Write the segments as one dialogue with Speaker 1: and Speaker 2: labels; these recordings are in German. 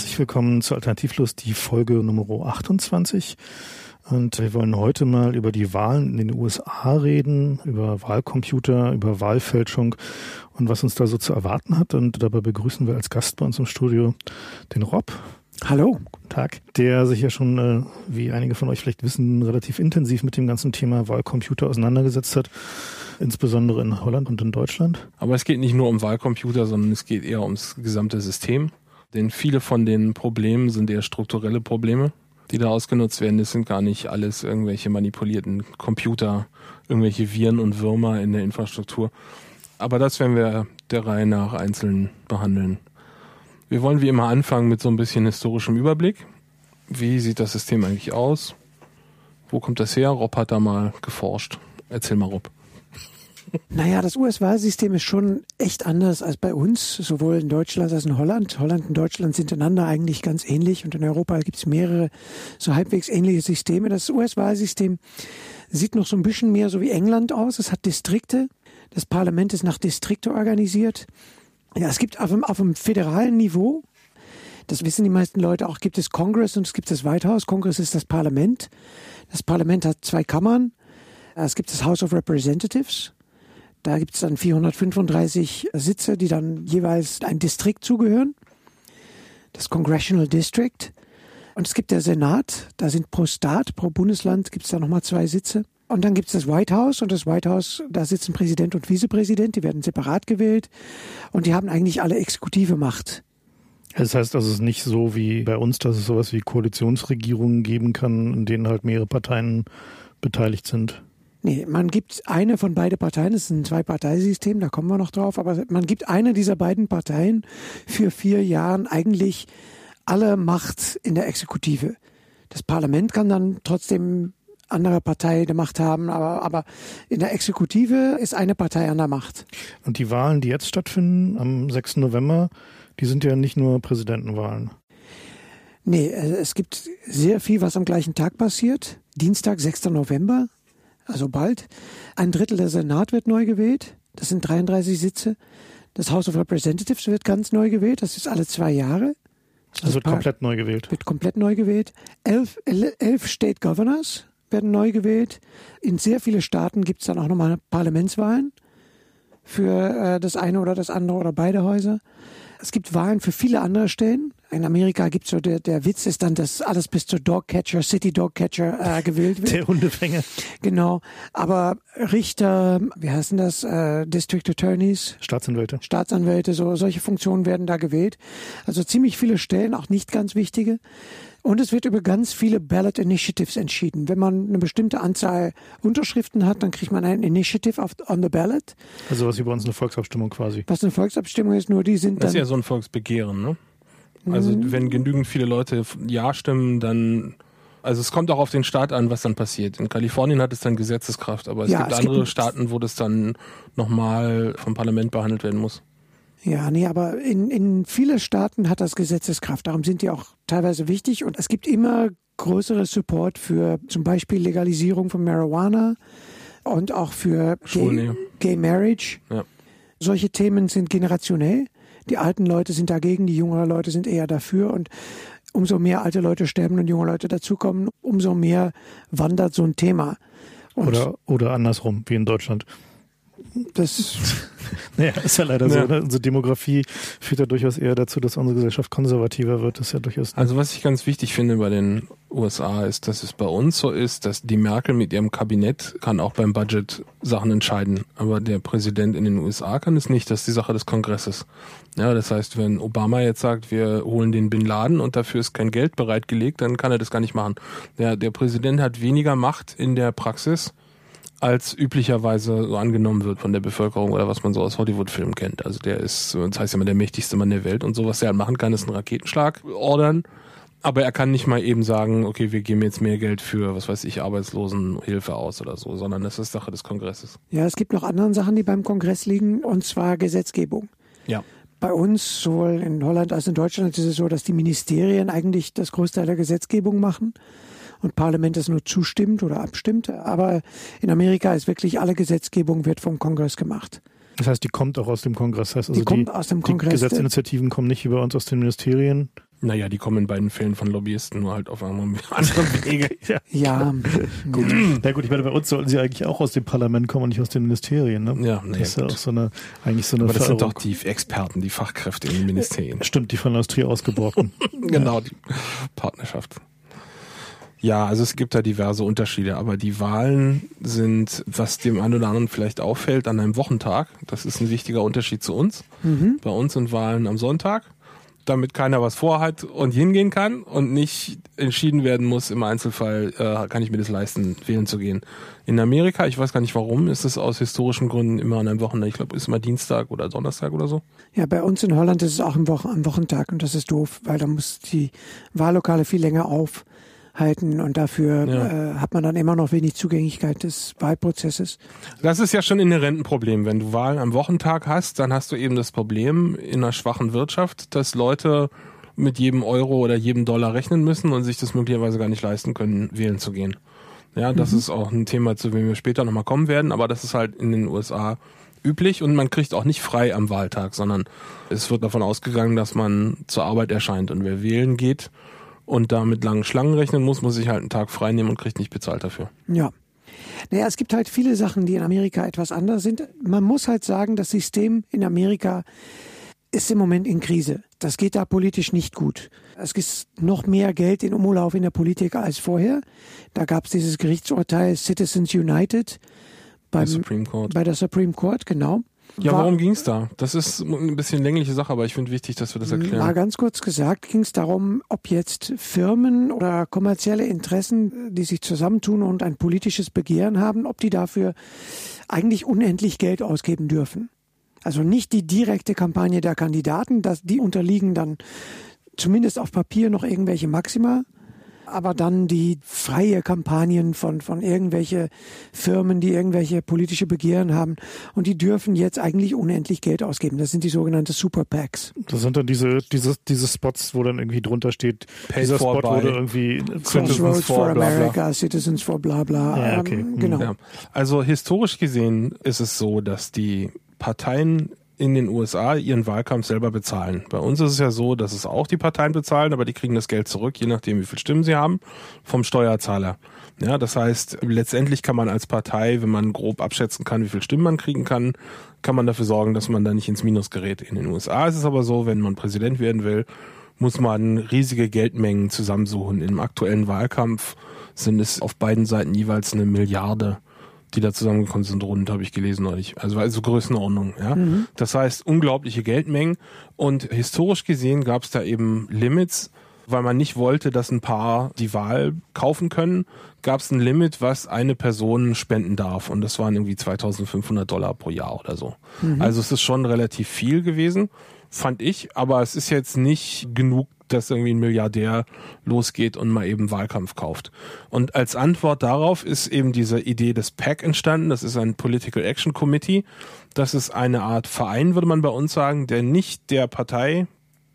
Speaker 1: herzlich willkommen zu Alternativlos, die Folge Nummer 28. Und wir wollen heute mal über die Wahlen in den USA reden, über Wahlcomputer, über Wahlfälschung und was uns da so zu erwarten hat. Und dabei begrüßen wir als Gast bei uns im Studio den Rob.
Speaker 2: Hallo.
Speaker 1: Guten Tag. Der sich ja schon, äh, wie einige von euch vielleicht wissen, relativ intensiv mit dem ganzen Thema Wahlcomputer auseinandergesetzt hat. Insbesondere in Holland und in Deutschland.
Speaker 3: Aber es geht nicht nur um Wahlcomputer, sondern es geht eher ums gesamte System. Denn viele von den Problemen sind eher strukturelle Probleme, die da ausgenutzt werden. Das sind gar nicht alles irgendwelche manipulierten Computer, irgendwelche Viren und Würmer in der Infrastruktur. Aber das werden wir der Reihe nach einzeln behandeln. Wir wollen wie immer anfangen mit so ein bisschen historischem Überblick. Wie sieht das System eigentlich aus? Wo kommt das her? Rob hat da mal geforscht. Erzähl mal, Rob.
Speaker 2: Naja, das US-Wahlsystem ist schon echt anders als bei uns, sowohl in Deutschland als in Holland. Holland und Deutschland sind einander eigentlich ganz ähnlich und in Europa gibt es mehrere so halbwegs ähnliche Systeme. Das US-Wahlsystem sieht noch so ein bisschen mehr so wie England aus. Es hat Distrikte. Das Parlament ist nach Distrikte organisiert. Ja, es gibt auf dem, auf dem föderalen Niveau, das wissen die meisten Leute auch, gibt es Congress und es gibt das White House. Congress ist das Parlament. Das Parlament hat zwei Kammern. Es gibt das House of Representatives da gibt es dann 435 Sitze, die dann jeweils ein Distrikt zugehören, das Congressional District. Und es gibt der Senat, da sind pro Staat, pro Bundesland gibt es da nochmal zwei Sitze. Und dann gibt es das White House und das White House, da sitzen Präsident und Vizepräsident, die werden separat gewählt und die haben eigentlich alle exekutive Macht.
Speaker 1: Das heißt also, es ist nicht so wie bei uns, dass es sowas wie Koalitionsregierungen geben kann, in denen halt mehrere Parteien beteiligt sind.
Speaker 2: Nee, man gibt eine von beiden Parteien, das ist ein Zwei-Parteisystem, da kommen wir noch drauf, aber man gibt eine dieser beiden Parteien für vier Jahren eigentlich alle Macht in der Exekutive. Das Parlament kann dann trotzdem andere Partei der Macht haben, aber, aber in der Exekutive ist eine Partei an der Macht.
Speaker 1: Und die Wahlen, die jetzt stattfinden am 6. November, die sind ja nicht nur Präsidentenwahlen.
Speaker 2: Nee, äh, es gibt sehr viel, was am gleichen Tag passiert. Dienstag, 6. November, also bald. Ein Drittel der Senat wird neu gewählt. Das sind 33 Sitze. Das House of Representatives wird ganz neu gewählt. Das ist alle zwei Jahre.
Speaker 1: Das also wird komplett neu gewählt.
Speaker 2: Wird komplett neu gewählt. Elf, elf State Governors werden neu gewählt. In sehr vielen Staaten gibt es dann auch nochmal Parlamentswahlen für äh, das eine oder das andere oder beide Häuser. Es gibt Wahlen für viele andere Stellen. In Amerika gibt es so, der, der Witz ist dann, dass alles bis zur Dogcatcher, City Dogcatcher äh, gewählt wird.
Speaker 1: Der Hundefänger.
Speaker 2: Genau. Aber Richter, wie heißen das, äh, District Attorneys?
Speaker 1: Staatsanwälte.
Speaker 2: Staatsanwälte, so solche Funktionen werden da gewählt. Also ziemlich viele Stellen, auch nicht ganz wichtige. Und es wird über ganz viele Ballot Initiatives entschieden. Wenn man eine bestimmte Anzahl Unterschriften hat, dann kriegt man ein Initiative auf, on the ballot.
Speaker 1: Also was wie bei uns eine Volksabstimmung quasi.
Speaker 2: Was eine Volksabstimmung ist, nur die sind dann...
Speaker 3: Das ist ja so ein Volksbegehren, ne? Also mhm. wenn genügend viele Leute Ja stimmen, dann also es kommt auch auf den Staat an, was dann passiert. In Kalifornien hat es dann Gesetzeskraft, aber es ja, gibt es andere gibt Staaten, wo das dann nochmal vom Parlament behandelt werden muss.
Speaker 2: Ja, nee, aber in, in viele Staaten hat das Gesetzeskraft. Darum sind die auch teilweise wichtig. Und es gibt immer größere Support für zum Beispiel Legalisierung von Marijuana und auch für Gay, Gay Marriage. Ja. Solche Themen sind generationell. Die alten Leute sind dagegen, die jüngeren Leute sind eher dafür. Und umso mehr alte Leute sterben und junge Leute dazukommen, umso mehr wandert so ein Thema.
Speaker 1: Und oder, oder andersrum, wie in Deutschland.
Speaker 2: Das
Speaker 1: naja, ist ja leider ja. so. Ne? Unsere Demografie führt ja durchaus eher dazu, dass unsere Gesellschaft konservativer wird. Das ist ja durchaus.
Speaker 3: Also was ich ganz wichtig finde bei den USA ist, dass es bei uns so ist, dass die Merkel mit ihrem Kabinett kann auch beim Budget Sachen entscheiden. Aber der Präsident in den USA kann es nicht. Das ist die Sache des Kongresses. Ja, das heißt, wenn Obama jetzt sagt, wir holen den Bin Laden und dafür ist kein Geld bereitgelegt, dann kann er das gar nicht machen. Der, der Präsident hat weniger Macht in der Praxis als üblicherweise so angenommen wird von der Bevölkerung oder was man so aus Hollywood-Filmen kennt. Also der ist, das heißt ja immer der mächtigste Mann der Welt und so, was er halt machen kann, ist einen Raketenschlag ordern. Aber er kann nicht mal eben sagen, okay, wir geben jetzt mehr Geld für, was weiß ich, Arbeitslosenhilfe aus oder so, sondern das ist Sache des Kongresses.
Speaker 2: Ja, es gibt noch andere Sachen, die beim Kongress liegen, und zwar Gesetzgebung.
Speaker 3: Ja.
Speaker 2: Bei uns, sowohl in Holland als in Deutschland, ist es so, dass die Ministerien eigentlich das Großteil der Gesetzgebung machen und Parlament es nur zustimmt oder abstimmt. Aber in Amerika ist wirklich alle Gesetzgebung wird vom Kongress gemacht.
Speaker 1: Das heißt, die kommt auch aus dem Kongress. Das heißt also
Speaker 2: die kommt aus dem Kongress.
Speaker 1: Die Gesetzinitiativen kommen nicht über uns aus den Ministerien.
Speaker 3: Naja, die kommen in beiden Fällen von Lobbyisten, nur halt auf einem anderen Wege.
Speaker 2: ja. ja.
Speaker 1: gut. Na gut, ich meine, bei uns sollten sie eigentlich auch aus dem Parlament kommen und nicht aus den Ministerien. Ne?
Speaker 3: Ja,
Speaker 1: nee, das ist ja auch so eine, eigentlich so eine
Speaker 3: Aber das sind doch die Experten, die Fachkräfte in den Ministerien.
Speaker 1: Stimmt, die von der Industrie ausgebrochen.
Speaker 3: genau, ja. die Partnerschaft. Ja, also es gibt da diverse Unterschiede, aber die Wahlen sind, was dem einen oder anderen vielleicht auffällt, an einem Wochentag. Das ist ein wichtiger Unterschied zu uns. Mhm. Bei uns sind Wahlen am Sonntag, damit keiner was vorhat und hingehen kann und nicht entschieden werden muss, im Einzelfall äh, kann ich mir das leisten, wählen zu gehen. In Amerika, ich weiß gar nicht warum, ist es aus historischen Gründen immer an einem Wochenende. Ich glaube, ist immer Dienstag oder Donnerstag oder so.
Speaker 2: Ja, bei uns in Holland ist es auch am, Wo am Wochentag und das ist doof, weil da muss die Wahllokale viel länger auf halten und dafür ja. äh, hat man dann immer noch wenig Zugänglichkeit des Wahlprozesses.
Speaker 3: Das ist ja schon inhärent ein Problem. Wenn du Wahlen am Wochentag hast, dann hast du eben das Problem in einer schwachen Wirtschaft, dass Leute mit jedem Euro oder jedem Dollar rechnen müssen und sich das möglicherweise gar nicht leisten können, wählen zu gehen. Ja, das mhm. ist auch ein Thema, zu dem wir später nochmal kommen werden, aber das ist halt in den USA üblich und man kriegt auch nicht frei am Wahltag, sondern es wird davon ausgegangen, dass man zur Arbeit erscheint und wer wählen geht, und da mit langen Schlangen rechnen muss, muss ich halt einen Tag frei nehmen und kriegt nicht bezahlt dafür.
Speaker 2: Ja. Naja, es gibt halt viele Sachen, die in Amerika etwas anders sind. Man muss halt sagen, das System in Amerika ist im Moment in Krise. Das geht da politisch nicht gut. Es ist noch mehr Geld in Umlauf in der Politik als vorher. Da gab es dieses Gerichtsurteil Citizens United beim, bei der Supreme Court, genau.
Speaker 3: Ja, warum ging es da? Das ist ein bisschen längliche Sache, aber ich finde wichtig, dass wir das erklären.
Speaker 2: Mal ganz kurz gesagt, ging es darum, ob jetzt Firmen oder kommerzielle Interessen, die sich zusammentun und ein politisches Begehren haben, ob die dafür eigentlich unendlich Geld ausgeben dürfen. Also nicht die direkte Kampagne der Kandidaten, dass die unterliegen dann zumindest auf Papier noch irgendwelche Maxima, aber dann die freie Kampagnen von, von irgendwelche Firmen, die irgendwelche politische Begehren haben und die dürfen jetzt eigentlich unendlich Geld ausgeben. Das sind die sogenannten Super PACs.
Speaker 1: Das sind dann diese, diese, diese Spots, wo dann irgendwie drunter steht, Paid dieser Spot wurde irgendwie
Speaker 2: Citizens for, for America, bla bla. Citizens for bla bla.
Speaker 1: Ja, okay. Ähm,
Speaker 2: genau. Ja.
Speaker 3: Also historisch gesehen ist es so, dass die Parteien in den USA ihren Wahlkampf selber bezahlen. Bei uns ist es ja so, dass es auch die Parteien bezahlen, aber die kriegen das Geld zurück, je nachdem, wie viel Stimmen sie haben, vom Steuerzahler. Ja, das heißt, letztendlich kann man als Partei, wenn man grob abschätzen kann, wie viel Stimmen man kriegen kann, kann man dafür sorgen, dass man da nicht ins Minus gerät. In den USA ist es aber so, wenn man Präsident werden will, muss man riesige Geldmengen zusammensuchen. Im aktuellen Wahlkampf sind es auf beiden Seiten jeweils eine Milliarde die da zusammengekommen sind, rund, habe ich gelesen neulich. Also also Größenordnung, ja. Mhm. Das heißt, unglaubliche Geldmengen. Und historisch gesehen gab es da eben Limits, weil man nicht wollte, dass ein Paar die Wahl kaufen können, gab es ein Limit, was eine Person spenden darf. Und das waren irgendwie 2500 Dollar pro Jahr oder so. Mhm. Also es ist schon relativ viel gewesen, fand ich. Aber es ist jetzt nicht genug dass irgendwie ein Milliardär losgeht und mal eben Wahlkampf kauft. Und als Antwort darauf ist eben diese Idee des PAC entstanden. Das ist ein Political Action Committee. Das ist eine Art Verein, würde man bei uns sagen, der nicht der Partei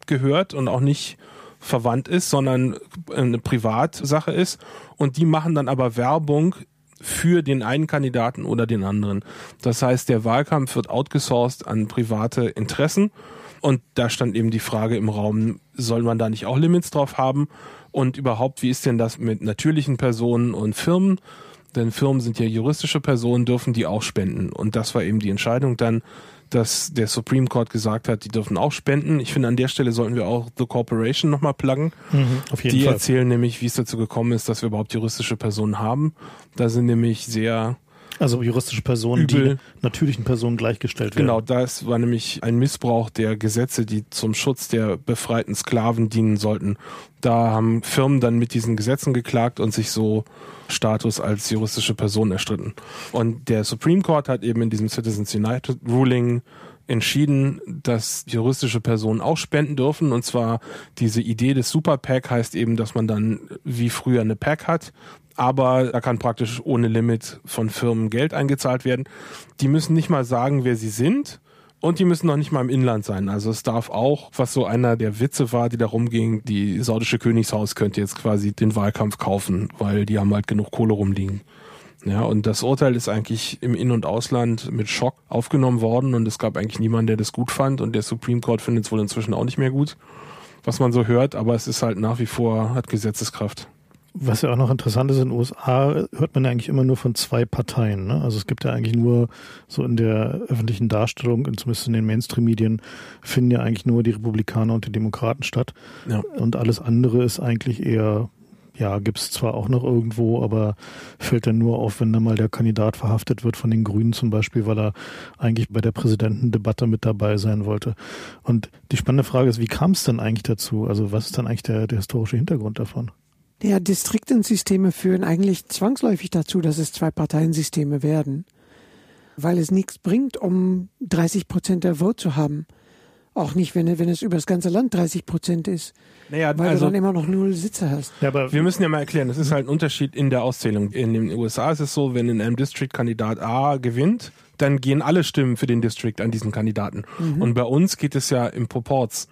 Speaker 3: gehört und auch nicht verwandt ist, sondern eine Privatsache ist. Und die machen dann aber Werbung für den einen Kandidaten oder den anderen. Das heißt, der Wahlkampf wird outgesourced an private Interessen und da stand eben die Frage im Raum, soll man da nicht auch Limits drauf haben? Und überhaupt, wie ist denn das mit natürlichen Personen und Firmen? Denn Firmen sind ja juristische Personen, dürfen die auch spenden. Und das war eben die Entscheidung dann, dass der Supreme Court gesagt hat, die dürfen auch spenden. Ich finde, an der Stelle sollten wir auch The Corporation nochmal pluggen. Mhm, die Fall. erzählen nämlich, wie es dazu gekommen ist, dass wir überhaupt juristische Personen haben. Da sind nämlich sehr
Speaker 1: also juristische Personen, Übel. die natürlichen Personen gleichgestellt werden.
Speaker 3: Genau, das war nämlich ein Missbrauch der Gesetze, die zum Schutz der befreiten Sklaven dienen sollten. Da haben Firmen dann mit diesen Gesetzen geklagt und sich so Status als juristische Person erstritten. Und der Supreme Court hat eben in diesem Citizens United Ruling entschieden, dass juristische Personen auch spenden dürfen. Und zwar diese Idee des Super PAC heißt eben, dass man dann wie früher eine PAC hat, aber da kann praktisch ohne Limit von Firmen Geld eingezahlt werden. Die müssen nicht mal sagen, wer sie sind. Und die müssen noch nicht mal im Inland sein. Also es darf auch, was so einer der Witze war, die da rumging, die saudische Königshaus könnte jetzt quasi den Wahlkampf kaufen, weil die haben halt genug Kohle rumliegen. Ja, und das Urteil ist eigentlich im In- und Ausland mit Schock aufgenommen worden und es gab eigentlich niemanden, der das gut fand und der Supreme Court findet es wohl inzwischen auch nicht mehr gut, was man so hört, aber es ist halt nach wie vor, hat Gesetzeskraft.
Speaker 1: Was ja auch noch interessant ist, in den USA hört man ja eigentlich immer nur von zwei Parteien. Ne? Also es gibt ja eigentlich nur so in der öffentlichen Darstellung, zumindest in den Mainstream-Medien, finden ja eigentlich nur die Republikaner und die Demokraten statt. Ja. Und alles andere ist eigentlich eher ja, gibt's zwar auch noch irgendwo, aber fällt dann nur auf, wenn da mal der Kandidat verhaftet wird von den Grünen zum Beispiel, weil er eigentlich bei der Präsidentendebatte mit dabei sein wollte. Und die spannende Frage ist, wie kam es denn eigentlich dazu? Also was ist dann eigentlich der, der historische Hintergrund davon?
Speaker 2: Ja, Distriktensysteme führen eigentlich zwangsläufig dazu, dass es zwei Parteiensysteme werden, weil es nichts bringt, um 30 Prozent der Vote zu haben. Auch nicht, wenn, wenn es über das ganze Land 30 Prozent ist. Naja, weil also, du dann immer noch null Sitze hast.
Speaker 3: Ja, aber wir müssen ja mal erklären, das ist halt ein Unterschied in der Auszählung. In den USA ist es so, wenn in einem District Kandidat A gewinnt, dann gehen alle Stimmen für den District an diesen Kandidaten. Mhm. Und bei uns geht es ja im Proports.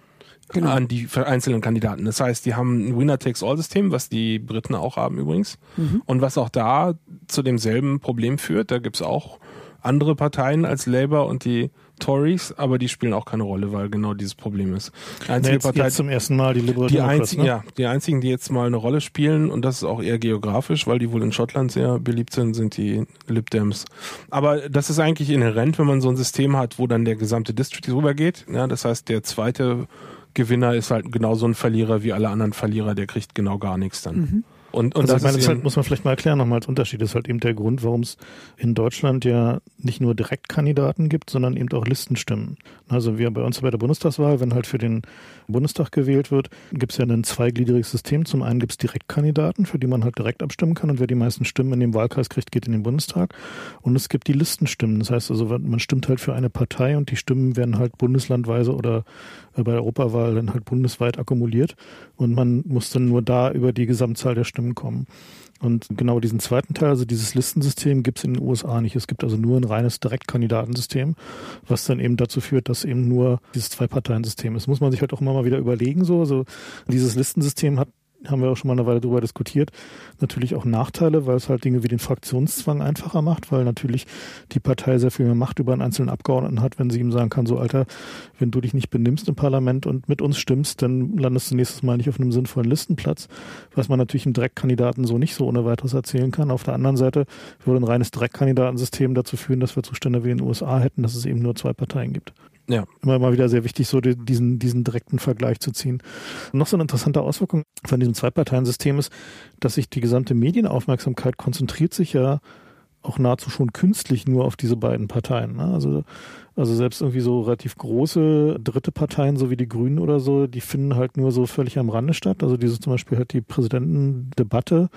Speaker 3: Genau. an die einzelnen Kandidaten. Das heißt, die haben ein Winner-Takes-All-System, was die Briten auch haben übrigens. Mhm. Und was auch da zu demselben Problem führt. Da gibt's auch andere Parteien als Labour und die Tories, aber die spielen auch keine Rolle, weil genau dieses Problem ist.
Speaker 1: Die einzige jetzt, Partei, jetzt zum ersten Mal die Liberal
Speaker 3: die einzigen, ne? Ja, die einzigen, die jetzt mal eine Rolle spielen, und das ist auch eher geografisch, weil die wohl in Schottland sehr beliebt sind, sind die Lib Dems. Aber das ist eigentlich inhärent, wenn man so ein System hat, wo dann der gesamte District rübergeht. Ja, das heißt, der zweite Gewinner ist halt genauso ein Verlierer wie alle anderen Verlierer, der kriegt genau gar nichts dann. Mhm.
Speaker 1: Und, und also das, meine, das halt, muss man vielleicht mal erklären nochmal als Unterschied. Das ist halt eben der Grund, warum es in Deutschland ja nicht nur Direktkandidaten gibt, sondern eben auch Listenstimmen. Also wir bei uns bei der Bundestagswahl, wenn halt für den Bundestag gewählt wird, gibt es ja ein zweigliedriges System. Zum einen gibt es Direktkandidaten, für die man halt direkt abstimmen kann und wer die meisten Stimmen in dem Wahlkreis kriegt, geht in den Bundestag. Und es gibt die Listenstimmen. Das heißt also, man stimmt halt für eine Partei und die Stimmen werden halt bundeslandweise oder äh, bei der Europawahl dann halt bundesweit akkumuliert und man muss dann nur da über die Gesamtzahl der Stimmen kommen. Und genau diesen zweiten Teil, also dieses Listensystem, gibt es in den USA nicht. Es gibt also nur ein reines Direktkandidatensystem, was dann eben dazu führt, dass eben nur dieses Zwei-Parteien-System ist. Muss man sich halt auch immer mal wieder überlegen. So, also dieses Listensystem hat haben wir auch schon mal eine Weile darüber diskutiert, natürlich auch Nachteile, weil es halt Dinge wie den Fraktionszwang einfacher macht, weil natürlich die Partei sehr viel mehr Macht über einen einzelnen Abgeordneten hat, wenn sie ihm sagen kann, so Alter, wenn du dich nicht benimmst im Parlament und mit uns stimmst, dann landest du nächstes Mal nicht auf einem sinnvollen Listenplatz, was man natürlich im Direktkandidaten so nicht so ohne weiteres erzählen kann. Auf der anderen Seite würde ein reines Direktkandidatensystem dazu führen, dass wir Zustände wie in den USA hätten, dass es eben nur zwei Parteien gibt. Ja. Immer mal wieder sehr wichtig, so diesen, diesen direkten Vergleich zu ziehen. Und noch so eine interessante Auswirkung von diesem Zwei-Parteien-System ist, dass sich die gesamte Medienaufmerksamkeit konzentriert sich ja auch nahezu schon künstlich nur auf diese beiden Parteien. Ne? Also, also selbst irgendwie so relativ große dritte Parteien, so wie die Grünen oder so, die finden halt nur so völlig am Rande statt. Also diese zum Beispiel halt die Präsidentendebatte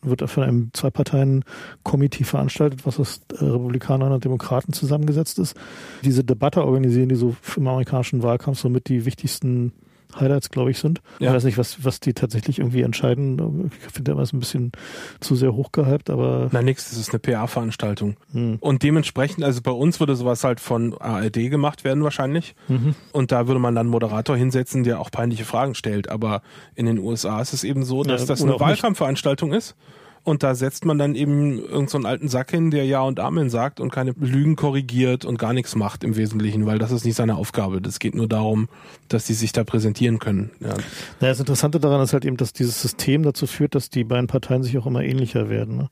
Speaker 1: wird von einem Zwei-Parteien-Komitee veranstaltet, was aus Republikanern und Demokraten zusammengesetzt ist. Diese Debatte organisieren die so im amerikanischen Wahlkampf somit die wichtigsten Highlights, glaube ich, sind. Ja. Ich weiß nicht, was, was die tatsächlich irgendwie entscheiden. Ich finde das ein bisschen zu sehr hochgehypt, aber.
Speaker 3: Na nix, das ist eine PR-Veranstaltung. Hm. Und dementsprechend, also bei uns würde sowas halt von ARD gemacht werden wahrscheinlich. Mhm. Und da würde man dann einen Moderator hinsetzen, der auch peinliche Fragen stellt. Aber in den USA ist es eben so, dass ja, das eine Wahlkampfveranstaltung ist. Und da setzt man dann eben irgendeinen so alten Sack hin, der Ja und Amen sagt und keine Lügen korrigiert und gar nichts macht im Wesentlichen, weil das ist nicht seine Aufgabe. Das geht nur darum, dass die sich da präsentieren können. Ja. Naja,
Speaker 1: das Interessante daran ist halt eben, dass dieses System dazu führt, dass die beiden Parteien sich auch immer ähnlicher werden. Ne?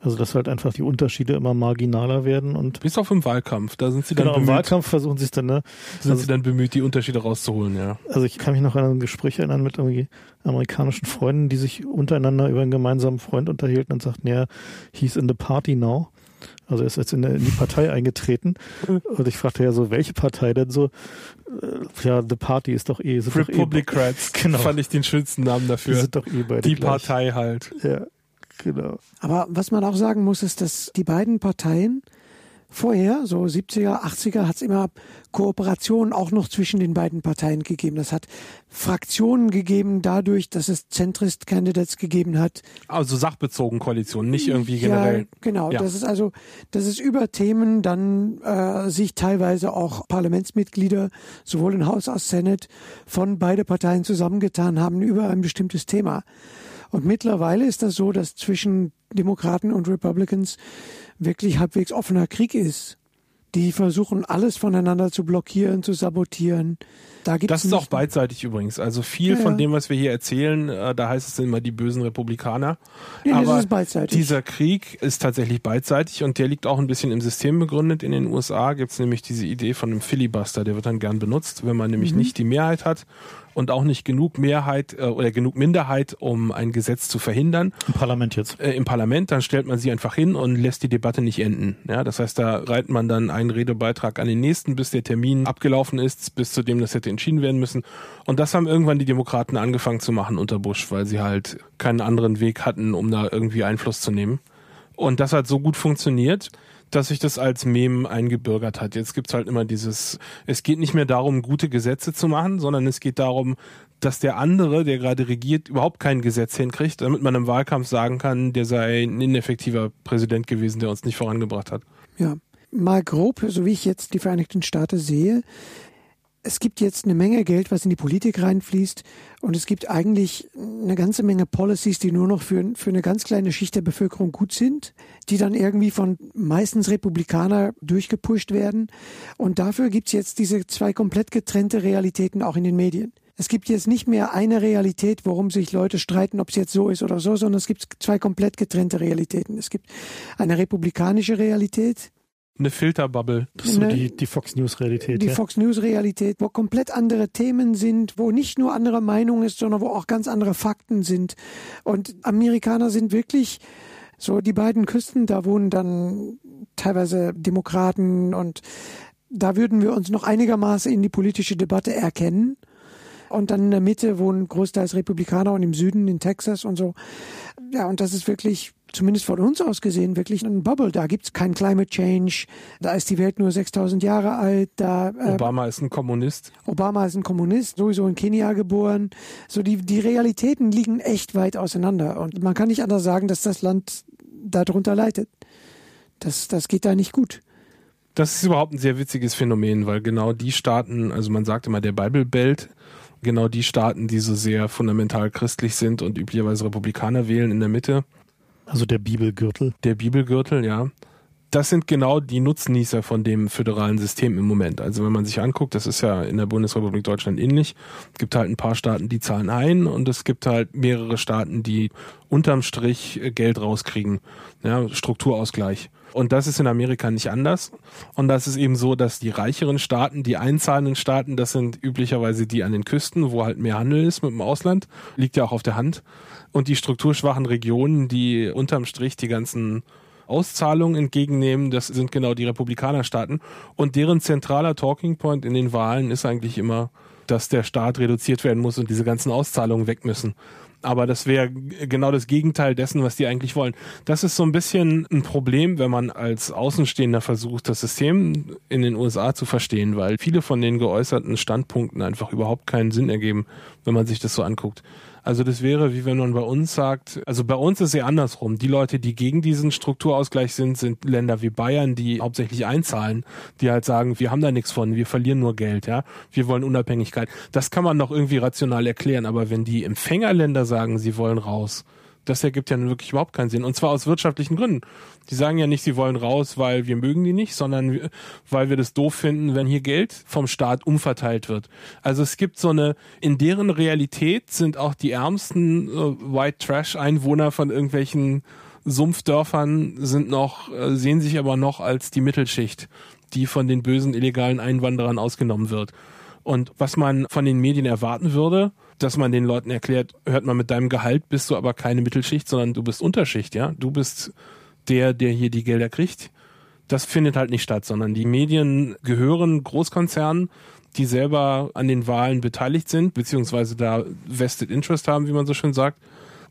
Speaker 1: Also dass halt einfach die Unterschiede immer marginaler werden und
Speaker 3: bis auf im Wahlkampf, da sind sie dann
Speaker 1: genau, bemüht. im Wahlkampf versuchen sie es dann, ne?
Speaker 3: Sind also, sie dann bemüht, die Unterschiede rauszuholen, ja.
Speaker 1: Also ich kann mich noch an ein Gespräch erinnern mit irgendwie amerikanischen Freunden, die sich untereinander über einen gemeinsamen Freund unterhielten und sagten, ja, he's in the party now. Also er ist jetzt in, in die Partei eingetreten. Und ich fragte ja so, welche Partei denn so? Äh, ja, The Party ist doch eh.
Speaker 3: Republicans. Eh, genau. Fand ich den schönsten Namen dafür. Die
Speaker 1: sind doch eh beide
Speaker 3: Die gleich. Partei halt.
Speaker 1: Ja. Genau.
Speaker 2: Aber was man auch sagen muss, ist, dass die beiden Parteien vorher, so 70er, 80er, hat es immer Kooperationen auch noch zwischen den beiden Parteien gegeben. Das hat Fraktionen gegeben dadurch, dass es Zentrist-Candidates gegeben hat.
Speaker 3: Also sachbezogen Koalitionen, nicht irgendwie generell.
Speaker 2: Ja, genau. Ja. Das ist also, das ist über Themen dann äh, sich teilweise auch Parlamentsmitglieder sowohl im Haus als Senat von beide Parteien zusammengetan haben über ein bestimmtes Thema. Und mittlerweile ist das so, dass zwischen Demokraten und Republicans wirklich halbwegs offener Krieg ist. Die versuchen alles voneinander zu blockieren, zu sabotieren.
Speaker 3: Da gibt's das ist auch beidseitig übrigens. Also viel ja, von dem, was wir hier erzählen, äh, da heißt es immer die bösen Republikaner.
Speaker 2: Nee, Aber
Speaker 3: dieser Krieg ist tatsächlich beidseitig und der liegt auch ein bisschen im System begründet. In den USA gibt es nämlich diese Idee von einem Filibuster, der wird dann gern benutzt, wenn man nämlich mhm. nicht die Mehrheit hat und auch nicht genug Mehrheit äh, oder genug Minderheit, um ein Gesetz zu verhindern.
Speaker 1: Im Parlament jetzt.
Speaker 3: Äh, Im Parlament, dann stellt man sie einfach hin und lässt die Debatte nicht enden. Ja, das heißt, da reiht man dann einen Redebeitrag an den nächsten, bis der Termin abgelaufen ist, bis zu dem das hätte entschieden werden müssen. Und das haben irgendwann die Demokraten angefangen zu machen unter Bush, weil sie halt keinen anderen Weg hatten, um da irgendwie Einfluss zu nehmen. Und das hat so gut funktioniert, dass sich das als Meme eingebürgert hat. Jetzt gibt's halt immer dieses, es geht nicht mehr darum, gute Gesetze zu machen, sondern es geht darum, dass der andere, der gerade regiert, überhaupt kein Gesetz hinkriegt, damit man im Wahlkampf sagen kann, der sei ein ineffektiver Präsident gewesen, der uns nicht vorangebracht hat.
Speaker 2: Ja, mal grob, so wie ich jetzt die Vereinigten Staaten sehe, es gibt jetzt eine Menge Geld, was in die Politik reinfließt und es gibt eigentlich eine ganze Menge Policies, die nur noch für, für eine ganz kleine Schicht der Bevölkerung gut sind, die dann irgendwie von meistens Republikaner durchgepusht werden. Und dafür gibt es jetzt diese zwei komplett getrennte Realitäten auch in den Medien. Es gibt jetzt nicht mehr eine Realität, worum sich Leute streiten, ob es jetzt so ist oder so, sondern es gibt zwei komplett getrennte Realitäten. Es gibt eine republikanische Realität,
Speaker 3: eine Filterbubble.
Speaker 1: Das ist so die, die Fox News Realität.
Speaker 2: Die
Speaker 1: ja.
Speaker 2: Fox News Realität, wo komplett andere Themen sind, wo nicht nur andere Meinung ist, sondern wo auch ganz andere Fakten sind. Und Amerikaner sind wirklich so die beiden Küsten, da wohnen dann teilweise Demokraten und da würden wir uns noch einigermaßen in die politische Debatte erkennen. Und dann in der Mitte wohnen großteils Republikaner und im Süden in Texas und so. Ja, und das ist wirklich zumindest von uns aus gesehen, wirklich ein Bubble. Da gibt's kein Climate Change, da ist die Welt nur 6000 Jahre alt. Da,
Speaker 3: äh, Obama ist ein Kommunist.
Speaker 2: Obama ist ein Kommunist, sowieso in Kenia geboren. So die, die Realitäten liegen echt weit auseinander. Und man kann nicht anders sagen, dass das Land darunter leidet. Das, das geht da nicht gut.
Speaker 3: Das ist überhaupt ein sehr witziges Phänomen, weil genau die Staaten, also man sagt immer der Bible Belt, genau die Staaten, die so sehr fundamental christlich sind und üblicherweise Republikaner wählen in der Mitte,
Speaker 1: also der Bibelgürtel.
Speaker 3: Der Bibelgürtel, ja. Das sind genau die Nutznießer von dem föderalen System im Moment. Also wenn man sich anguckt, das ist ja in der Bundesrepublik Deutschland ähnlich. Es gibt halt ein paar Staaten, die zahlen ein und es gibt halt mehrere Staaten, die unterm Strich Geld rauskriegen. Ja, Strukturausgleich. Und das ist in Amerika nicht anders. Und das ist eben so, dass die reicheren Staaten, die einzahlenden Staaten, das sind üblicherweise die an den Küsten, wo halt mehr Handel ist mit dem Ausland. Liegt ja auch auf der Hand und die strukturschwachen Regionen, die unterm Strich die ganzen Auszahlungen entgegennehmen, das sind genau die Republikanerstaaten. Und deren zentraler Talking Point in den Wahlen ist eigentlich immer, dass der Staat reduziert werden muss und diese ganzen Auszahlungen weg müssen. Aber das wäre genau das Gegenteil dessen, was die eigentlich wollen. Das ist so ein bisschen ein Problem, wenn man als Außenstehender versucht, das System in den USA zu verstehen, weil viele von den geäußerten Standpunkten einfach überhaupt keinen Sinn ergeben, wenn man sich das so anguckt. Also das wäre, wie wenn man bei uns sagt, also bei uns ist es ja andersrum. Die Leute, die gegen diesen Strukturausgleich sind, sind Länder wie Bayern, die hauptsächlich einzahlen, die halt sagen, wir haben da nichts von, wir verlieren nur Geld, ja. Wir wollen Unabhängigkeit. Das kann man noch irgendwie rational erklären, aber wenn die Empfängerländer sagen, sie wollen raus, das ergibt ja nun wirklich überhaupt keinen Sinn. Und zwar aus wirtschaftlichen Gründen. Die sagen ja nicht, sie wollen raus, weil wir mögen die nicht, sondern weil wir das doof finden, wenn hier Geld vom Staat umverteilt wird. Also es gibt so eine, in deren Realität sind auch die ärmsten äh, White Trash Einwohner von irgendwelchen Sumpfdörfern sind noch, äh, sehen sich aber noch als die Mittelschicht, die von den bösen illegalen Einwanderern ausgenommen wird. Und was man von den Medien erwarten würde, dass man den Leuten erklärt, hört mal mit deinem Gehalt bist du aber keine Mittelschicht, sondern du bist Unterschicht, ja. Du bist der, der hier die Gelder kriegt. Das findet halt nicht statt, sondern die Medien gehören Großkonzernen, die selber an den Wahlen beteiligt sind, beziehungsweise da vested interest haben, wie man so schön sagt.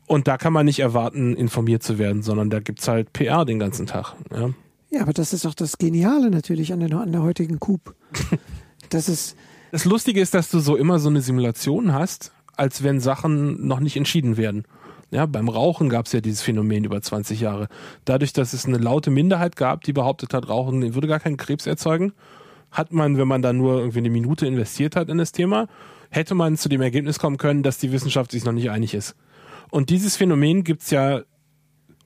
Speaker 3: Und da kann man nicht erwarten, informiert zu werden, sondern da gibt's halt PR den ganzen Tag. Ja,
Speaker 2: ja aber das ist auch das Geniale natürlich an der, an der heutigen Coup. das ist.
Speaker 3: Das Lustige ist, dass du so immer so eine Simulation hast, als wenn Sachen noch nicht entschieden werden. Ja, beim Rauchen gab es ja dieses Phänomen über 20 Jahre. Dadurch, dass es eine laute Minderheit gab, die behauptet hat, Rauchen würde gar keinen Krebs erzeugen, hat man, wenn man da nur irgendwie eine Minute investiert hat in das Thema, hätte man zu dem Ergebnis kommen können, dass die Wissenschaft sich noch nicht einig ist. Und dieses Phänomen gibt's ja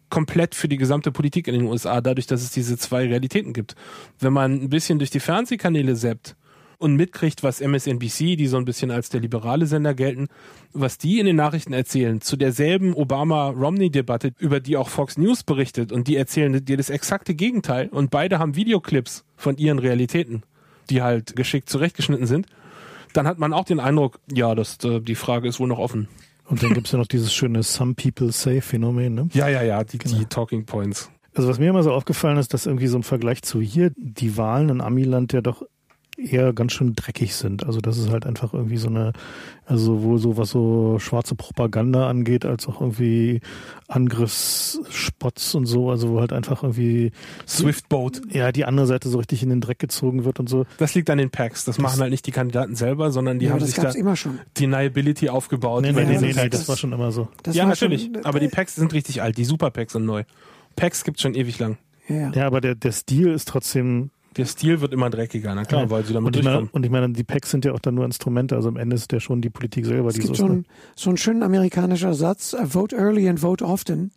Speaker 3: komplett für die gesamte Politik in den USA, dadurch, dass es diese zwei Realitäten gibt. Wenn man ein bisschen durch die Fernsehkanäle seppt und mitkriegt, was MSNBC, die so ein bisschen als der liberale Sender gelten, was die in den Nachrichten erzählen, zu derselben Obama-Romney-Debatte, über die auch Fox News berichtet und die erzählen dir das exakte Gegenteil und beide haben Videoclips von ihren Realitäten, die halt geschickt zurechtgeschnitten sind, dann hat man auch den Eindruck, ja, das, äh, die Frage ist wohl noch offen.
Speaker 1: Und dann gibt's ja noch dieses schöne Some People Say Phänomen, ne?
Speaker 3: Ja, ja, ja, die, genau. die Talking Points.
Speaker 1: Also was mir immer so aufgefallen ist, dass irgendwie so im Vergleich zu hier die Wahlen in Amiland ja doch eher ganz schön dreckig sind. Also das ist halt einfach irgendwie so eine, also sowohl so was so schwarze Propaganda angeht, als auch irgendwie Angriffsspots und so, also wo halt einfach irgendwie
Speaker 3: Swiftboat.
Speaker 1: Ja, die andere Seite so richtig in den Dreck gezogen wird und so.
Speaker 3: Das liegt an den Packs. Das, das machen halt nicht die Kandidaten selber, sondern die ja, haben sich da
Speaker 2: immer schon.
Speaker 3: Deniability aufgebaut.
Speaker 1: Nee, nee, nee, nee, nee, das war schon immer so.
Speaker 3: Das ja, natürlich. Schon, aber die Packs sind richtig alt. Die Super Packs sind neu. Packs gibt's schon ewig lang.
Speaker 1: Ja, ja aber der, der Stil ist trotzdem
Speaker 3: der Stil wird immer dreckiger, na klar, ja. weil sie damit
Speaker 1: und ich, meine, und ich meine, die Packs sind ja auch dann nur Instrumente, also am Ende ist der schon die Politik selber,
Speaker 2: es
Speaker 1: die
Speaker 2: gibt
Speaker 1: so
Speaker 2: schon so einen schönen amerikanischen Satz, vote early and vote often.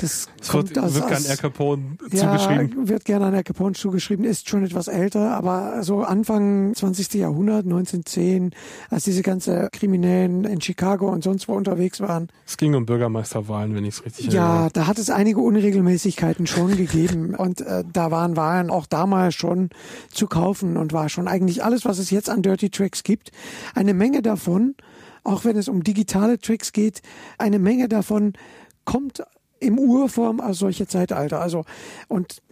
Speaker 2: Das,
Speaker 3: das kommt wird,
Speaker 2: aus,
Speaker 3: wird gern Al Capone
Speaker 2: ja,
Speaker 3: zugeschrieben.
Speaker 2: wird gerne an Al Capone zugeschrieben, ist schon etwas älter, aber so Anfang 20. Jahrhundert, 1910, als diese ganze Kriminellen in Chicago und sonst wo unterwegs waren.
Speaker 3: Es ging um Bürgermeisterwahlen, wenn ich es richtig
Speaker 2: ja,
Speaker 3: erinnere. Ja,
Speaker 2: da hat es einige Unregelmäßigkeiten schon gegeben und äh, da waren Wahlen auch damals schon zu kaufen und war schon eigentlich alles, was es jetzt an Dirty Tricks gibt, eine Menge davon, auch wenn es um digitale Tricks geht, eine Menge davon kommt im Urform aus solche Zeitalter. Also, und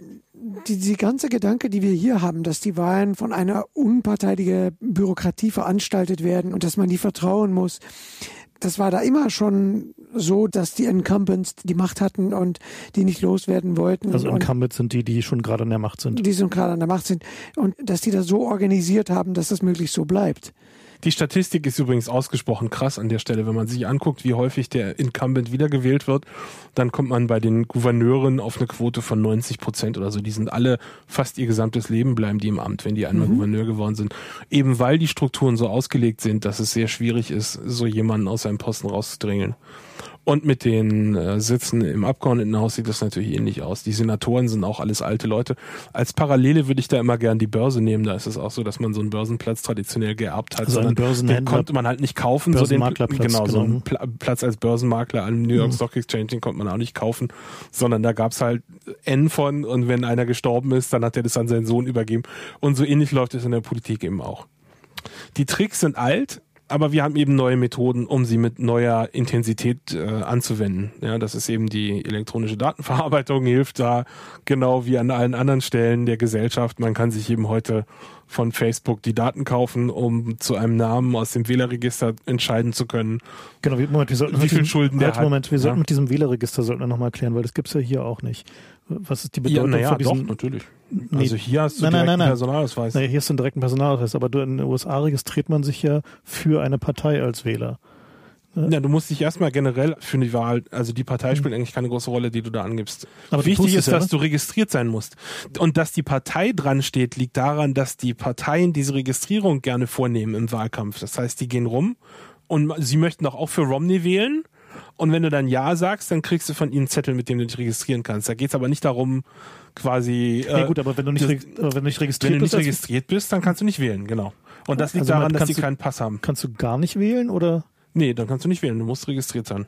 Speaker 2: die, die ganze Gedanke, die wir hier haben, dass die Wahlen von einer unparteiligen Bürokratie veranstaltet werden und dass man die vertrauen muss, das war da immer schon so, dass die Incumbents die Macht hatten und die nicht loswerden wollten.
Speaker 1: Also Incumbents sind die, die schon gerade an der Macht sind.
Speaker 2: Die schon gerade an der Macht sind und dass die das so organisiert haben, dass das möglichst so bleibt.
Speaker 3: Die Statistik ist übrigens ausgesprochen krass an der Stelle. Wenn man sich anguckt, wie häufig der Incumbent wiedergewählt wird, dann kommt man bei den Gouverneuren auf eine Quote von 90 Prozent oder so. Die sind alle fast ihr gesamtes Leben bleiben die im Amt, wenn die einmal mhm. Gouverneur geworden sind. Eben weil die Strukturen so ausgelegt sind, dass es sehr schwierig ist, so jemanden aus seinem Posten rauszudrängeln. Und mit den äh, Sitzen im Abgeordnetenhaus sieht das natürlich ähnlich aus. Die Senatoren sind auch alles alte Leute. Als Parallele würde ich da immer gern die Börse nehmen. Da ist es auch so, dass man so einen Börsenplatz traditionell geerbt hat.
Speaker 1: Also einen
Speaker 3: den konnte man halt nicht kaufen.
Speaker 1: So den, genau, genau,
Speaker 3: so einen Pla Platz als Börsenmakler am New York mhm. Stock Exchange, den konnte man auch nicht kaufen. Sondern da gab's halt N von und wenn einer gestorben ist, dann hat er das an seinen Sohn übergeben. Und so ähnlich läuft es in der Politik eben auch. Die Tricks sind alt, aber wir haben eben neue Methoden, um sie mit neuer Intensität äh, anzuwenden. Ja, das ist eben die elektronische Datenverarbeitung, hilft da genau wie an allen anderen Stellen der Gesellschaft. Man kann sich eben heute von Facebook die Daten kaufen, um zu einem Namen aus dem Wählerregister entscheiden zu können.
Speaker 1: Genau, Moment, wir sollten
Speaker 3: wie viel Schulden der
Speaker 1: hat. Moment, wir sollten ja. mit diesem Wählerregister sollten wir nochmal klären, weil das gibt's ja hier auch nicht. Was ist die Bedeutung
Speaker 3: ja, naja,
Speaker 1: von diesem?
Speaker 3: Doch, natürlich.
Speaker 1: Nee, also hier hast du nein, direkten nein, nein, Personalausweis. Naja, hier hast du einen direkten Personalausweis, aber du, in den USA registriert man sich ja für eine Partei als Wähler.
Speaker 3: Ja, du musst dich erstmal generell für die Wahl, also die Partei spielt eigentlich keine große Rolle, die du da angibst. Aber Wichtig ist, ja, dass ne? du registriert sein musst. Und dass die Partei dran steht, liegt daran, dass die Parteien diese Registrierung gerne vornehmen im Wahlkampf. Das heißt, die gehen rum und sie möchten doch auch für Romney wählen und wenn du dann Ja sagst, dann kriegst du von ihnen einen Zettel, mit dem du dich registrieren kannst. Da geht es aber nicht darum, quasi.
Speaker 1: Äh, nee, gut, aber wenn du nicht, das, wenn du nicht registriert
Speaker 3: wenn du nicht bist, registriert bist, dann kannst du nicht wählen, genau. Und das liegt also daran, dass die keinen Pass haben.
Speaker 1: Kannst du gar nicht wählen oder?
Speaker 3: Nee, dann kannst du nicht wählen. Du musst registriert sein.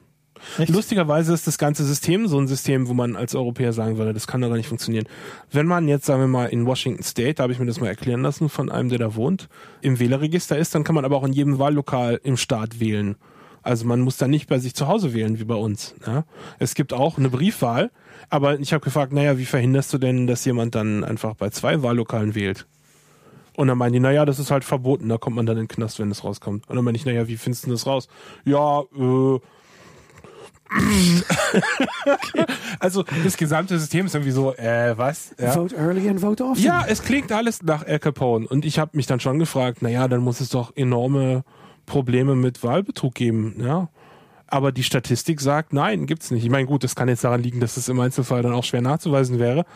Speaker 3: Echt? Lustigerweise ist das ganze System so ein System, wo man als Europäer sagen würde, das kann doch gar nicht funktionieren. Wenn man jetzt, sagen wir mal, in Washington State, da habe ich mir das mal erklären lassen von einem, der da wohnt, im Wählerregister ist, dann kann man aber auch in jedem Wahllokal im Staat wählen. Also man muss da nicht bei sich zu Hause wählen wie bei uns. Ja? Es gibt auch eine Briefwahl, aber ich habe gefragt, naja, wie verhinderst du denn, dass jemand dann einfach bei zwei Wahllokalen wählt? Und dann meinen die, naja, das ist halt verboten, da kommt man dann in den Knast, wenn es rauskommt. Und dann meine ich, naja, wie findest du das raus? Ja, äh, okay. Also das gesamte System ist irgendwie so, äh, was?
Speaker 2: Ja. Vote early and vote often.
Speaker 3: Ja, es klingt alles nach Al Capone. Und ich habe mich dann schon gefragt, naja, dann muss es doch enorme Probleme mit Wahlbetrug geben, ja. Aber die Statistik sagt, nein, gibt's nicht. Ich meine, gut, das kann jetzt daran liegen, dass es im Einzelfall dann auch schwer nachzuweisen wäre.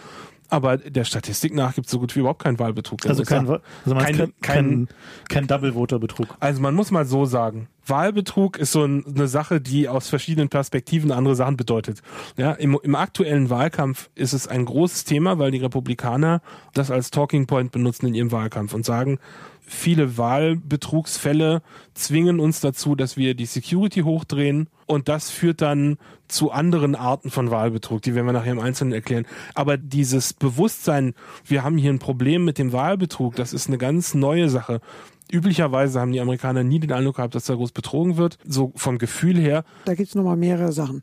Speaker 3: Aber der Statistik nach gibt es so gut wie überhaupt keinen Wahlbetrug.
Speaker 1: Also kein, also kein, kein, kein, kein Double-Voter-Betrug.
Speaker 3: Also man muss mal so sagen, Wahlbetrug ist so ein, eine Sache, die aus verschiedenen Perspektiven andere Sachen bedeutet. Ja, im, im aktuellen Wahlkampf ist es ein großes Thema, weil die Republikaner das als Talking Point benutzen in ihrem Wahlkampf und sagen, viele Wahlbetrugsfälle zwingen uns dazu, dass wir die Security hochdrehen und das führt dann zu anderen Arten von Wahlbetrug, die werden wir nachher im Einzelnen erklären. Aber dieses Bewusstsein, wir haben hier ein Problem mit dem Wahlbetrug, das ist eine ganz neue Sache. Üblicherweise haben die Amerikaner nie den Eindruck gehabt, dass da groß betrogen wird, so vom Gefühl her.
Speaker 2: Da gibt es nochmal mehrere Sachen.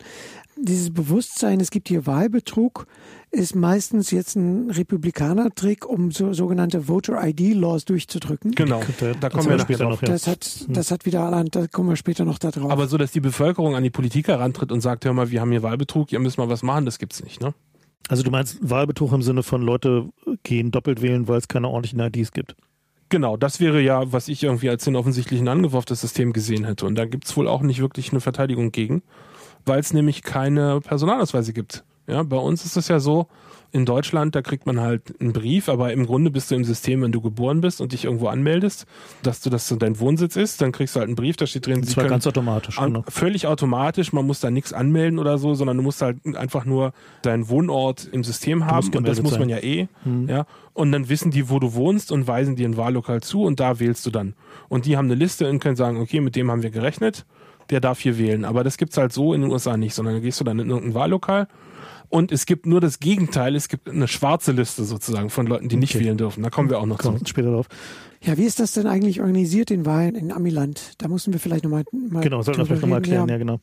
Speaker 2: Dieses Bewusstsein, es gibt hier Wahlbetrug, ist meistens jetzt ein Republikaner-Trick, um so sogenannte Voter-ID-Laws durchzudrücken.
Speaker 3: Genau,
Speaker 2: da, da kommen wir später noch. Das hat, hm. das hat wieder allein, da kommen wir später noch da drauf.
Speaker 3: Aber so, dass die Bevölkerung an die Politik herantritt und sagt, hör mal, wir haben hier Wahlbetrug, ihr müsst mal was machen, das gibt's nicht, ne?
Speaker 1: Also du meinst Wahlbetrug im Sinne von Leute gehen doppelt wählen, weil es keine ordentlichen IDs gibt?
Speaker 3: Genau, das wäre ja, was ich irgendwie als den offensichtlichen Angriff auf das System gesehen hätte. Und da gibt's wohl auch nicht wirklich eine Verteidigung gegen, weil es nämlich keine Personalausweise gibt. Ja, bei uns ist es ja so, in Deutschland, da kriegt man halt einen Brief, aber im Grunde bist du im System, wenn du geboren bist und dich irgendwo anmeldest, dass du das dein Wohnsitz ist, dann kriegst du halt einen Brief, da steht drin,
Speaker 1: das war ganz automatisch.
Speaker 3: An, genau. Völlig automatisch, man muss da nichts anmelden oder so, sondern du musst halt einfach nur deinen Wohnort im System haben und das muss man ja eh. Mhm. Ja, und dann wissen die, wo du wohnst und weisen dir ein Wahllokal zu und da wählst du dann. Und die haben eine Liste und können sagen, okay, mit dem haben wir gerechnet, der darf hier wählen. Aber das gibt's halt so in den USA nicht, sondern da gehst du dann in irgendein Wahllokal und es gibt nur das Gegenteil. Es gibt eine schwarze Liste sozusagen von Leuten, die nicht okay. wählen dürfen. Da kommen wir auch noch
Speaker 1: kommen
Speaker 3: zu.
Speaker 1: später drauf.
Speaker 2: Ja, wie ist das denn eigentlich organisiert, den Wahlen in Amiland? Da müssen wir vielleicht nochmal.
Speaker 1: Mal genau, sollten wir vielleicht nochmal erklären, ja, ja genau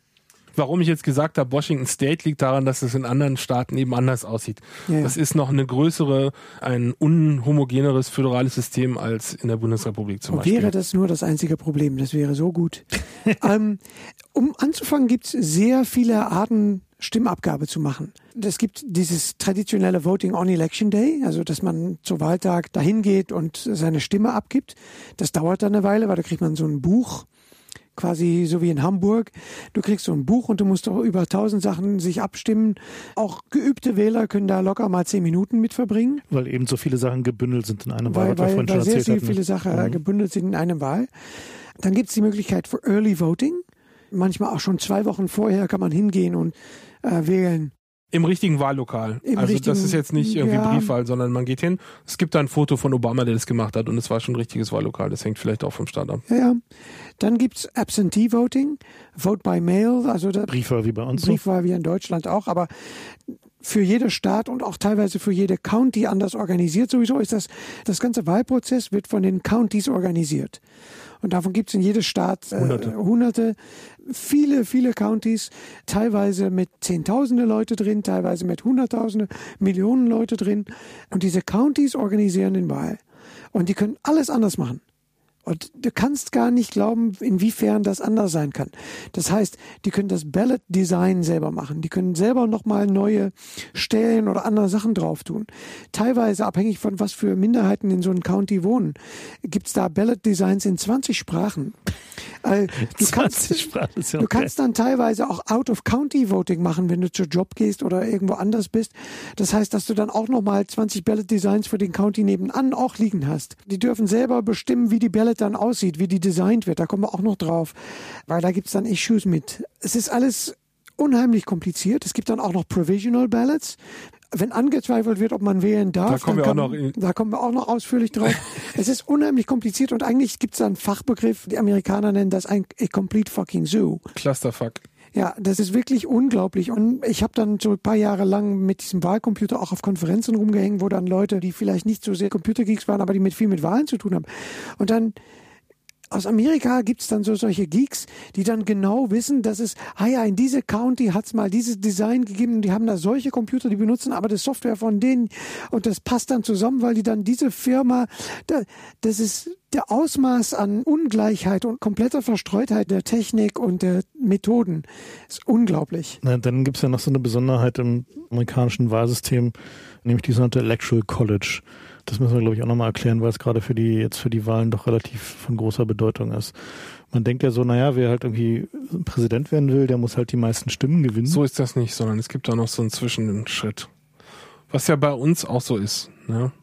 Speaker 3: warum ich jetzt gesagt habe, Washington State liegt daran, dass es in anderen Staaten eben anders aussieht. Ja, Das ist noch eine größere, ein unhomogeneres föderales System als in der Bundesrepublik zum
Speaker 2: Und
Speaker 3: Beispiel.
Speaker 2: Wäre das nur das einzige Problem, das wäre so gut. ähm, um anzufangen, gibt es sehr viele Arten, Stimmabgabe zu machen. Es gibt dieses traditionelle Voting on Election Day, also dass man zu Wahltag dahin geht und seine Stimme abgibt. Das dauert dann eine Weile, weil da kriegt man so ein Buch quasi so wie in Hamburg. Du kriegst so ein Buch und du musst doch über tausend Sachen sich abstimmen. Auch geübte Wähler können da locker mal zehn Minuten mit verbringen.
Speaker 1: Weil eben so viele Sachen gebündelt sind in einem
Speaker 2: Wahl. Weil, weil, weil sehr, sehr viele
Speaker 1: ne?
Speaker 2: Sachen mhm. gebündelt sind in einem Wahl. Dann gibt es die Möglichkeit für Early Voting. Manchmal auch schon zwei Wochen vorher kann man hingehen und äh, wählen.
Speaker 3: Im richtigen Wahllokal. Im also richtigen, das ist jetzt nicht irgendwie ja. Briefwahl, sondern man geht hin. Es gibt da ein Foto von Obama, der das gemacht hat und es war schon ein richtiges Wahllokal. Das hängt vielleicht auch vom Staat ab.
Speaker 2: Ja, ja. Dann gibt's Absentee Voting, Vote by Mail, also
Speaker 1: Briefwahl wie bei uns.
Speaker 2: Briefwahl wie in Deutschland auch, aber für jede Staat und auch teilweise für jede County anders organisiert. Sowieso ist das, das ganze Wahlprozess wird von den Counties organisiert. Und davon gibt es in jedem Staat äh, hunderte. hunderte, viele, viele Counties, teilweise mit Zehntausende Leute drin, teilweise mit Hunderttausende, Millionen Leute drin. Und diese Counties organisieren den Wahl. Und die können alles anders machen. Und du kannst gar nicht glauben, inwiefern das anders sein kann. Das heißt, die können das Ballot Design selber machen. Die können selber nochmal neue Stellen oder andere Sachen drauf tun. Teilweise abhängig von was für Minderheiten in so einem County wohnen, gibt's da Ballot Designs in 20 Sprachen.
Speaker 1: Also, du, kannst, Sprachen,
Speaker 2: okay. du kannst dann teilweise auch Out-of-County-Voting machen, wenn du zu Job gehst oder irgendwo anders bist. Das heißt, dass du dann auch nochmal 20 Ballot Designs für den County nebenan auch liegen hast. Die dürfen selber bestimmen, wie die Ballot dann aussieht, wie die designt wird. Da kommen wir auch noch drauf, weil da gibt's dann Issues mit. Es ist alles unheimlich kompliziert. Es gibt dann auch noch Provisional Ballots. Wenn angezweifelt wird, ob man wählen darf,
Speaker 3: da kommen, wir,
Speaker 2: kann,
Speaker 3: auch noch
Speaker 2: da kommen wir auch noch ausführlich drauf. es ist unheimlich kompliziert und eigentlich gibt es einen Fachbegriff, die Amerikaner nennen das ein a complete fucking zoo.
Speaker 3: Clusterfuck.
Speaker 2: Ja, das ist wirklich unglaublich. Und ich habe dann so ein paar Jahre lang mit diesem Wahlcomputer auch auf Konferenzen rumgehängt, wo dann Leute, die vielleicht nicht so sehr Computergeeks waren, aber die mit viel mit Wahlen zu tun haben. Und dann aus Amerika gibt's dann so solche Geeks, die dann genau wissen, dass es, ah ja, in diese County hat's mal dieses Design gegeben die haben da solche Computer, die benutzen aber das Software von denen und das passt dann zusammen, weil die dann diese Firma, da, das ist der Ausmaß an Ungleichheit und kompletter Verstreutheit der Technik und der Methoden ist unglaublich.
Speaker 1: Na, dann gibt's ja noch so eine Besonderheit im amerikanischen Wahlsystem, nämlich die sogenannte Electoral College. Das müssen wir, glaube ich, auch nochmal erklären, weil es gerade für die, jetzt für die Wahlen doch relativ von großer Bedeutung ist. Man denkt ja so, naja, wer halt irgendwie Präsident werden will, der muss halt die meisten Stimmen gewinnen.
Speaker 3: So ist das nicht, sondern es gibt da noch so einen Zwischenschritt. Was ja bei uns auch so ist. Ne?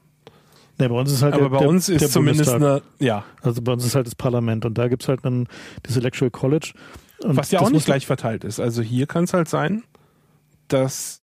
Speaker 1: Nee, bei uns ist halt
Speaker 3: Aber
Speaker 1: der,
Speaker 3: bei uns
Speaker 1: der,
Speaker 3: ist
Speaker 1: der
Speaker 3: zumindest
Speaker 1: Bundestag.
Speaker 3: eine, ja,
Speaker 1: Also bei uns ist halt das Parlament und da gibt's halt dann das Electoral College. Und
Speaker 3: was ja auch nicht gleich verteilt ist. Also hier kann es halt sein, dass?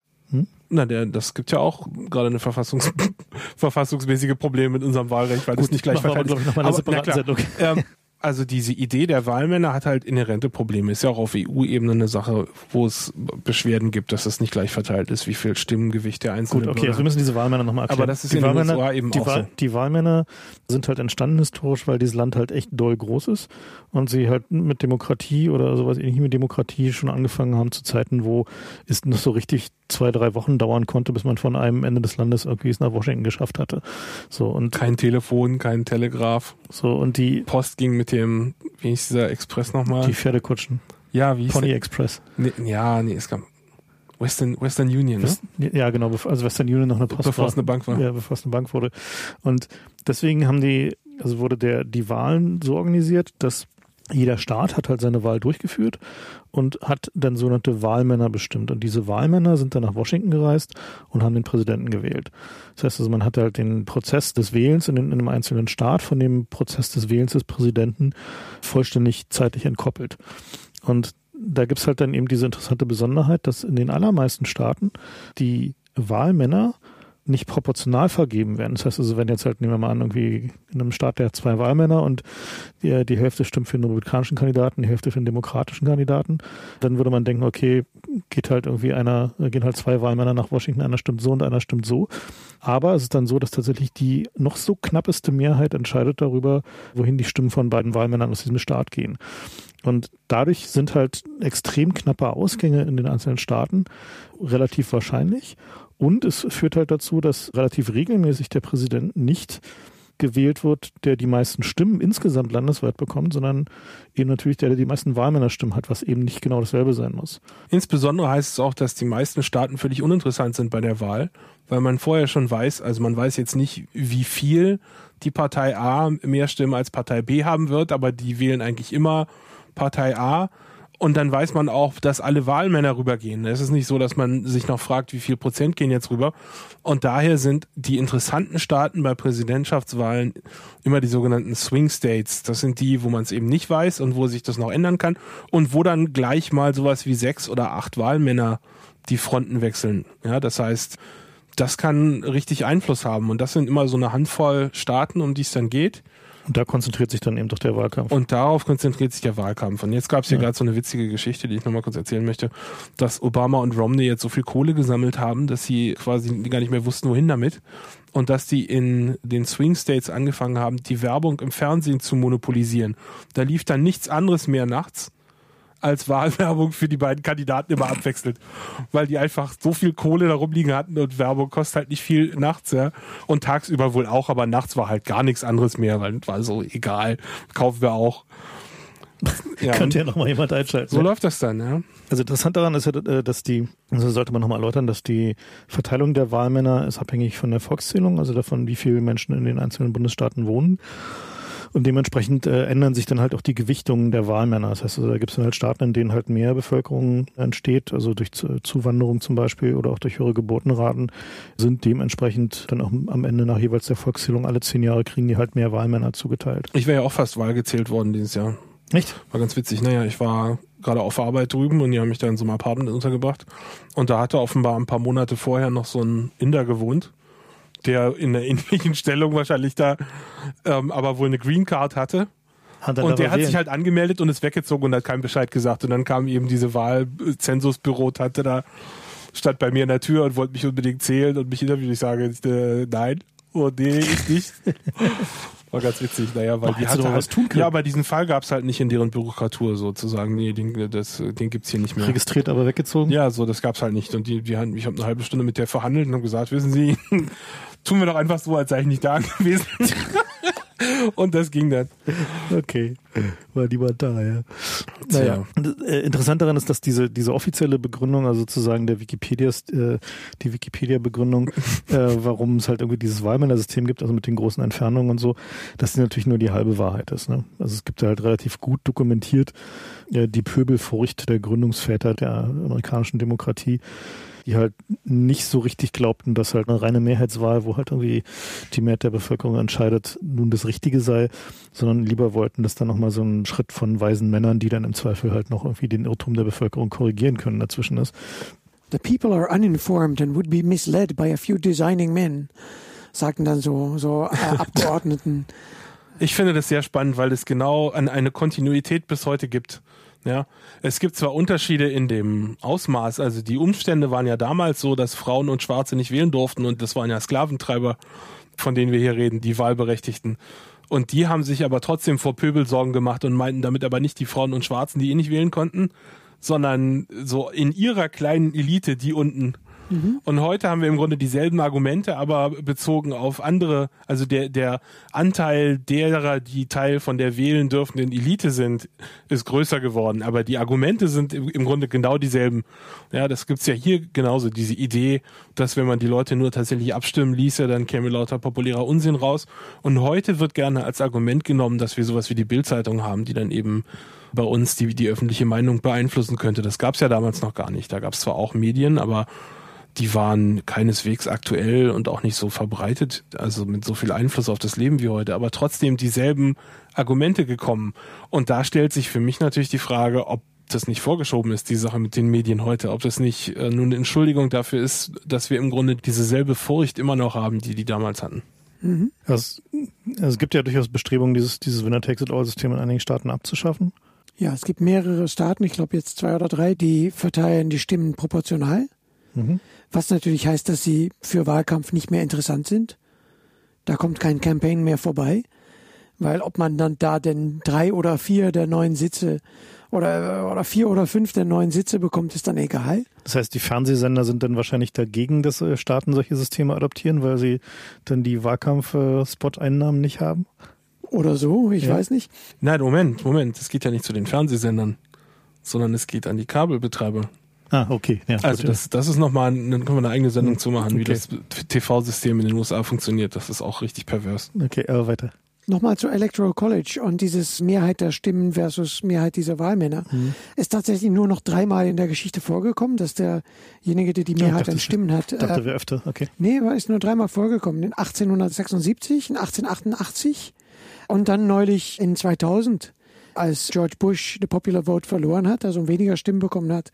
Speaker 3: Na, der, das gibt ja auch gerade eine Verfassungs verfassungsmäßige Probleme mit unserem Wahlrecht, weil das
Speaker 1: Gut,
Speaker 3: nicht gleich
Speaker 1: aber,
Speaker 3: verteilt
Speaker 1: ich, nochmal eine
Speaker 3: Aber, na klar. Ähm, also diese Idee der Wahlmänner hat halt inhärente Probleme. Ist ja auch auf EU-Ebene eine Sache, wo es Beschwerden gibt, dass das nicht gleich verteilt ist, wie viel Stimmengewicht der einzelne
Speaker 1: Gut, okay,
Speaker 3: Bürger
Speaker 1: also wir müssen diese Wahlmänner nochmal erklären.
Speaker 3: Aber das ist
Speaker 1: die
Speaker 3: in den
Speaker 1: Wahlmänner,
Speaker 3: USA eben
Speaker 1: die,
Speaker 3: auch
Speaker 1: Wahl,
Speaker 3: so.
Speaker 1: die Wahlmänner sind halt entstanden historisch, weil dieses Land halt echt doll groß ist und sie halt mit Demokratie oder sowas ähnlich mit Demokratie schon angefangen haben zu Zeiten, wo es noch so richtig zwei, drei Wochen dauern konnte, bis man von einem Ende des Landes irgendwie es nach Washington geschafft hatte. So und
Speaker 3: Kein Telefon, kein Telegraph.
Speaker 1: so und die
Speaker 3: Post ging mit dem, wie hieß dieser Express nochmal?
Speaker 1: die Pferdekutschen,
Speaker 3: Ja, wie hieß
Speaker 1: Pony
Speaker 3: der?
Speaker 1: Express.
Speaker 3: Nee, ja, nee, es kam Western, Western Union, ne?
Speaker 1: West- Ja, genau, also Western Union noch eine Post
Speaker 3: Bevor es
Speaker 1: war.
Speaker 3: eine Bank war.
Speaker 1: Ja, bevor es eine Bank wurde. Und deswegen haben die, also wurde der, die Wahlen so organisiert, dass jeder Staat hat halt seine Wahl durchgeführt und hat dann sogenannte Wahlmänner bestimmt. Und diese Wahlmänner sind dann nach Washington gereist und haben den Präsidenten gewählt. Das heißt also, man hat halt den Prozess des Wählens in, in einem einzelnen Staat von dem Prozess des Wählens des Präsidenten vollständig zeitlich entkoppelt. Und da gibt's halt dann eben diese interessante Besonderheit, dass in den allermeisten Staaten die Wahlmänner nicht proportional vergeben werden. Das heißt also, wenn jetzt halt, nehmen wir mal an, irgendwie in einem Staat der hat zwei Wahlmänner und die, die Hälfte stimmt für den republikanischen Kandidaten, die Hälfte für den demokratischen Kandidaten, dann würde man denken, okay, geht halt irgendwie einer, gehen halt zwei Wahlmänner nach Washington, einer stimmt so und einer stimmt so. Aber es ist dann so, dass tatsächlich die noch so knappeste Mehrheit entscheidet darüber, wohin die Stimmen von beiden Wahlmännern aus diesem Staat gehen. Und dadurch sind halt extrem knappe Ausgänge in den einzelnen Staaten relativ wahrscheinlich. Und es führt halt dazu, dass relativ regelmäßig der Präsident nicht gewählt wird, der die meisten Stimmen insgesamt landesweit bekommt, sondern eben natürlich der, der die meisten Wahlmännerstimmen hat, was eben nicht genau dasselbe sein muss.
Speaker 3: Insbesondere heißt es auch, dass die meisten Staaten völlig uninteressant sind bei der Wahl, weil man vorher schon weiß, also man weiß jetzt nicht, wie viel die Partei A mehr Stimmen als Partei B haben wird, aber die wählen eigentlich immer Partei A. Und dann weiß man auch, dass alle Wahlmänner rübergehen. Es ist nicht so, dass man sich noch fragt, wie viel Prozent gehen jetzt rüber. Und daher sind die interessanten Staaten bei Präsidentschaftswahlen immer die sogenannten Swing States. Das sind die, wo man es eben nicht weiß und wo sich das noch ändern kann und wo dann gleich mal sowas wie sechs oder acht Wahlmänner die Fronten wechseln. Ja, das heißt, das kann richtig Einfluss haben. Und das sind immer so eine Handvoll Staaten, um die es dann geht.
Speaker 1: Und da konzentriert sich dann eben doch der Wahlkampf.
Speaker 3: Und darauf konzentriert sich der Wahlkampf. Und jetzt gab es hier
Speaker 1: Ja.
Speaker 3: gerade so eine witzige Geschichte, die ich nochmal kurz erzählen möchte, dass Obama und Romney jetzt so viel Kohle gesammelt haben, dass sie quasi gar nicht mehr wussten, wohin damit. Und dass die in den Swing States angefangen haben, die Werbung im Fernsehen zu monopolisieren. Da lief dann nichts anderes mehr nachts als Wahlwerbung für die beiden Kandidaten immer abwechselnd, weil die einfach so viel Kohle da rumliegen hatten und Werbung kostet halt nicht viel nachts, ja. Und tagsüber wohl auch, aber nachts war halt gar nichts anderes mehr, weil es war so egal, kaufen wir auch. Ja,
Speaker 1: Könnte ja
Speaker 3: und
Speaker 1: noch mal jemand einschalten.
Speaker 3: so läuft das dann, ja.
Speaker 1: Also interessant daran ist ja, äh, dass die, also sollte man nochmal erläutern, dass die Verteilung der Wahlmänner ist abhängig von der Volkszählung, also davon, wie viele Menschen in den einzelnen Bundesstaaten wohnen. Und dementsprechend äh, ändern sich dann halt auch die Gewichtungen der Wahlmänner. Das heißt, also, da gibt es dann halt Staaten, in denen halt mehr Bevölkerung entsteht, also durch Zu- Zuwanderung zum Beispiel oder auch durch höhere Geburtenraten, sind dementsprechend dann auch am Ende nach jeweils der Volkszählung alle zehn Jahre kriegen die halt mehr Wahlmänner zugeteilt.
Speaker 3: Ich wäre ja auch fast wahlgezählt worden dieses Jahr.
Speaker 1: Nicht?
Speaker 3: War ganz witzig. Naja, ich war gerade auf Arbeit drüben und die haben mich da in so einem Apartment untergebracht. Und da hatte offenbar ein paar Monate vorher noch so ein Inder gewohnt, der in einer ähnlichen Stellung wahrscheinlich da, ähm, aber wohl eine Green Card hatte.
Speaker 1: Hat
Speaker 3: Und der hat
Speaker 1: wählen.
Speaker 3: sich halt angemeldet und ist weggezogen und hat keinen Bescheid gesagt. Und dann kam eben diese Wahlzensusbüro, hatte da, stand bei mir in der Tür und wollte mich unbedingt zählen und mich interviewen. Ich sage, äh, nein, oh nee, ich nicht. War ganz witzig, naja, weil
Speaker 1: Ach,
Speaker 3: die hatte halt,
Speaker 1: tun können.
Speaker 3: ja, aber diesen Fall gab es halt nicht in deren Bürokratur sozusagen. Nee, den, das, den gibt's hier nicht mehr.
Speaker 1: registriert, aber weggezogen.
Speaker 3: Ja, so, das gab's halt nicht. Und die, die haben, ich habe eine halbe Stunde mit der verhandelt und habe gesagt, wissen Sie, tun wir doch einfach so, als sei ich nicht da gewesen. und das ging dann.
Speaker 1: Okay, war niemand da, ja. Naja, äh, interessant daran ist, dass diese, diese offizielle Begründung, also sozusagen der Wikipedia, äh, die Wikipedia-Begründung, äh, warum es halt irgendwie dieses Wahlmännersystem gibt, also mit den großen Entfernungen und so, dass die natürlich nur die halbe Wahrheit ist. Ne? Also es gibt ja halt relativ gut dokumentiert äh, die Pöbelfurcht der Gründungsväter der amerikanischen Demokratie die halt nicht so richtig glaubten, dass halt eine reine Mehrheitswahl, wo halt irgendwie die Mehrheit der Bevölkerung entscheidet, nun das Richtige sei, sondern lieber wollten, dass dann nochmal so ein Schritt von weisen Männern, die dann im Zweifel halt noch irgendwie den Irrtum der Bevölkerung korrigieren können, dazwischen ist.
Speaker 2: The people are uninformed and would be misled by a few designing men, sagten dann so, so äh, Abgeordneten.
Speaker 3: Ich finde das sehr spannend, weil es genau eine Kontinuität bis heute gibt. Ja, es gibt zwar Unterschiede in dem Ausmaß, also die Umstände waren ja damals so, dass Frauen und Schwarze nicht wählen durften und das waren ja Sklaventreiber, von denen wir hier reden, die Wahlberechtigten. Und die haben sich aber trotzdem vor Pöbel Sorgen gemacht und meinten damit aber nicht die Frauen und Schwarzen, die eh nicht wählen konnten, sondern so in ihrer kleinen Elite, die unten Mhm. Und heute haben wir im Grunde dieselben Argumente, aber bezogen auf andere, also der, der Anteil derer, die Teil von der wählen dürfenden Elite sind, ist größer geworden. Aber die Argumente sind im Grunde genau dieselben. Ja, das gibt's ja hier genauso, diese Idee, dass wenn man die Leute nur tatsächlich abstimmen ließe, dann käme lauter populärer Unsinn raus. Und heute wird gerne als Argument genommen, dass wir sowas wie die Bildzeitung haben, die dann eben bei uns die, die öffentliche Meinung beeinflussen könnte. Das gab's ja damals noch gar nicht. Da gab's zwar auch Medien, aber die waren keineswegs aktuell und auch nicht so verbreitet, also mit so viel Einfluss auf das Leben wie heute, aber trotzdem dieselben Argumente gekommen. Und da stellt sich für mich natürlich die Frage, ob das nicht vorgeschoben ist, die Sache mit den Medien heute, ob das nicht äh, nun eine Entschuldigung dafür ist, dass wir im Grunde dieselbe Furcht immer noch haben, die die damals hatten.
Speaker 1: Mhm. Es, es gibt ja durchaus Bestrebungen, dieses, dieses Winner-Takes-it-all-System in einigen Staaten abzuschaffen.
Speaker 2: Ja, es gibt mehrere Staaten, ich glaube jetzt zwei oder drei, die verteilen die Stimmen proportional. Mhm. Was natürlich heißt, dass sie für Wahlkampf nicht mehr interessant sind. Da kommt kein Campaign mehr vorbei. Weil ob man dann da denn drei oder vier der neuen Sitze oder, oder vier oder fünf der neuen Sitze bekommt, ist dann egal.
Speaker 1: Das heißt, die Fernsehsender sind dann wahrscheinlich dagegen, dass äh, Staaten solche Systeme adoptieren, weil sie dann die Wahlkampf-Spot-Einnahmen nicht haben?
Speaker 2: Oder so, ich ja. weiß nicht.
Speaker 3: Nein, Moment, Moment. Es geht ja nicht zu den Fernsehsendern, sondern es geht an die Kabelbetreiber.
Speaker 1: Ah, okay.
Speaker 3: Ja, also das, das ist nochmal, dann können wir eine eigene Sendung hm, zu machen, okay. wie das TV-System in den USA funktioniert. Das ist auch richtig pervers.
Speaker 1: Okay, aber weiter.
Speaker 2: Nochmal zu Electoral College und dieses Mehrheit der Stimmen versus Mehrheit dieser Wahlmänner. Mhm. Ist tatsächlich nur noch dreimal in der Geschichte vorgekommen, dass derjenige, der die Mehrheit ja, an Stimmen hat.
Speaker 1: Ich dachte, äh, wir öfter, okay.
Speaker 2: Nee, ist nur dreimal vorgekommen. In 1876, in 1888 und dann neulich in 2000, als George Bush the Popular Vote verloren hat, also weniger Stimmen bekommen hat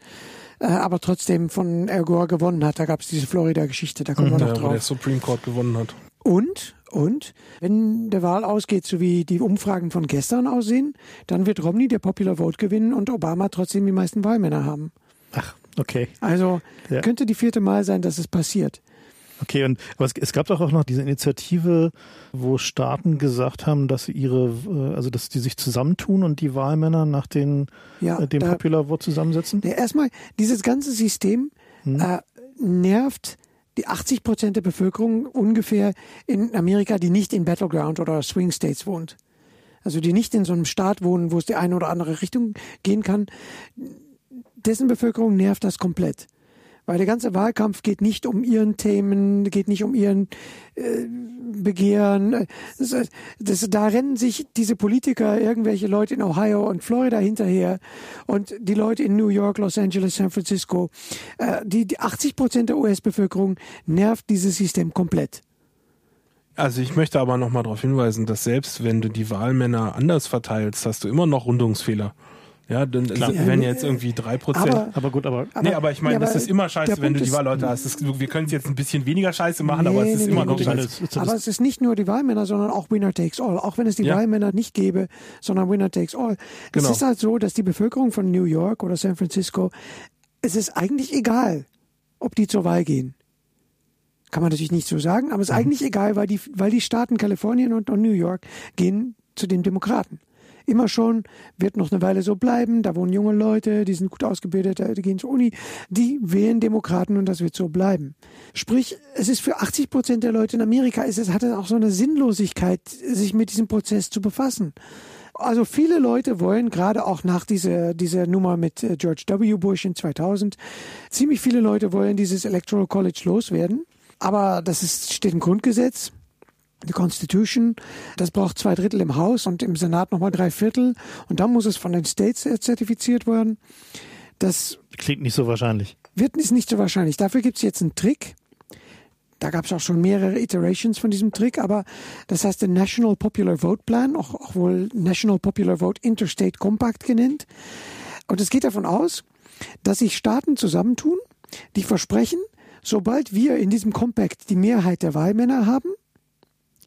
Speaker 2: äh, aber trotzdem von Al Gore gewonnen hat. Da gab es diese Florida-Geschichte, da kommen mhm, wir noch ja, drauf. Wo
Speaker 3: der Supreme Court gewonnen hat.
Speaker 2: Und, und, wenn der Wahl ausgeht, so wie die Umfragen von gestern aussehen, dann wird Romney der Popular Vote gewinnen und Obama trotzdem die meisten Wahlmänner haben.
Speaker 1: Ach, okay.
Speaker 2: Also ja. könnte die vierte Mal sein, dass es passiert.
Speaker 1: Okay, und aber es, es, gab doch auch noch diese Initiative, wo Staaten gesagt haben, dass sie ihre, äh, also dass die sich zusammentun und die Wahlmänner nach den ja, äh, dem da, Popular Vote zusammensetzen.
Speaker 2: Ja, erstmal, dieses ganze System hm. äh, nervt die 80 Prozent der Bevölkerung ungefähr in Amerika, die nicht in Battleground oder Swing States wohnt. Also die nicht in so einem Staat wohnen, wo es die eine oder andere Richtung gehen kann. Dessen Bevölkerung nervt das komplett. Weil der ganze Wahlkampf geht nicht um ihren Themen, geht nicht um ihren äh, Begehren. Das, das, da rennen sich diese Politiker, irgendwelche Leute in Ohio und Florida hinterher und die Leute in New York, Los Angeles, San Francisco. Äh, die, die 80 Prozent der US-Bevölkerung nervt dieses System komplett.
Speaker 3: Also ich möchte aber nochmal darauf hinweisen, dass selbst wenn du die Wahlmänner anders verteilst, hast du immer noch Rundungsfehler. Ja, dann Klar. wenn jetzt irgendwie drei Prozent.
Speaker 1: Aber, aber, gut, aber.
Speaker 3: Nee, aber ich meine, ja, das ist immer scheiße, wenn du die Wahlleute hast. Das, wir können es jetzt ein bisschen weniger scheiße machen, nee, aber es ist nee, immer nee, noch scheiße.
Speaker 2: Aber es ist nicht nur die Wahlmänner, sondern auch Winner takes all. Auch wenn es die ja. Wahlmänner nicht gäbe, sondern Winner takes all. Genau. Es ist halt so, dass die Bevölkerung von New York oder San Francisco, es ist eigentlich egal, ob die zur Wahl gehen. Kann man natürlich nicht so sagen, aber es ist mhm. eigentlich egal, weil die, weil die Staaten Kalifornien und, und New York gehen zu den Demokraten immer schon, wird noch eine Weile so bleiben. Da wohnen junge Leute, die sind gut ausgebildet, die gehen zur Uni, die wählen Demokraten und das wird so bleiben. Sprich, es ist für 80 Prozent der Leute in Amerika, es hat es auch so eine Sinnlosigkeit, sich mit diesem Prozess zu befassen. Also viele Leute wollen gerade auch nach dieser, dieser Nummer mit äh, George W. Bush in 2000, ziemlich viele Leute wollen dieses Electoral College loswerden. Aber das ist, steht im Grundgesetz die Constitution, das braucht zwei Drittel im Haus und im Senat nochmal drei Viertel und dann muss es von den States zertifiziert werden. Das
Speaker 1: klingt nicht so wahrscheinlich.
Speaker 2: wird ist nicht so wahrscheinlich. Dafür gibt es jetzt einen Trick. Da gab es auch schon mehrere Iterations von diesem Trick, aber das heißt der National Popular Vote Plan, auch, auch wohl National Popular Vote Interstate Compact genannt. Und es geht davon aus, dass sich Staaten zusammentun, die versprechen, sobald wir in diesem Compact die Mehrheit der Wahlmänner haben,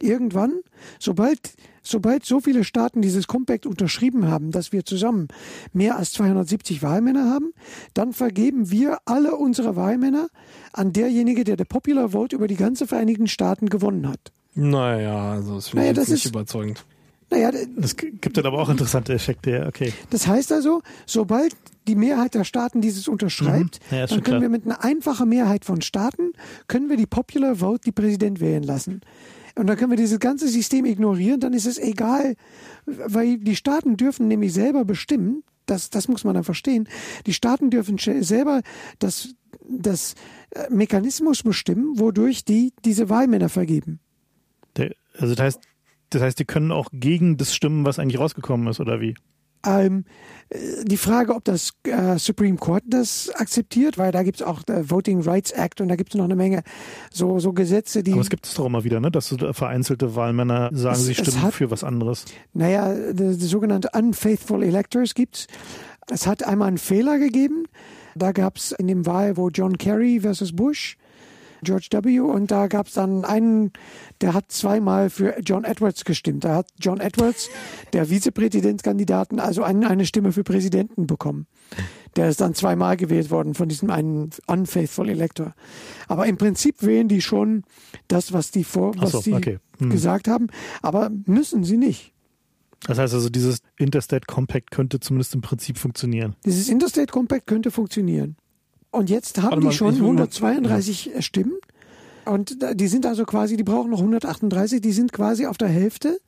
Speaker 2: irgendwann, sobald, sobald so viele Staaten dieses Compact unterschrieben haben, dass wir zusammen mehr als 270 Wahlmänner haben, dann vergeben wir alle unsere Wahlmänner an derjenige, der der Popular Vote über die ganze Vereinigten Staaten gewonnen hat.
Speaker 3: Naja, also das finde
Speaker 2: Naja,
Speaker 3: ich
Speaker 2: das
Speaker 3: nicht
Speaker 2: ist-
Speaker 3: überzeugend.
Speaker 2: Naja,
Speaker 1: Das gibt dann aber auch interessante Effekte, ja, okay.
Speaker 2: das heißt also, sobald die Mehrheit der Staaten dieses unterschreibt,
Speaker 1: Mhm. Ja,
Speaker 2: dann können
Speaker 1: klar.
Speaker 2: wir mit einer einfachen Mehrheit von Staaten, können wir die Popular Vote, die Präsident wählen lassen. Und dann können wir dieses ganze System ignorieren, dann ist es egal, weil die Staaten dürfen nämlich selber bestimmen, das, das muss man dann verstehen, die Staaten dürfen selber das, das äh, Mechanismus bestimmen, wodurch die diese Wahlmänner vergeben.
Speaker 1: Also das heißt, das heißt, die können auch gegen das stimmen, was eigentlich rausgekommen ist, oder wie?
Speaker 2: Ähm, äh, die Frage, ob das äh, Supreme Court das akzeptiert, weil da gibt es auch der Voting Rights Act und da gibt es noch eine Menge so, so Gesetze, die,
Speaker 1: Aber es gibt es doch immer wieder, ne? dass so vereinzelte Wahlmänner sagen,
Speaker 2: Es-
Speaker 1: sie stimmen
Speaker 2: hat-
Speaker 1: für was anderes.
Speaker 2: naja, die, die sogenannte Unfaithful Electors gibt es. hat einmal einen Fehler gegeben. Da gab es in dem Wahl, wo John Kerry versus Bush, George W. Und da gab es dann einen, der hat zweimal für John Edwards gestimmt. Da hat John Edwards, der Vizepräsidentkandidaten, also ein, eine Stimme für Präsidenten bekommen. Der ist dann zweimal gewählt worden von diesem einen Unfaithful Elector. Aber im Prinzip wählen die schon das, was die vor, was
Speaker 1: so,
Speaker 2: die
Speaker 1: okay. Hm.
Speaker 2: gesagt haben. Aber müssen sie nicht.
Speaker 1: Das heißt also, dieses Interstate Compact könnte zumindest im Prinzip funktionieren.
Speaker 2: Dieses Interstate Compact könnte funktionieren. Und jetzt haben die schon
Speaker 3: ich will mal-
Speaker 2: 132 Stimmen. Und die sind also quasi, die brauchen noch 138, die sind quasi auf der Hälfte,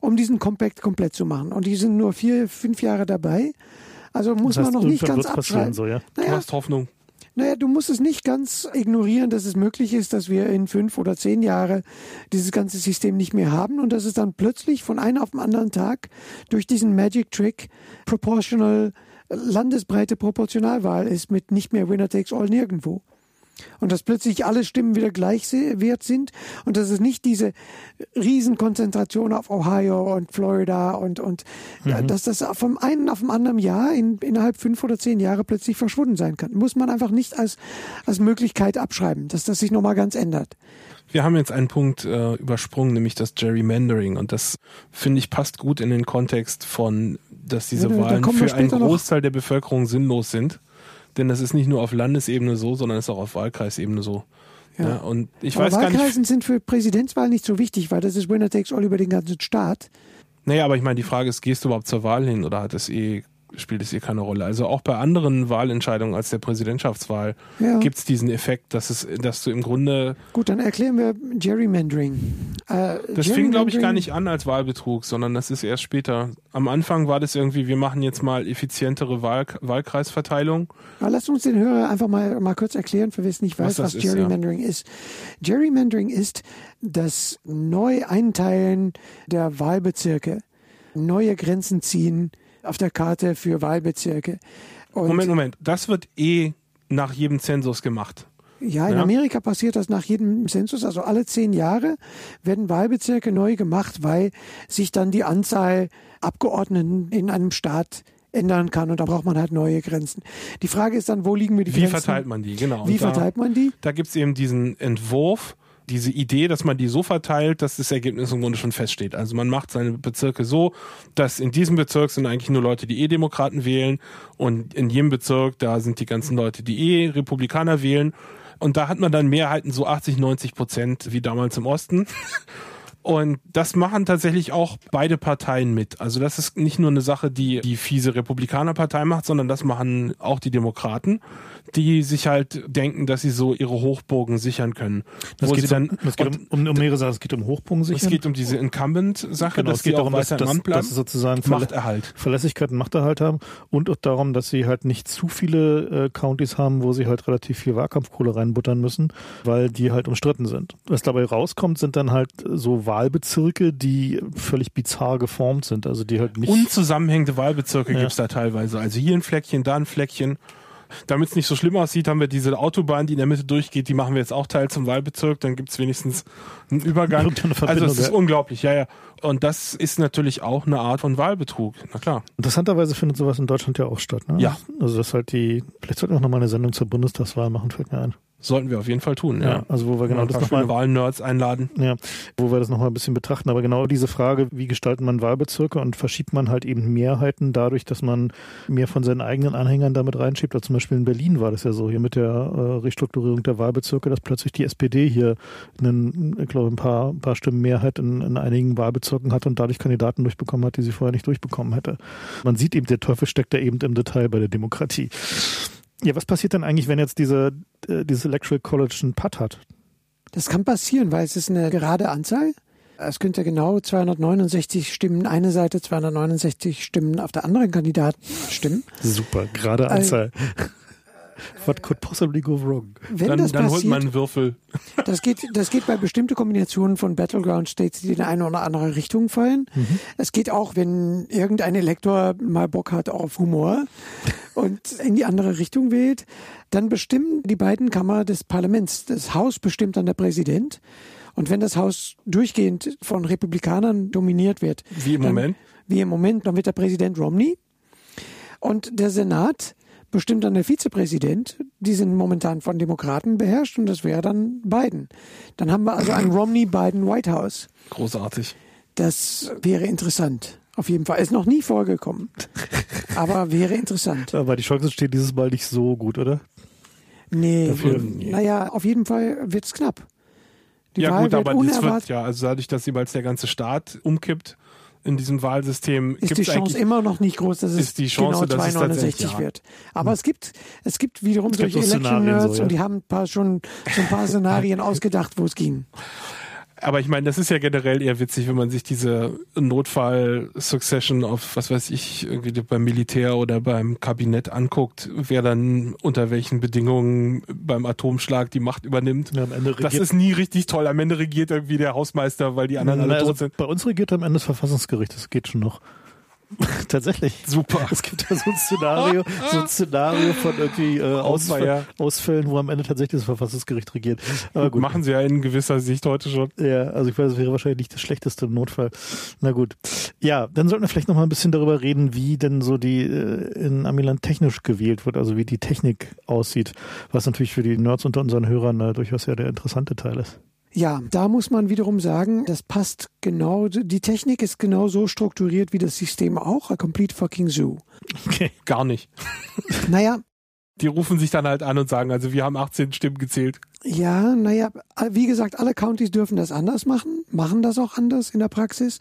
Speaker 2: um diesen Compact komplett zu machen. Und die sind nur vier, fünf Jahre dabei. Also muss
Speaker 1: das heißt,
Speaker 2: man noch nicht ganz abschreiben.
Speaker 1: so, ja.
Speaker 3: Du
Speaker 2: Naja,
Speaker 3: hast Hoffnung.
Speaker 2: naja, du musst es nicht ganz ignorieren, dass es möglich ist, dass wir in fünf oder zehn Jahre dieses ganze System nicht mehr haben und dass es dann plötzlich von einem auf den anderen Tag durch diesen Magic Trick proportional landesbreite Proportionalwahl ist mit nicht mehr Winner takes all nirgendwo. Und dass plötzlich alle Stimmen wieder gleich wert sind und dass es nicht diese Riesenkonzentration auf Ohio und Florida und, und ja, dass das vom einen auf dem anderen Jahr in, innerhalb fünf oder zehn Jahre plötzlich verschwunden sein kann. Muss man einfach nicht als, als Möglichkeit abschreiben, dass das sich nochmal ganz ändert.
Speaker 3: Wir haben jetzt einen Punkt äh, übersprungen, nämlich das Gerrymandering. Und das, finde ich, passt gut in den Kontext von, dass diese
Speaker 2: Ja, da-
Speaker 3: Wahlen für einen
Speaker 2: später noch.
Speaker 3: Großteil der Bevölkerung sinnlos sind. Denn das ist nicht nur auf Landesebene so, sondern ist auch auf Wahlkreisebene so.
Speaker 2: Ja.
Speaker 3: Ja. und ich
Speaker 2: aber
Speaker 3: weiß gar
Speaker 2: Wahlkreisen
Speaker 3: nicht.
Speaker 2: sind für Präsidentswahlen nicht so wichtig, weil das ist Winner takes all über den ganzen Staat.
Speaker 3: Naja, aber ich meine, die Frage ist, gehst du überhaupt zur Wahl hin oder hat es eh, spielt es eh keine Rolle? Also auch bei anderen Wahlentscheidungen als der Präsidentschaftswahl
Speaker 2: Ja.
Speaker 3: gibt es diesen Effekt, dass es, dass du im Grunde
Speaker 2: Gut, dann erklären wir Gerrymandering. Äh,
Speaker 3: Das fing, glaube ich, gar
Speaker 2: Gerrymandering-
Speaker 3: nicht an als Wahlbetrug, sondern das ist erst später. Am Anfang war das irgendwie, wir machen jetzt mal effizientere Wahl Wahlkreisverteilung.
Speaker 2: Aber lass uns den Hörer einfach mal, mal kurz erklären, für wer es nicht weiß,
Speaker 3: Was
Speaker 2: was,
Speaker 3: das ist,
Speaker 2: Gerrymandering ist. Gerrymandering ist das Neueinteilen der Wahlbezirke, neue Grenzen ziehen auf der Karte für Wahlbezirke. Und
Speaker 3: Moment, Moment. Das wird eh nach jedem Zensus gemacht.
Speaker 2: Ja, in
Speaker 3: Ja.
Speaker 2: Amerika passiert das nach jedem Zensus, also alle zehn Jahre werden Wahlbezirke neu gemacht, weil sich dann die Anzahl Abgeordneten in einem Staat ändern kann und da braucht man halt neue Grenzen. Die Frage ist dann, wo liegen wir die
Speaker 3: Wie
Speaker 2: Grenzen?
Speaker 3: verteilt man die? Genau.
Speaker 2: Wie
Speaker 3: da,
Speaker 2: verteilt man die?
Speaker 3: Da gibt's eben diesen Entwurf, diese Idee, dass man die so verteilt, dass das Ergebnis im Grunde schon feststeht. Also man macht seine Bezirke so, dass in diesem Bezirk sind eigentlich nur Leute, die eh Demokraten wählen und in jedem Bezirk, da sind die ganzen Leute, die eh Republikaner wählen. Und da hat man dann Mehrheiten so 80, 90 Prozent wie damals im Osten. Und das machen tatsächlich auch beide Parteien mit. Also das ist nicht nur eine Sache, die die fiese Republikanerpartei macht, sondern das machen auch die Demokraten, die sich halt denken, dass sie so ihre Hochburgen sichern können.
Speaker 1: Das
Speaker 3: wo
Speaker 1: geht,
Speaker 3: dann,
Speaker 1: das geht um, um, um mehrere Sachen. Es geht um Hochpunkt
Speaker 3: es geht um diese Incumbent-Sache,
Speaker 1: Genau,
Speaker 3: dass
Speaker 1: es geht darum, dass, dass, dass sie sozusagen
Speaker 3: Machterhalt.
Speaker 1: Verlässlichkeit und Machterhalt haben und auch darum, dass sie halt nicht zu viele äh, Countys haben, wo sie halt relativ viel Wahlkampfkohle reinbuttern müssen, weil die halt umstritten sind. Was dabei rauskommt, sind dann halt so Wahlbezirke, die völlig bizarr geformt sind, also die halt nicht
Speaker 3: Unzusammenhängende Wahlbezirke
Speaker 1: Ja.
Speaker 3: gibt's da teilweise. Also hier ein Fleckchen, da ein Fleckchen. Damit es nicht so schlimm aussieht, haben wir diese Autobahn, die in der Mitte durchgeht, die machen wir jetzt auch Teil zum Wahlbezirk, dann gibt's wenigstens einen Übergang. Also es ist
Speaker 1: ja.
Speaker 3: unglaublich, ja, ja. Und das ist natürlich auch eine Art von Wahlbetrug, na klar.
Speaker 1: Interessanterweise findet sowas in Deutschland ja auch statt. Ne?
Speaker 3: Ja.
Speaker 1: Also das halt die, vielleicht sollten wir auch nochmal eine Sendung zur Bundestagswahl machen, fällt mir ein.
Speaker 3: Sollten wir auf jeden Fall tun, ja.
Speaker 1: Ja, also wo wir genau
Speaker 3: ein
Speaker 1: das nochmal
Speaker 3: Wahlnerds einladen.
Speaker 1: Ja, wo wir das nochmal ein bisschen betrachten. Aber genau diese Frage, wie gestaltet man Wahlbezirke und verschiebt man halt eben Mehrheiten dadurch, dass man mehr von seinen eigenen Anhängern damit reinschiebt. Also zum Beispiel in Berlin war das ja so, hier mit der äh, Restrukturierung der Wahlbezirke, dass plötzlich die SPD hier einen, ich glaube, ein paar, ein paar Stimmen Mehrheit in, in einigen Wahlbezirken hat und dadurch Kandidaten durchbekommen hat, die sie vorher nicht durchbekommen hätte. Man sieht eben, der Teufel steckt da eben im Detail bei der Demokratie. Ja, was passiert dann eigentlich, wenn jetzt diese, äh, dieses Electoral College einen Putt hat?
Speaker 2: Das kann passieren, weil es ist eine gerade Anzahl. Es könnte genau 269 Stimmen eine Seite, 269 Stimmen auf der anderen Kandidaten stimmen.
Speaker 1: Super, gerade
Speaker 2: Also-
Speaker 1: Anzahl. What could possibly go wrong?
Speaker 2: Wenn
Speaker 3: Dann,
Speaker 2: das
Speaker 3: dann holt
Speaker 2: passiert,
Speaker 3: man einen Würfel.
Speaker 2: das geht, das geht bei bestimmten Kombinationen von Battleground States, die in eine oder andere Richtung fallen. Es geht auch, wenn irgendein Elektor mal Bock hat auf Humor und in die andere Richtung wählt, dann bestimmen die beiden Kammern des Parlaments. Das Haus bestimmt dann der Präsident. Und wenn das Haus durchgehend von Republikanern dominiert wird,
Speaker 3: Wie im
Speaker 2: dann,
Speaker 3: Moment.
Speaker 2: Wie im Moment, dann wird der Präsident Romney. Und der Senat bestimmt dann der Vizepräsident. Die sind momentan von Demokraten beherrscht und das wäre dann Biden. Dann haben wir also ein Romney-Biden-White House.
Speaker 3: Großartig.
Speaker 2: Das wäre interessant. Auf jeden Fall. Ist noch nie vorgekommen. Aber wäre interessant.
Speaker 1: Aber die Chancen stehen dieses Mal nicht so gut, oder?
Speaker 2: Nee,
Speaker 1: Dafür-
Speaker 2: naja, auf jeden Fall wird's knapp. Die
Speaker 3: ja
Speaker 2: Wahl
Speaker 3: gut,
Speaker 2: wird
Speaker 3: aber
Speaker 2: unerwartet.
Speaker 3: wird ja, also dadurch, dass jeweils der ganze Staat umkippt in diesem Wahlsystem,
Speaker 2: ist die Chance immer noch nicht groß, dass es
Speaker 3: Chance,
Speaker 2: genau
Speaker 3: dass es
Speaker 2: 269
Speaker 3: tatsächlich- ja.
Speaker 2: wird. Aber es gibt es gibt wiederum
Speaker 1: Es gibt
Speaker 2: solche
Speaker 1: so Szenarien
Speaker 2: Election-Nerds
Speaker 1: so, ja.
Speaker 2: und die haben ein paar, schon so ein paar Szenarien ausgedacht, wo es ging.
Speaker 3: Aber ich meine, das ist ja generell eher witzig, wenn man sich diese Notfall-Succession auf, was weiß ich, irgendwie beim Militär oder beim Kabinett anguckt, wer dann unter welchen Bedingungen beim Atomschlag die Macht übernimmt.
Speaker 1: Ja, am Ende
Speaker 3: Das ist nie richtig toll. Am Ende regiert irgendwie der Hausmeister, weil die anderen alle
Speaker 1: also
Speaker 3: tot sind.
Speaker 1: bei uns regiert am Ende das Verfassungsgericht, das geht schon noch. Tatsächlich.
Speaker 3: Super.
Speaker 1: Es gibt ja so ein Szenario, so ein Szenario von irgendwie äh, Ausfall,
Speaker 3: Ausfall,
Speaker 1: Ausfällen, wo am Ende tatsächlich das Verfassungsgericht regiert. Aber gut.
Speaker 3: Machen sie ja in gewisser Sicht heute schon.
Speaker 1: Ja, also ich weiß, es wäre wahrscheinlich nicht das Schlechteste im Notfall. Na gut. Ja, dann sollten wir vielleicht noch mal ein bisschen darüber reden, wie denn so die äh, in Amiland technisch gewählt wird, also wie die Technik aussieht, was natürlich für die Nerds unter unseren Hörern äh, durchaus ja der interessante Teil ist.
Speaker 2: Ja, da muss man wiederum sagen, das passt genau, die Technik ist genau so strukturiert wie das System auch, a complete fucking zoo.
Speaker 1: Okay.
Speaker 3: Gar nicht.
Speaker 2: Naja,
Speaker 3: Die rufen sich dann halt an und sagen, also wir haben 18 Stimmen gezählt.
Speaker 2: Ja, naja, wie gesagt, alle Counties dürfen das anders machen, machen das auch anders in der Praxis.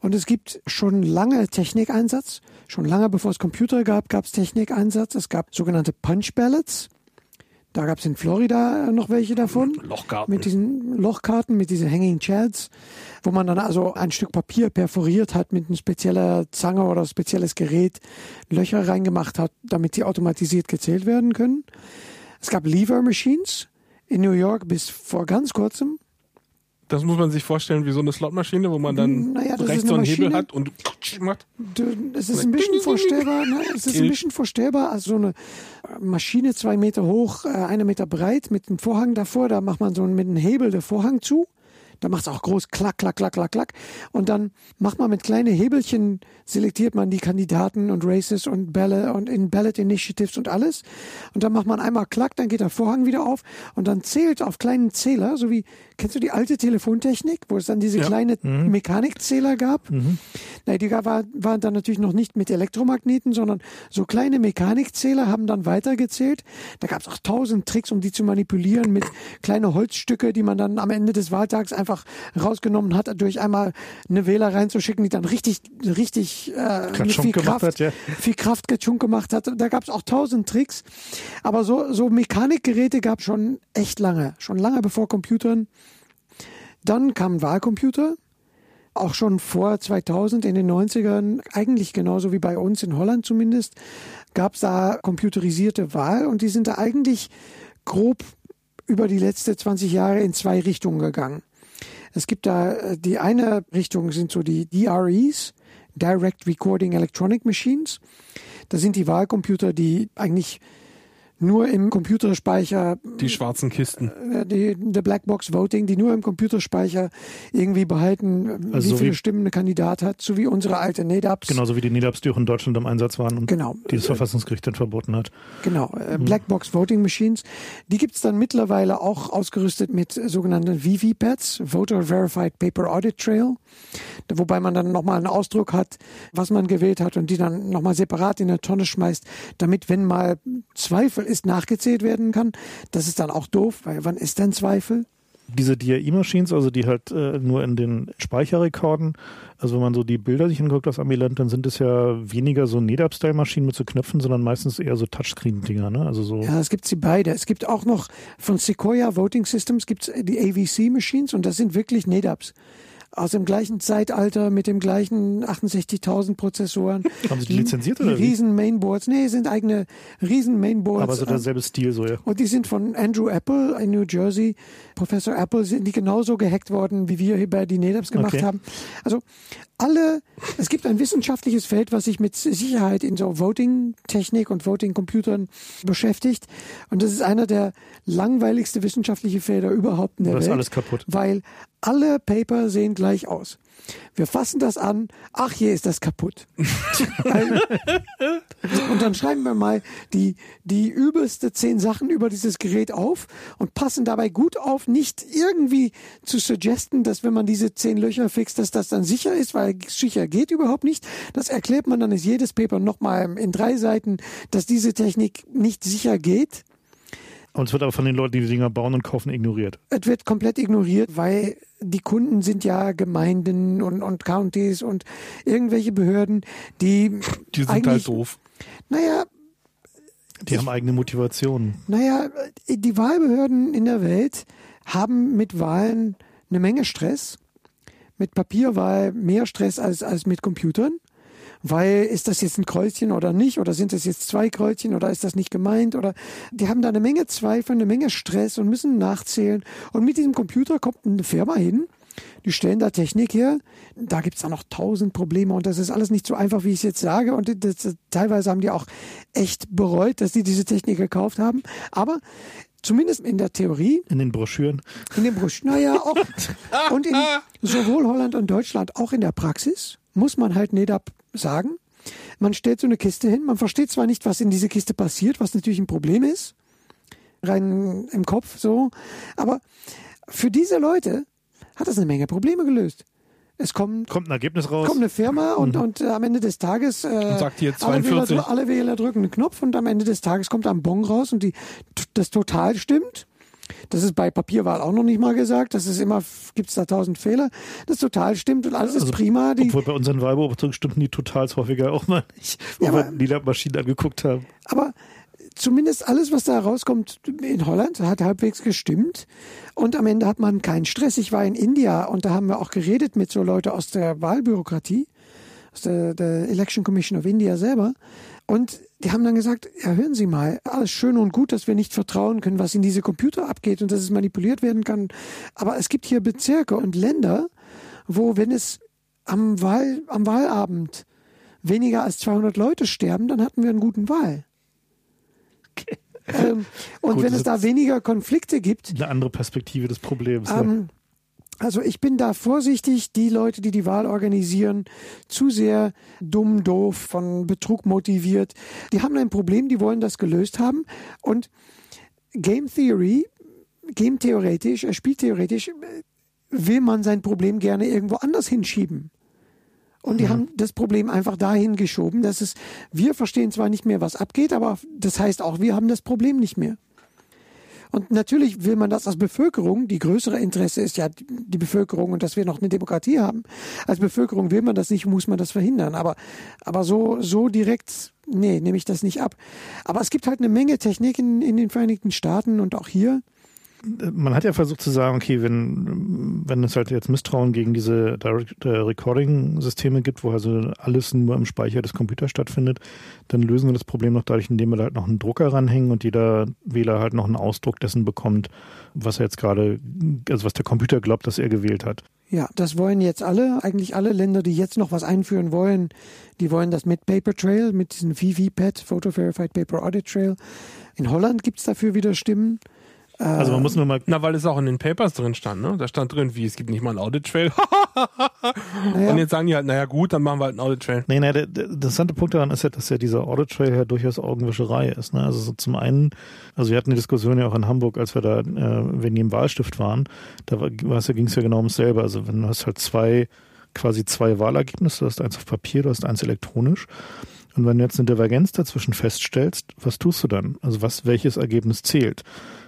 Speaker 2: Und es gibt schon lange Technikeinsatz. Schon lange bevor es Computer gab, gab es Technikeinsatz. Es gab sogenannte Punch Ballots. Da gab es in Florida noch welche davon.
Speaker 3: Lochkarten.
Speaker 2: Mit diesen Lochkarten, mit diesen Hanging Chads, wo man dann also ein Stück Papier perforiert hat mit einer spezieller Zange oder spezielles Gerät, Löcher reingemacht hat, damit die automatisiert gezählt werden können. Es gab Lever Machines in New York bis vor ganz kurzem.
Speaker 3: Das muss man sich vorstellen wie so eine Slotmaschine, wo man dann
Speaker 2: Naja, das ist
Speaker 3: rechts so einen Hebel
Speaker 2: Maschine.
Speaker 3: hat und macht.
Speaker 2: Es ist ein bisschen vorstellbar, ne? es ist ein bisschen vorstellbar, also so eine Maschine zwei Meter hoch, äh, eine Meter breit mit einem Vorhang davor, da macht man so mit einem Hebel den Vorhang zu. Da macht es auch groß klack, klack, klack, klack, klack. Und dann macht man mit kleinen Hebelchen, selektiert man die Kandidaten und Races und Bälle und in Ballot Initiatives und alles. Und dann macht man einmal klack, dann geht der Vorhang wieder auf und dann zählt auf kleinen Zähler, so wie, kennst du die alte Telefontechnik, wo es dann diese
Speaker 3: Ja.
Speaker 2: kleine Mechanikzähler gab? Nein, die war, waren dann natürlich noch nicht mit Elektromagneten, sondern so kleine Mechanikzähler haben dann weitergezählt. Da gab es auch tausend Tricks, um die zu manipulieren mit kleine Holzstücke, die man dann am Ende des Wahltags einfach rausgenommen hat, durch einmal eine Wähler reinzuschicken, die dann richtig, richtig äh, viel Kraft,
Speaker 1: hat, ja.
Speaker 2: viel Kraft getschunk gemacht hat. Da gab es auch tausend Tricks. Aber so, so Mechanikgeräte gab es schon echt lange, schon lange bevor Computern. Dann kam ein Wahlcomputer auch schon vor 2000 in den 90ern, eigentlich genauso wie bei uns in Holland zumindest, gab es da computerisierte Wahl und die sind da eigentlich grob über die letzten 20 Jahre in zwei Richtungen gegangen. Es gibt da äh, die eine Richtung sind so die DREs, Direct Recording Electronic Machines. Das sind die Wahlcomputer, die eigentlich nur im Computerspeicher.
Speaker 3: Die schwarzen Kisten.
Speaker 2: Äh, die, die Blackbox Voting, die nur im Computerspeicher irgendwie behalten, also wie so viele wie, Stimmen ein Kandidat hat, so wie unsere alte NEDAPs.
Speaker 1: Genauso wie die NEDAPs, die auch in Deutschland im Einsatz waren und
Speaker 2: genau.
Speaker 1: die das Verfassungsgericht dann verboten hat.
Speaker 2: Genau, äh, mhm. Blackbox Voting Machines. Die gibt's dann mittlerweile auch ausgerüstet mit sogenannten VVPads, Voter Verified Paper Audit Trail, wobei man dann nochmal einen Ausdruck hat, was man gewählt hat und die dann nochmal separat in eine Tonne schmeißt, damit, wenn mal Zweifel ist, nachgezählt werden kann. Das ist dann auch doof, weil wann ist denn Zweifel?
Speaker 1: Diese DAI-Machines, also die halt äh, nur in den Speicherrekorden, also wenn man so die Bilder sich anguckt aus Amiland, dann sind es ja weniger so NetApp-Style-Maschinen mit so Knöpfen, sondern meistens eher so Touchscreen-Dinger, ne? Also so.
Speaker 2: Ja, es gibt sie beide. Es gibt auch noch von Sequoia Voting Systems gibt's die AVC-Machines und das sind wirklich NetApps aus dem gleichen Zeitalter mit dem gleichen 68.000 Prozessoren.
Speaker 1: Haben Sie die lizenziert oder?
Speaker 2: Riesen Mainboards. Nee, sind eigene riesen Mainboards.
Speaker 1: Aber so derselbe Stil so, ja.
Speaker 2: Und die sind von Andrew Apple in New Jersey. Professor Apple sind die genauso gehackt worden, wie wir hier bei die NetApps gemacht okay. haben. Also alle, es gibt ein wissenschaftliches Feld, was sich mit Sicherheit in so Voting-Technik und Voting-Computern beschäftigt. Und das ist einer der langweiligste wissenschaftliche Felder überhaupt in der
Speaker 1: das
Speaker 2: Welt.
Speaker 1: ist alles kaputt.
Speaker 2: Weil alle Paper sehen gleich aus. Wir fassen das an, ach je, ist das kaputt. und dann schreiben wir mal die, die übelste zehn Sachen über dieses Gerät auf und passen dabei gut auf, nicht irgendwie zu suggesten, dass wenn man diese zehn Löcher fixt, dass das dann sicher ist, weil sicher geht überhaupt nicht. Das erklärt man dann ist jedes Paper nochmal in drei Seiten, dass diese Technik nicht sicher geht.
Speaker 1: Und es wird aber von den Leuten, die die Dinger bauen und kaufen, ignoriert.
Speaker 2: Es wird komplett ignoriert, weil die Kunden sind ja Gemeinden und, und Counties und irgendwelche Behörden, die.
Speaker 3: Die sind halt doof.
Speaker 2: Naja.
Speaker 1: Die ich, haben eigene Motivationen.
Speaker 2: Naja, die Wahlbehörden in der Welt haben mit Wahlen eine Menge Stress. Mit Papierwahl mehr Stress als, als mit Computern weil ist das jetzt ein Kreuzchen oder nicht? Oder sind das jetzt zwei Kreuzchen? Oder ist das nicht gemeint? Oder die haben da eine Menge Zweifel, eine Menge Stress und müssen nachzählen. Und mit diesem Computer kommt eine Firma hin, die stellen da Technik her, da gibt's dann noch tausend Probleme. Und das ist alles nicht so einfach, wie ich es jetzt sage. Und das, teilweise haben die auch echt bereut, dass die diese Technik gekauft haben, aber Zumindest in der Theorie.
Speaker 1: In den Broschüren.
Speaker 2: In den Broschüren, naja, auch. und in sowohl Holland und Deutschland, auch in der Praxis, muss man halt NEDAP sagen. Man stellt so eine Kiste hin, man versteht zwar nicht, was in diese Kiste passiert, was natürlich ein Problem ist, rein im Kopf so, aber für diese Leute hat das eine Menge Probleme gelöst. Es kommt,
Speaker 1: kommt ein Ergebnis raus.
Speaker 2: Kommt eine Firma und, mhm. und äh, am Ende des Tages äh,
Speaker 3: und sagt hier
Speaker 2: 42. Alle, Wähler, alle Wähler drücken einen Knopf und am Ende des Tages kommt ein Bon raus und die, das total stimmt. Das ist bei Papierwahl auch noch nicht mal gesagt. Das ist immer, gibt es da tausend Fehler. Das total stimmt und alles also, ist prima.
Speaker 1: Die, obwohl bei unseren Wahlbeobachtungen stimmten die total häufiger auch mal nicht, wo ja, wir die Maschinen angeguckt haben.
Speaker 2: Aber zumindest alles, was da rauskommt in Holland, hat halbwegs gestimmt. Und am Ende hat man keinen Stress. Ich war in India und da haben wir auch geredet mit so Leuten aus der Wahlbürokratie, aus der, der Election Commission of India selber. Und die haben dann gesagt, ja, hören Sie mal, alles schön und gut, dass wir nicht vertrauen können, was in diese Computer abgeht und dass es manipuliert werden kann. Aber es gibt hier Bezirke und Länder, wo, wenn es am, Wahl, am Wahlabend weniger als 200 Leute sterben, dann hatten wir einen guten Wahl. Okay. Ähm, und Gut, wenn es da weniger Konflikte gibt.
Speaker 1: Eine andere Perspektive des Problems.
Speaker 2: Ähm, also ich bin da vorsichtig, die Leute, die die Wahl organisieren, zu sehr dumm, doof, von Betrug motiviert. Die haben ein Problem, die wollen das gelöst haben. Und Game Theory, Game theoretisch, äh, spieltheoretisch, äh, will man sein Problem gerne irgendwo anders hinschieben. Und die mhm. haben das Problem einfach dahin geschoben, dass es, wir verstehen zwar nicht mehr, was abgeht, aber das heißt auch, wir haben das Problem nicht mehr. Und natürlich will man das als Bevölkerung, die größere Interesse ist ja die Bevölkerung und dass wir noch eine Demokratie haben. Als Bevölkerung will man das nicht, muss man das verhindern. Aber, aber so, so direkt, nee, nehme ich das nicht ab. Aber es gibt halt eine Menge Technik in, in den Vereinigten Staaten und auch hier,
Speaker 1: man hat ja versucht zu sagen, okay, wenn, wenn es halt jetzt Misstrauen gegen diese äh, Recording-Systeme gibt, wo also alles nur im Speicher des Computers stattfindet, dann lösen wir das Problem noch dadurch, indem wir da halt noch einen Drucker ranhängen und jeder Wähler halt noch einen Ausdruck dessen bekommt, was er jetzt gerade, also was der Computer glaubt, dass er gewählt hat.
Speaker 2: Ja, das wollen jetzt alle, eigentlich alle Länder, die jetzt noch was einführen wollen, die wollen das mit Paper Trail, mit diesem VVPAT, Photo Verified Paper Audit Trail. In Holland gibt's dafür wieder Stimmen.
Speaker 1: Also man muss nur mal
Speaker 3: Na, weil es auch in den Papers drin stand, ne? Da stand drin, wie, es gibt nicht mal einen Audit-Trail.
Speaker 2: Naja.
Speaker 3: Und jetzt sagen die halt, naja gut, dann machen wir halt einen Audit-Trail.
Speaker 1: Nee, nee, der, der interessante Punkt daran ist ja, dass ja dieser Audit Trail ja durchaus Augenwischerei ist. Ne? Also so zum einen, also wir hatten die Diskussion ja auch in Hamburg, als wir da, äh, wenn die im Wahlstift waren, da war, ja, ging es ja genau ums selbe. Also wenn du hast halt zwei, quasi zwei Wahlergebnisse, du hast eins auf Papier, du hast eins elektronisch. Und wenn du jetzt eine Divergenz dazwischen feststellst, was tust du dann? Also was, welches Ergebnis zählt?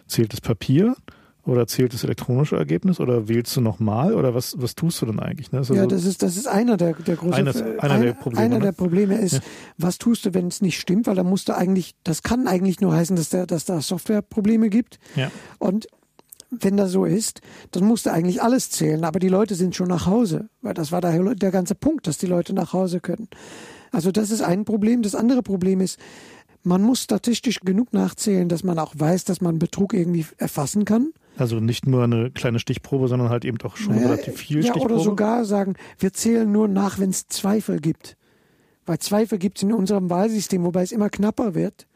Speaker 1: Zählt das Papier? Oder zählt das elektronische Ergebnis? Oder wählst du nochmal? Oder was, was tust du denn eigentlich? Ne? Ist
Speaker 2: Ja,
Speaker 1: also-
Speaker 2: das ist, das ist einer der, der großen
Speaker 1: einer der
Speaker 2: ein-
Speaker 1: Probleme,
Speaker 2: Einer
Speaker 1: ne?
Speaker 2: der Probleme ist,
Speaker 1: Ja.
Speaker 2: was tust du, wenn es nicht stimmt? Weil da musst du eigentlich, das kann eigentlich nur heißen, dass, der, dass da Softwareprobleme gibt.
Speaker 1: ja.
Speaker 2: Und wenn das so ist, dann musst du eigentlich alles zählen. Aber die Leute sind schon nach Hause. Weil das war der, der ganze Punkt, dass die Leute nach Hause können. Also das ist ein Problem. Das andere Problem ist, man muss statistisch genug nachzählen, dass man auch weiß, dass man Betrug irgendwie erfassen kann.
Speaker 1: Also nicht nur eine kleine Stichprobe, sondern halt eben doch schon
Speaker 2: Naja,
Speaker 1: relativ viel
Speaker 2: ja,
Speaker 1: Stichprobe.
Speaker 2: oder sogar sagen, wir zählen nur nach, wenn es Zweifel gibt. Weil Zweifel gibt es in unserem Wahlsystem, wobei es immer knapper wird.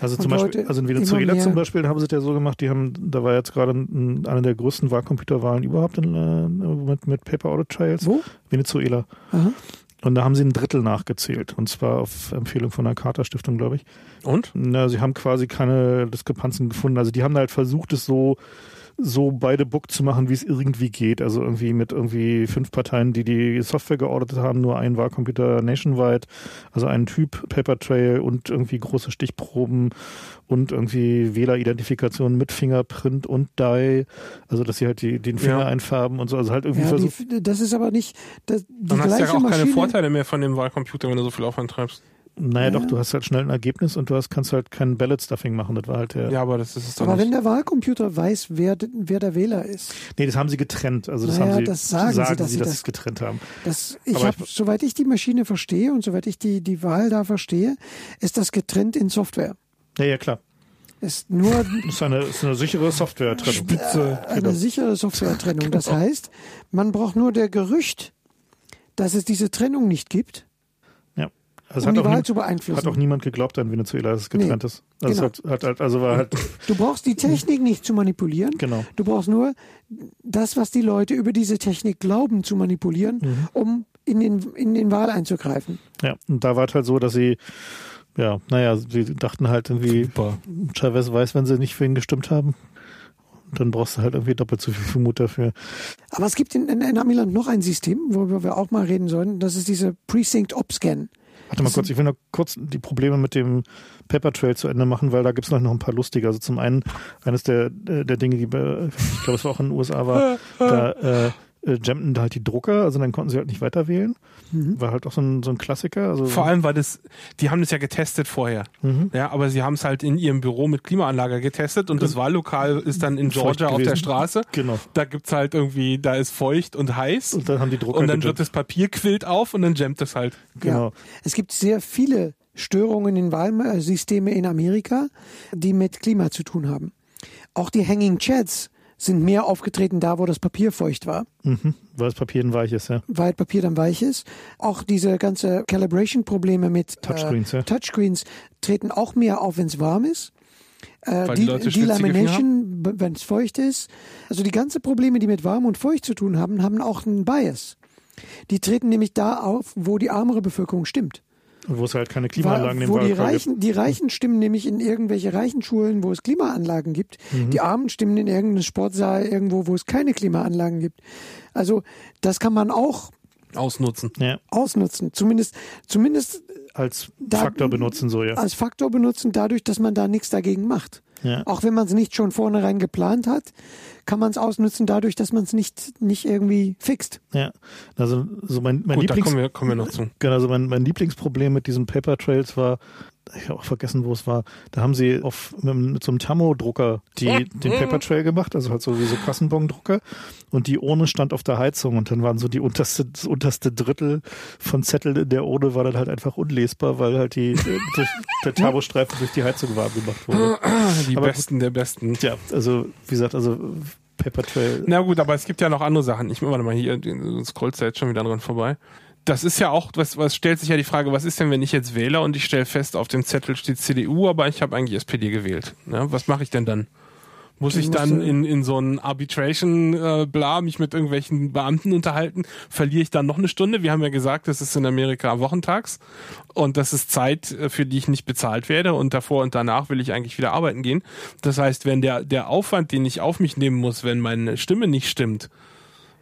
Speaker 1: Also
Speaker 2: Und
Speaker 1: zum Beispiel,
Speaker 2: Leute
Speaker 1: also in Venezuela zum Beispiel, haben sie es ja so gemacht, die haben, da war jetzt gerade ein, eine der größten Wahlcomputerwahlen überhaupt in, äh, mit, mit Paper Audit Trails.
Speaker 2: Wo?
Speaker 1: Venezuela.
Speaker 2: Aha.
Speaker 1: Und da haben sie ein Drittel nachgezählt. Und zwar auf Empfehlung von der Carter Stiftung, glaube ich.
Speaker 3: Und?
Speaker 1: Na, sie haben quasi keine Diskrepanzen gefunden. Also die haben halt versucht, es so, so beide Book zu machen, wie es irgendwie geht. Also irgendwie mit irgendwie fünf Parteien, die die Software geordnet haben, nur ein Wahlcomputer nationwide, also ein Typ Paper Trail und irgendwie große Stichproben und irgendwie Wähleridentifikation mit Fingerprint und Die. Also dass sie halt die, den Finger
Speaker 3: Ja.
Speaker 1: einfärben und so. Also halt irgendwie
Speaker 2: Ja,
Speaker 1: versucht.
Speaker 2: das ist aber nicht das, die
Speaker 3: Dann hast du
Speaker 2: gleiche
Speaker 3: ja auch
Speaker 2: Maschine.
Speaker 3: keine Vorteile mehr von dem Wahlcomputer, wenn du so viel Aufwand treibst.
Speaker 1: Naja,
Speaker 2: Ja.
Speaker 1: doch, du hast halt schnell ein Ergebnis und du hast, kannst halt kein Ballot-Stuffing machen. Das war halt der.
Speaker 3: Ja, aber das ist es doch
Speaker 2: Aber
Speaker 3: nicht.
Speaker 2: wenn der Wahlcomputer weiß, wer, wer der Wähler ist,
Speaker 1: Nee, das haben sie getrennt. Also das
Speaker 2: Naja,
Speaker 1: haben sie,
Speaker 2: das sagen sie, dass sie
Speaker 1: dass
Speaker 2: das-
Speaker 1: sie es getrennt haben.
Speaker 2: das, ich
Speaker 1: ich-
Speaker 2: soweit ich die Maschine verstehe und soweit ich die, die Wahl da verstehe, ist das getrennt in Software.
Speaker 1: Ja, ja, klar.
Speaker 2: Ist nur
Speaker 1: Das ist eine, ist eine sichere Software-Trennung.
Speaker 3: Spitze.
Speaker 2: eine sichere Softwaretrennung. Das heißt, man braucht nur der Gerücht, dass es diese Trennung nicht gibt.
Speaker 1: Also
Speaker 2: um die
Speaker 1: hat, auch
Speaker 2: Wahl
Speaker 1: nie,
Speaker 2: zu beeinflussen.
Speaker 1: hat auch niemand geglaubt an Venezuela, dass es getrennt
Speaker 2: Nee,
Speaker 1: ist. Also,
Speaker 2: genau.
Speaker 1: es hat, hat, halt- also war halt,
Speaker 2: Du brauchst die Technik nicht zu manipulieren.
Speaker 1: genau.
Speaker 2: Du brauchst nur das, was die Leute über diese Technik glauben, zu manipulieren,
Speaker 1: Mhm.
Speaker 2: um in den, in den Wahl einzugreifen.
Speaker 1: Ja, und da war es halt so, dass sie, ja, naja, sie dachten halt irgendwie,
Speaker 3: Super.
Speaker 1: Chavez weiß, wenn sie nicht für ihn gestimmt haben. Dann brauchst du halt irgendwie doppelt so viel Mut dafür.
Speaker 2: Aber es gibt in, in, in Amiland noch ein System, worüber wir auch mal reden sollen. Das ist diese Precinct Opscan.
Speaker 1: Warte mal kurz, ich will noch kurz die Probleme mit dem Pepper Trail zu Ende machen, weil da gibt's noch noch ein paar lustige. Also zum einen, eines der, äh, der Dinge, die bei, ich glaube, es war auch in den USA war, da äh, äh, jammten da halt die Drucker, also dann konnten sie halt nicht weiter wählen. War halt auch so ein, so ein Klassiker. Also,
Speaker 3: Vor allem, weil das, die haben das ja getestet vorher.
Speaker 1: Mhm.
Speaker 3: Ja, aber sie haben es halt in ihrem Büro mit Klimaanlage getestet und das Wahllokal ist dann in Georgia auf der. Straße.
Speaker 1: Genau.
Speaker 3: Da gibt's halt irgendwie, da ist feucht und heiß
Speaker 1: Und dann haben die Drucker
Speaker 3: und dann
Speaker 1: gejammt.
Speaker 3: wird das Papier quillt auf und dann jammt es halt.
Speaker 1: Genau.
Speaker 2: Ja. Es gibt sehr viele Störungen in Wahlsysteme in Amerika, die mit Klima zu tun haben. Auch die Hanging Chads sind mehr aufgetreten da, wo das Papier feucht war,
Speaker 1: Mhm. Weil das Papier ein weiches, ja.
Speaker 2: weil Papier dann weich ist. Auch diese ganze Calibration-Probleme mit
Speaker 1: Touchscreens,
Speaker 2: äh,
Speaker 1: ja.
Speaker 2: Touchscreens treten auch mehr auf, wenn es warm ist. Äh,
Speaker 3: Weil die Leute schwitzige
Speaker 2: Delamination, wenn es feucht ist. Also die ganzen Probleme, die mit warm und feucht zu tun haben, haben auch einen Bias. Die treten nämlich da auf, wo die ärmere Bevölkerung stimmt.
Speaker 1: Und wo es halt keine Klimaanlagen im
Speaker 2: wo die
Speaker 1: Wahlkreis gibt.
Speaker 2: Reichen, die Reichen stimmen nämlich in irgendwelche reichen Schulen, wo es Klimaanlagen gibt.
Speaker 1: Mhm.
Speaker 2: Die Armen stimmen in irgendeinen Sportsaal irgendwo, wo es keine Klimaanlagen gibt. Also das kann man auch
Speaker 3: Ausnutzen.
Speaker 1: Ja,
Speaker 2: ausnutzen. Zumindest, zumindest
Speaker 1: als
Speaker 2: Da-
Speaker 1: Faktor benutzen so, ja.
Speaker 2: als Faktor benutzen, dadurch, dass man da nichts dagegen macht.
Speaker 1: Ja.
Speaker 2: Auch wenn man es nicht schon vornherein geplant hat, kann man es ausnutzen dadurch, dass man es nicht, nicht irgendwie fixt.
Speaker 1: Ja, also so mein, mein
Speaker 3: Gut, da
Speaker 1: Lieblings
Speaker 3: kommen wir, kommen wir noch zu.
Speaker 1: genau, also mein, mein Lieblingsproblem mit diesen Paper Trails war, ich habe auch vergessen, wo es war. Da haben sie auf mit, mit so einem Thermodrucker die den Paper Trail gemacht, also halt so wie so Kassenbon-Drucker und die Urne stand auf der Heizung und dann waren so die unterste das unterste Drittel von Zetteln in der Urne war dann halt einfach unlesbar, weil halt die durch, der Thermostreifen durch die Heizung warm gemacht wurde.
Speaker 3: Die
Speaker 1: Aber
Speaker 3: Besten der Besten.
Speaker 1: Ja, also wie gesagt, also Paper Trail.
Speaker 3: Na gut, aber es gibt ja noch andere Sachen. Ich warte mal hier, scrollst ja jetzt schon wieder dran vorbei. Das ist ja auch, was, was stellt sich ja die Frage, was ist denn, wenn ich jetzt wähle und ich stelle fest, auf dem Zettel steht CDU, aber ich habe eigentlich SPD gewählt. Ja, was mache ich denn dann? Muss ich dann in, in so ein Arbitration äh, bla mich mit irgendwelchen Beamten unterhalten? Verliere ich dann noch eine Stunde? Wir haben ja gesagt, das ist in Amerika wochentags und das ist Zeit, äh, für die ich nicht bezahlt werde und davor und danach will ich eigentlich wieder arbeiten gehen. Das heißt, wenn der, der Aufwand, den ich auf mich nehmen muss, wenn meine Stimme nicht stimmt,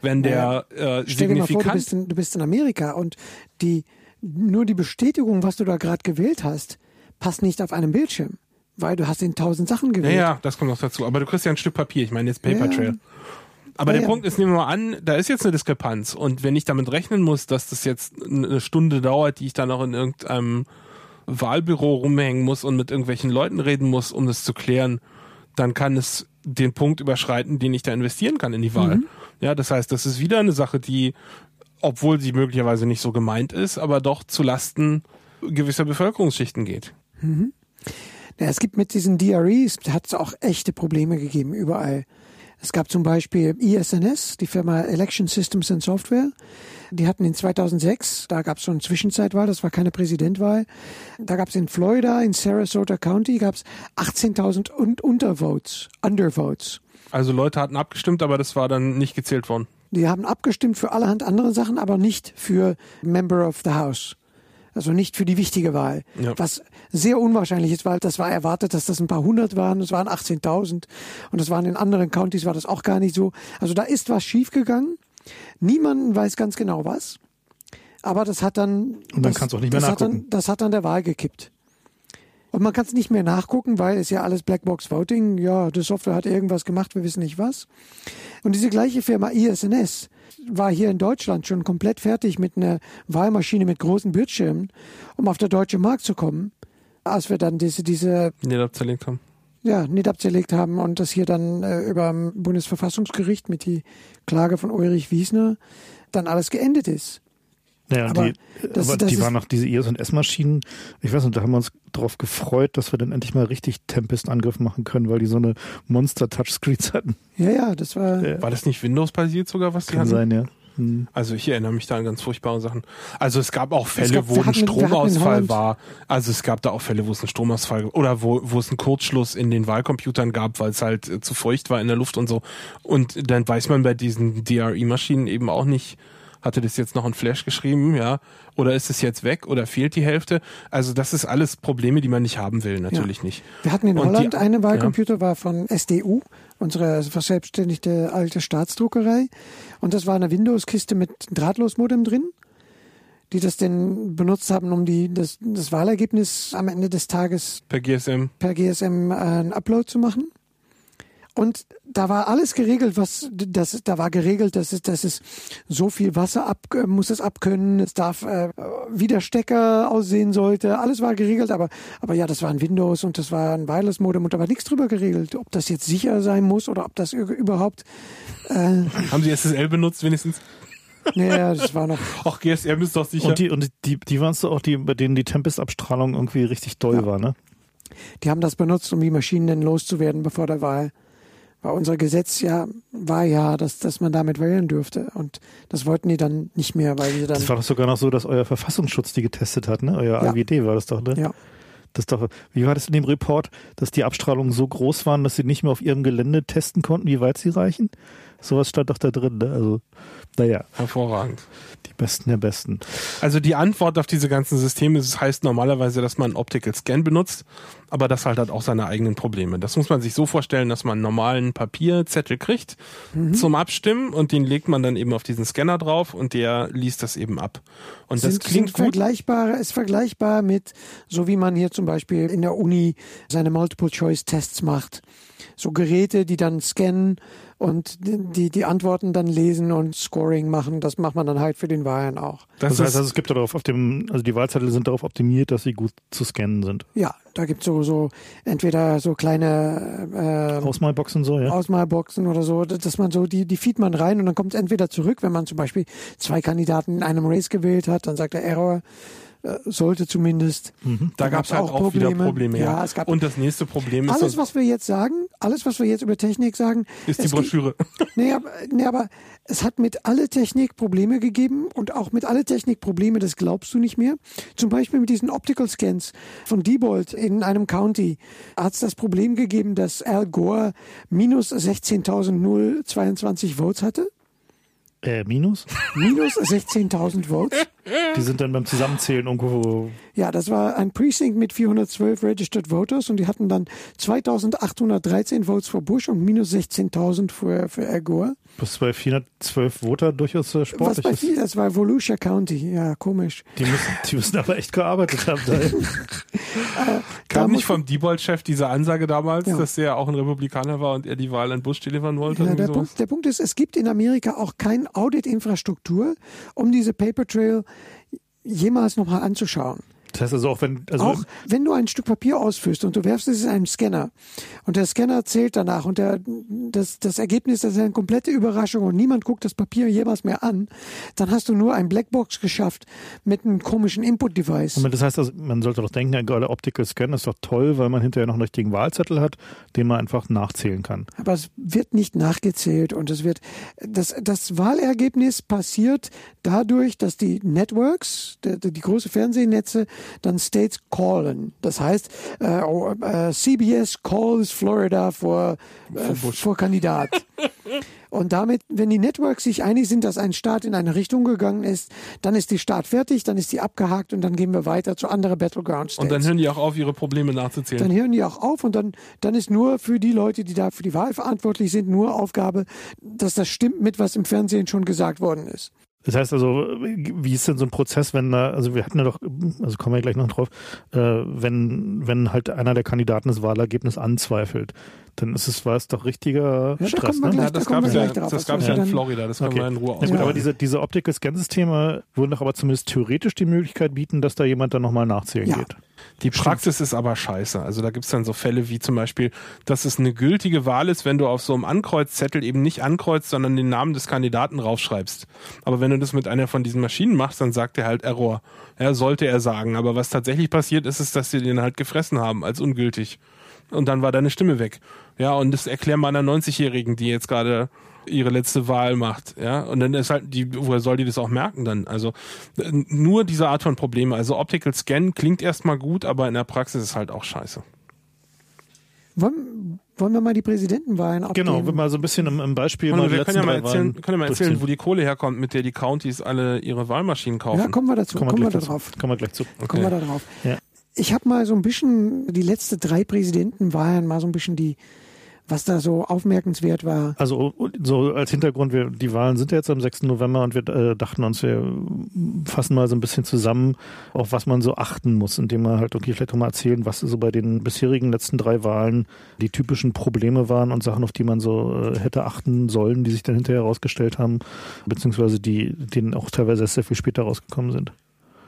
Speaker 3: wenn der äh,
Speaker 2: Stell dir mal vor, du
Speaker 3: signifikant
Speaker 2: bist, in, du bist in Amerika und die, nur die Bestätigung, was du da gerade gewählt hast, passt nicht auf einem Bildschirm, weil du hast in tausend Sachen
Speaker 3: Ja,
Speaker 2: gewählt.
Speaker 3: ja, das kommt noch dazu. Aber du kriegst ja ein Stück Papier. Ich meine jetzt Paper
Speaker 2: Ja.
Speaker 3: Trail. Aber
Speaker 2: Ja,
Speaker 3: der
Speaker 2: ja.
Speaker 3: Punkt ist, nehmen wir mal an, da ist jetzt eine Diskrepanz. Und wenn ich damit rechnen muss, dass das jetzt eine Stunde dauert, die ich dann auch in irgendeinem Wahlbüro rumhängen muss und mit irgendwelchen Leuten reden muss, um das zu klären, dann kann es den Punkt überschreiten, den ich da investieren kann in die Wahl. Ja, das heißt, das ist wieder eine Sache, die, obwohl sie möglicherweise nicht so gemeint ist, aber doch zu Lasten gewisser Bevölkerungsschichten geht.
Speaker 2: Ja, es gibt mit diesen DREs, hat es auch echte Probleme gegeben, überall. Es gab zum Beispiel ISNS, die Firma Election Systems and Software. Die hatten in 2006, da gab es so eine Zwischenzeitwahl, das war keine Präsidentwahl. Da gab es in Florida, in Sarasota County, gab es 18.000 Un- Untervotes, Undervotes.
Speaker 3: Also Leute hatten abgestimmt, aber das war dann nicht gezählt worden.
Speaker 2: Die haben abgestimmt für allerhand andere Sachen, aber nicht für Member of the House. Also nicht für die wichtige Wahl.
Speaker 3: Ja.
Speaker 2: Was sehr unwahrscheinlich ist, weil das war erwartet, dass das ein paar hundert waren. Es waren 18.000. Und das waren in anderen Countys war das auch gar nicht so. Also da ist was schiefgegangen. Niemand weiß ganz genau was. Aber das hat dann.
Speaker 1: Und dann kannst du auch nicht mehr
Speaker 2: das Hat dann,
Speaker 1: nachgucken.
Speaker 2: das hat dann der Wahl gekippt. Und man kann es nicht mehr nachgucken, weil es ja alles Blackbox Voting. Ja, die Software hat irgendwas gemacht, wir wissen nicht was. Und diese gleiche Firma ISNS war hier in Deutschland schon komplett fertig mit einer Wahlmaschine mit großen Bildschirmen, um auf der deutsche Markt zu kommen. Als wir dann diese, diese
Speaker 3: Die da zerlegt haben.
Speaker 2: ja, nicht abgelegt haben und das hier dann äh, über dem Bundesverfassungsgericht mit die Klage von Ulrich Wiesner dann alles geendet ist.
Speaker 1: Naja,
Speaker 2: Aber
Speaker 1: die,
Speaker 2: das-
Speaker 1: aber
Speaker 2: das
Speaker 1: die waren noch diese IS- und S-Maschinen. Ich weiß nicht, da haben wir uns darauf gefreut, dass wir dann endlich mal richtig Tempest-Angriff machen können, weil die so eine Monster-Touchscreens hatten.
Speaker 2: Ja, ja, das war.
Speaker 1: Ja.
Speaker 3: War das nicht Windows-basiert sogar, was die
Speaker 1: Kann
Speaker 3: hatten?
Speaker 1: sein, ja. Hm.
Speaker 3: Also ich erinnere mich da an ganz furchtbare Sachen. Also es gab auch Fälle,
Speaker 2: gab-
Speaker 3: wo ein Stromausfall war. Also es gab da auch Fälle, wo es einen Stromausfall oder wo, wo es einen Kurzschluss in den Wahlcomputern gab, weil es halt äh, zu feucht war in der Luft und so. Und dann weiß man bei diesen DRE-Maschinen eben auch nicht, hatte das jetzt noch ein Flash geschrieben, ja, oder ist es jetzt weg oder fehlt die Hälfte? Also das ist alles Probleme, die man nicht haben will, natürlich nicht.
Speaker 2: Wir hatten in
Speaker 3: Und
Speaker 2: Holland
Speaker 3: die-
Speaker 2: einen Wahlcomputer, war von SDU, unsere verselbstständigte alte Staatsdruckerei. Und das war eine Windows-Kiste mit Drahtlosmodem drin, die das denn benutzt haben, um die, das, das Wahlergebnis am Ende des Tages
Speaker 3: Per GSM.
Speaker 2: per GSM äh, einen Upload zu machen. Und da war alles geregelt, was das, da war geregelt, dass es, dass es so viel Wasser ab, äh, muss es abkönnen, es darf äh, wie der Stecker aussehen sollte, alles war geregelt, aber aber ja, das war ein Windows und das war ein Wireless Modem und da war nichts drüber geregelt, ob das jetzt sicher sein muss oder ob das überhaupt, äh,
Speaker 3: Haben Sie SSL benutzt wenigstens?
Speaker 2: naja, das war noch,
Speaker 3: Ach, GSM ist doch sicher.
Speaker 1: Und die, und die, die waren es auch die, bei denen die Tempest-Abstrahlung irgendwie richtig doll
Speaker 2: Ja.
Speaker 1: war, ne?
Speaker 2: die haben das benutzt, um die Maschinen dann loszuwerden bevor der Wahl. Weil unser Gesetz ja war ja, dass, dass man damit wählen dürfte. Und das wollten die dann nicht mehr, weil sie dann.
Speaker 1: Das war doch sogar noch so, dass euer Verfassungsschutz die getestet hat, ne? Euer
Speaker 2: Ja.
Speaker 1: AWD war das doch, ne?
Speaker 2: ja.
Speaker 1: Das doch, wie war das in dem Report, dass die Abstrahlungen so groß waren, dass sie nicht mehr auf ihrem Gelände testen konnten, wie weit sie reichen? Sowas stand doch da drin, ne? Also, naja,
Speaker 3: Hervorragend.
Speaker 1: die Besten der Besten.
Speaker 3: Also die Antwort auf diese ganzen Systeme das heißt normalerweise, dass man Optical Scan benutzt, aber das halt hat auch seine eigenen Probleme. Das muss man sich so vorstellen, dass man einen normalen Papierzettel kriegt zum Abstimmen und den legt man dann eben auf diesen Scanner drauf und der liest das eben ab. Und das
Speaker 2: sind,
Speaker 3: klingt
Speaker 2: sind
Speaker 3: gut.
Speaker 2: vergleichbar, ist vergleichbar mit, so wie man hier zum Beispiel in der Uni seine Multiple-Choice-Tests macht. So Geräte, die dann scannen und die, die Antworten dann lesen und Scoring machen. Das macht man dann halt für den Wahlen auch.
Speaker 3: Das,
Speaker 1: Das, heißt,
Speaker 3: ist,
Speaker 1: also es gibt darauf auf dem, also die Wahlzettel sind darauf optimiert, dass sie gut zu scannen sind.
Speaker 2: Ja, da gibt's so, so entweder so kleine äh,
Speaker 1: Ausmalboxen so, ja.
Speaker 2: Ausmalboxen oder so, dass man so, die, die feed man rein und dann kommt es entweder zurück, wenn man zum Beispiel zwei Kandidaten in einem Race gewählt hat, dann sagt er Error, sollte zumindest.
Speaker 3: Mhm. Da, da gab es halt auch, auch Probleme. wieder Probleme. Ja. es gab
Speaker 2: und das nächste Problem ist. Alles, was wir jetzt sagen, alles, was wir jetzt über Technik sagen,
Speaker 3: ist die Broschüre.
Speaker 2: Nee, aber, nee, aber es hat mit alle Technik Probleme gegeben und auch mit alle Technik Probleme, das glaubst du nicht mehr. Zum Beispiel mit diesen Optical Scans von Diebold in einem County hat es das Problem gegeben, dass Al Gore minus 16.022 Votes hatte.
Speaker 1: Äh, minus?
Speaker 2: Minus 16.000 Votes.
Speaker 1: Die sind dann beim Zusammenzählen irgendwo.
Speaker 2: Ja, das war ein Precinct mit 412 Registered Voters und die hatten dann 2.813 Votes für Bush und minus 16.000 für, für Al Gore.
Speaker 1: Was bei 412 Voter durchaus äh, sportlich
Speaker 2: Was bei viel, das war Volusia County, ja, komisch.
Speaker 1: Die müssen, die müssen aber echt gearbeitet haben. Da.
Speaker 3: äh, Kam nicht vom Diebold-Chef diese Ansage damals, ja. dass er auch ein Republikaner war und er die Wahl an Bush delivern wollte?
Speaker 2: Ja, der, Punkt, der Punkt ist, es gibt in Amerika auch keine Audit-Infrastruktur, um diese Paper Trail jemals nochmal anzuschauen.
Speaker 1: Das heißt also auch wenn also
Speaker 2: auch wenn du ein Stück Papier ausführst und du werfst es in einen Scanner und der Scanner zählt danach und der das das Ergebnis das ist eine komplette Überraschung und niemand guckt das Papier jemals mehr an, dann hast du nur ein Blackbox geschafft mit einem komischen Input Device.
Speaker 1: Und das heißt also, man sollte doch denken, ein Optical Scan ist doch toll, weil man hinterher noch einen richtigen Wahlzettel hat, den man einfach nachzählen kann.
Speaker 2: Aber es wird nicht nachgezählt und es wird das das Wahlergebnis passiert dadurch, dass die Networks, die, die große Fernsehnetze dann States callen. Das heißt, äh, oh, äh, CBS calls Florida vor, äh, vor Kandidat. Und damit, wenn die Networks sich einig sind, dass ein Staat in eine Richtung gegangen ist, dann ist die Staat fertig, dann ist die abgehakt und dann gehen wir weiter zu anderen Battleground States.
Speaker 3: Und dann hören die auch auf, ihre Probleme nachzuzählen.
Speaker 2: Dann hören die auch auf und dann, dann ist nur für die Leute, die da für die Wahl verantwortlich sind, nur Aufgabe, dass das stimmt mit, was im Fernsehen schon gesagt worden ist.
Speaker 1: Das heißt also, wie ist denn so ein Prozess, wenn da, also wir hatten ja doch, also kommen wir gleich noch drauf, äh, wenn, wenn halt einer der Kandidaten das Wahlergebnis anzweifelt, dann ist es, war es doch richtiger ja, Stress,
Speaker 3: ne? Ja, das gab es ja, das gab ja in Florida, das kann okay. man in Ruhe
Speaker 1: aus. Ja, aber diese, diese Optical-Scan-Systeme würden doch aber zumindest theoretisch die Möglichkeit bieten, dass da jemand dann nochmal nachzählen ja. geht.
Speaker 3: Die Praxis ist aber scheiße. Also da gibt's dann so Fälle wie zum Beispiel, dass es eine gültige Wahl ist, wenn du auf so einem Ankreuzzettel eben nicht ankreuzt, sondern den Namen des Kandidaten raufschreibst. Aber wenn du das mit einer von diesen Maschinen machst, dann sagt er halt Error. Ja, sollte er sagen. Aber was tatsächlich passiert ist, ist, dass sie den halt gefressen haben als ungültig und dann war deine Stimme weg. Ja, und das erklären wir einer 90-Jährigen, die jetzt gerade ihre letzte Wahl macht, ja, und dann ist halt die, woher soll die das auch merken dann? Also nur diese Art von Probleme. Also Optical Scan klingt erstmal gut, aber in der Praxis ist halt auch scheiße.
Speaker 2: Wollen, wollen wir mal die Präsidentenwahlen
Speaker 1: abgeben? Genau, wir mal so ein bisschen im, im Beispiel
Speaker 3: mal wir können ja mal erzählen, können ja mal erzählen, wo die Kohle herkommt, mit der die Countys alle ihre Wahlmaschinen kaufen. Ja,
Speaker 2: kommen wir dazu, kommen, kommen wir, da drauf.
Speaker 1: Kommen wir gleich zu.
Speaker 2: Okay. Kommen wir da drauf. Ja. Ich habe mal so ein bisschen die letzte drei Präsidentenwahlen mal so ein bisschen die was da so aufmerkenswert war.
Speaker 1: Also so als Hintergrund, wir, die Wahlen sind ja jetzt am 6. November und wir äh, dachten uns, wir fassen mal so ein bisschen zusammen, auf was man so achten muss, indem wir halt irgendwie vielleicht auch mal erzählen, was so bei den bisherigen letzten drei Wahlen die typischen Probleme waren und Sachen, auf die man so äh, hätte achten sollen, die sich dann hinterher herausgestellt haben, beziehungsweise die, denen auch teilweise sehr viel später rausgekommen sind.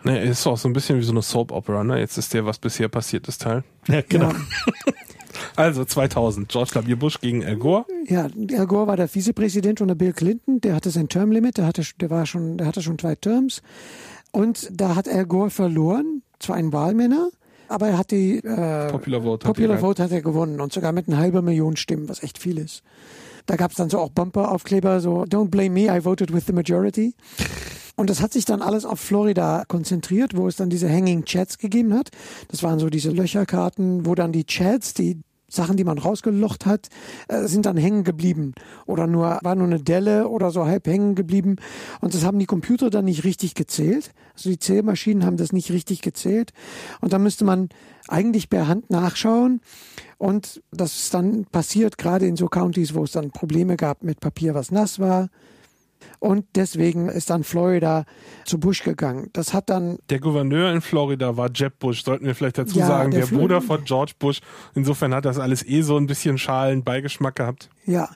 Speaker 3: Naja, ist auch so ein bisschen wie so eine Soap Opera, ne? Jetzt ist der, was bisher passiert ist, Teil.
Speaker 1: Ja, genau. Ja.
Speaker 3: also 2000, George W. Bush gegen Al Gore.
Speaker 2: Ja, Al Gore war der Vizepräsident unter Bill Clinton. Der hatte sein Termlimit, der hatte, der war schon, der hatte schon zwei Terms. Und da hat Al Gore verloren, zwar ein Wahlmänner, aber er hat die
Speaker 3: äh, Popular Vote,
Speaker 2: Popular hat, Vote hat er gewonnen und sogar mit einer halben Million Stimmen, was echt viel ist. Da gab es dann so auch Bumper-Aufkleber, so Don't blame me, I voted with the majority. Und das hat sich dann alles auf Florida konzentriert, wo es dann diese Hanging Chats gegeben hat. Das waren so diese Löcherkarten, wo dann die Chats, die Sachen, die man rausgelocht hat, äh, sind dann hängen geblieben. Oder nur war nur eine Delle oder so halb hängen geblieben. Und das haben die Computer dann nicht richtig gezählt. Also die Zählmaschinen haben das nicht richtig gezählt. Und da müsste man eigentlich per Hand nachschauen. Und das ist dann passiert gerade in so Countys, wo es dann Probleme gab mit Papier, was nass war und deswegen ist dann Florida zu Bush gegangen. Das hat dann.
Speaker 3: Der Gouverneur in Florida war Jeb Bush, sollten wir vielleicht dazu ja, sagen, der, der Bruder von George Bush. Insofern hat das alles eh so ein bisschen schalen Beigeschmack gehabt.
Speaker 2: Ja.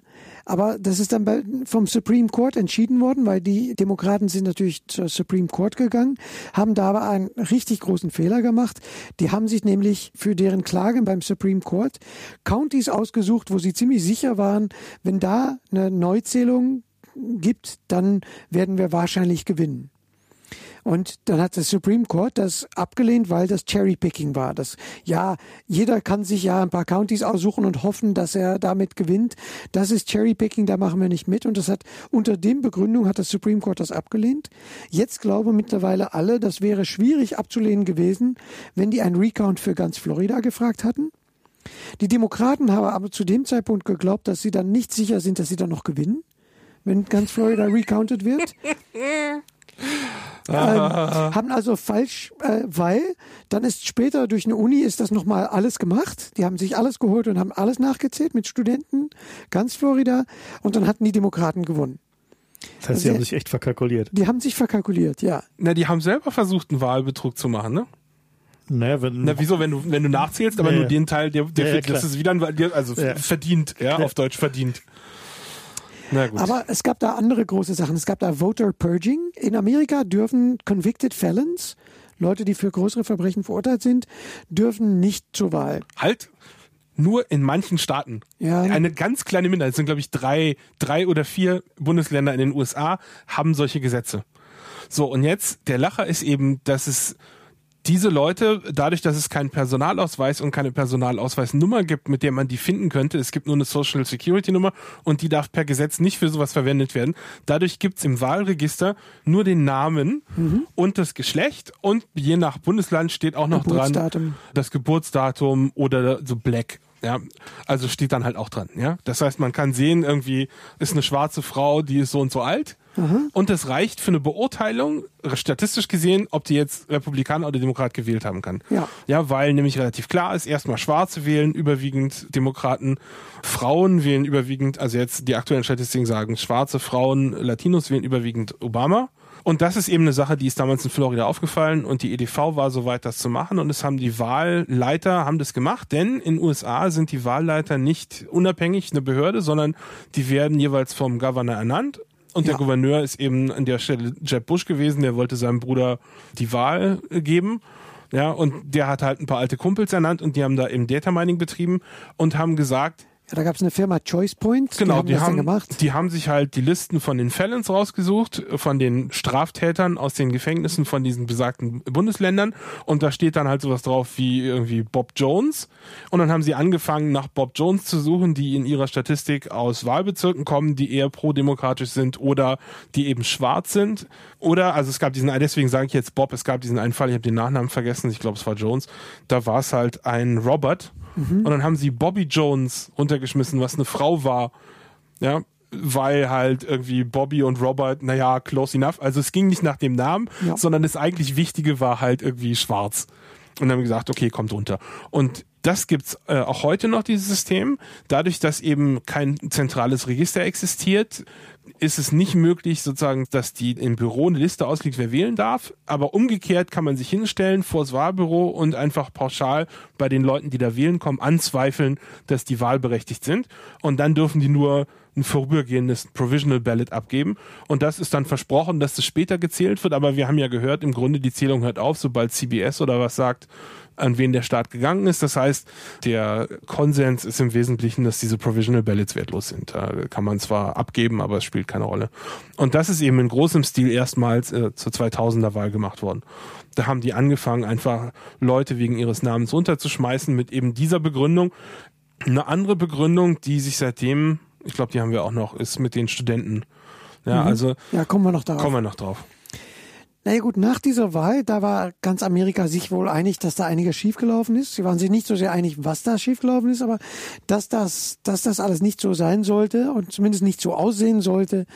Speaker 2: Aber das ist dann vom Supreme Court entschieden worden, weil die Demokraten sind natürlich zur Supreme Court gegangen, haben da aber einen richtig großen Fehler gemacht. Die haben sich nämlich für deren Klagen beim Supreme Court Counties ausgesucht, wo sie ziemlich sicher waren, wenn da eine Neuzählung gibt, dann werden wir wahrscheinlich gewinnen. Und dann hat der Supreme Court das abgelehnt, weil das Cherry-Picking war. Das, ja, jeder kann sich ja ein paar Counties aussuchen und hoffen, dass er damit gewinnt. Das ist Cherry-Picking, da machen wir nicht mit. Und das hat, unter dem Begründung hat das Supreme Court das abgelehnt. Jetzt glauben mittlerweile alle, das wäre schwierig abzulehnen gewesen, wenn die einen Recount für ganz Florida gefragt hatten. Die Demokraten haben aber zu dem Zeitpunkt geglaubt, dass sie dann nicht sicher sind, dass sie dann noch gewinnen, wenn ganz Florida recounted wird. ähm, haben also falsch, äh, weil dann ist später durch eine Uni ist das nochmal alles gemacht. Die haben sich alles geholt und haben alles nachgezählt mit Studenten, ganz Florida. Und dann hatten die Demokraten gewonnen.
Speaker 1: Das heißt, sie haben sich echt verkalkuliert.
Speaker 2: Die haben sich verkalkuliert, ja.
Speaker 3: Na, die haben selber versucht, einen Wahlbetrug zu machen, ne?
Speaker 1: Naja, wenn,
Speaker 3: Na, wieso, wenn du, wenn du nachzählst, aber
Speaker 1: Ja,
Speaker 3: nur den Teil, der, der
Speaker 1: Ja, ja,
Speaker 3: das ist wieder ein, also
Speaker 1: Ja.
Speaker 3: verdient, ja, auf Deutsch verdient.
Speaker 2: Aber es gab da andere große Sachen. Es gab da Voter Purging. In Amerika dürfen Convicted Felons, Leute, die für größere Verbrechen verurteilt sind, dürfen nicht zur Wahl.
Speaker 3: halt, nur in manchen Staaten.
Speaker 2: Ja.
Speaker 3: Eine ganz kleine Minderheit, es sind glaube ich drei, drei oder vier Bundesländer in den USA, haben solche Gesetze. So, und jetzt, der Lacher ist eben, dass es diese Leute, dadurch, dass es keinen Personalausweis und keine Personalausweisnummer gibt, mit der man die finden könnte, es gibt nur eine Social Security Nummer und die darf per Gesetz nicht für sowas verwendet werden. Dadurch gibt's im Wahlregister nur den Namen und das Geschlecht und je nach Bundesland steht auch noch dran das Geburtsdatum oder so Black. Ja, also steht dann halt auch dran. Ja, das heißt, man kann sehen, irgendwie ist eine schwarze Frau, die ist so und so alt. Und das reicht für eine Beurteilung, statistisch gesehen, ob die jetzt Republikaner oder Demokrat gewählt haben kann.
Speaker 2: Ja.
Speaker 3: Ja, weil nämlich relativ klar ist, erstmal Schwarze wählen überwiegend Demokraten, Frauen wählen überwiegend, also jetzt die aktuellen Statistiken sagen, schwarze Frauen, Latinos wählen überwiegend Obama. Und das ist eben eine Sache, die ist damals in Florida aufgefallen und die EDV war soweit, das zu machen und es haben die Wahlleiter haben das gemacht, denn in USA sind die Wahlleiter nicht unabhängig eine Behörde, sondern die werden jeweils vom Governor ernannt und der
Speaker 2: Ja.
Speaker 3: Gouverneur ist eben an der Stelle Jeb Bush gewesen, der wollte seinem Bruder die Wahl geben. Ja, und der hat halt ein paar alte Kumpels ernannt und die haben da eben Data Mining betrieben und haben gesagt,
Speaker 2: Ja, da gab es eine Firma Choice Point,
Speaker 3: Genau,
Speaker 2: die haben das dann gemacht.
Speaker 3: die haben sich halt die Listen von den Felons rausgesucht, von den Straftätern aus den Gefängnissen von diesen besagten Bundesländern. Und da steht dann halt sowas drauf wie irgendwie Bob Jones. Und dann haben sie angefangen nach Bob Jones zu suchen, die in ihrer Statistik aus Wahlbezirken kommen, die eher pro-demokratisch sind oder die eben schwarz sind. Oder, also es gab diesen, deswegen sage ich jetzt Bob, es gab diesen einen Fall, ich habe den Nachnamen vergessen, ich glaube es war Jones, da war es halt ein Robert und dann haben sie Bobby Jones runtergeschmissen, was eine Frau war, ja, weil halt irgendwie Bobby und Robert, naja, close enough. Also es ging nicht nach dem Namen,
Speaker 2: Ja.
Speaker 3: sondern das eigentlich Wichtige war halt irgendwie schwarz. Und dann haben wir gesagt, okay, kommt runter. Und das gibt's äh, auch heute noch, dieses System. Dadurch, dass eben kein zentrales Register existiert, ist es nicht möglich, sozusagen, dass die im Büro eine Liste ausliegt, wer wählen darf. Aber umgekehrt kann man sich hinstellen vors Wahlbüro und einfach pauschal bei den Leuten, die da wählen kommen, anzweifeln, dass die wahlberechtigt sind. Und dann dürfen die nur ein vorübergehendes Provisional Ballot abgeben. Und das ist dann versprochen, dass das später gezählt wird. Aber wir haben ja gehört, im Grunde die Zählung hört auf, sobald CBS oder was sagt, an wen der Staat gegangen ist. Das heißt, der Konsens ist im Wesentlichen, dass diese Provisional Ballots wertlos sind. Da kann man zwar abgeben, aber es spielt keine Rolle. Und das ist eben in großem Stil erstmals äh, zur 2000er Wahl gemacht worden. Da haben die angefangen, einfach Leute wegen ihres Namens runterzuschmeißen mit eben dieser Begründung. Eine andere Begründung, die sich seitdem, ich glaube, die haben wir auch noch, ist mit den Studenten. Ja, also
Speaker 2: Ja, kommen wir noch darauf.
Speaker 3: kommen wir noch drauf.
Speaker 2: Naja gut, nach dieser Wahl, da war ganz Amerika sich wohl einig, dass da einiges schiefgelaufen ist. Sie waren sich nicht so sehr einig, was da schiefgelaufen ist, aber dass das, dass das alles nicht so sein sollte und zumindest nicht so aussehen sollte,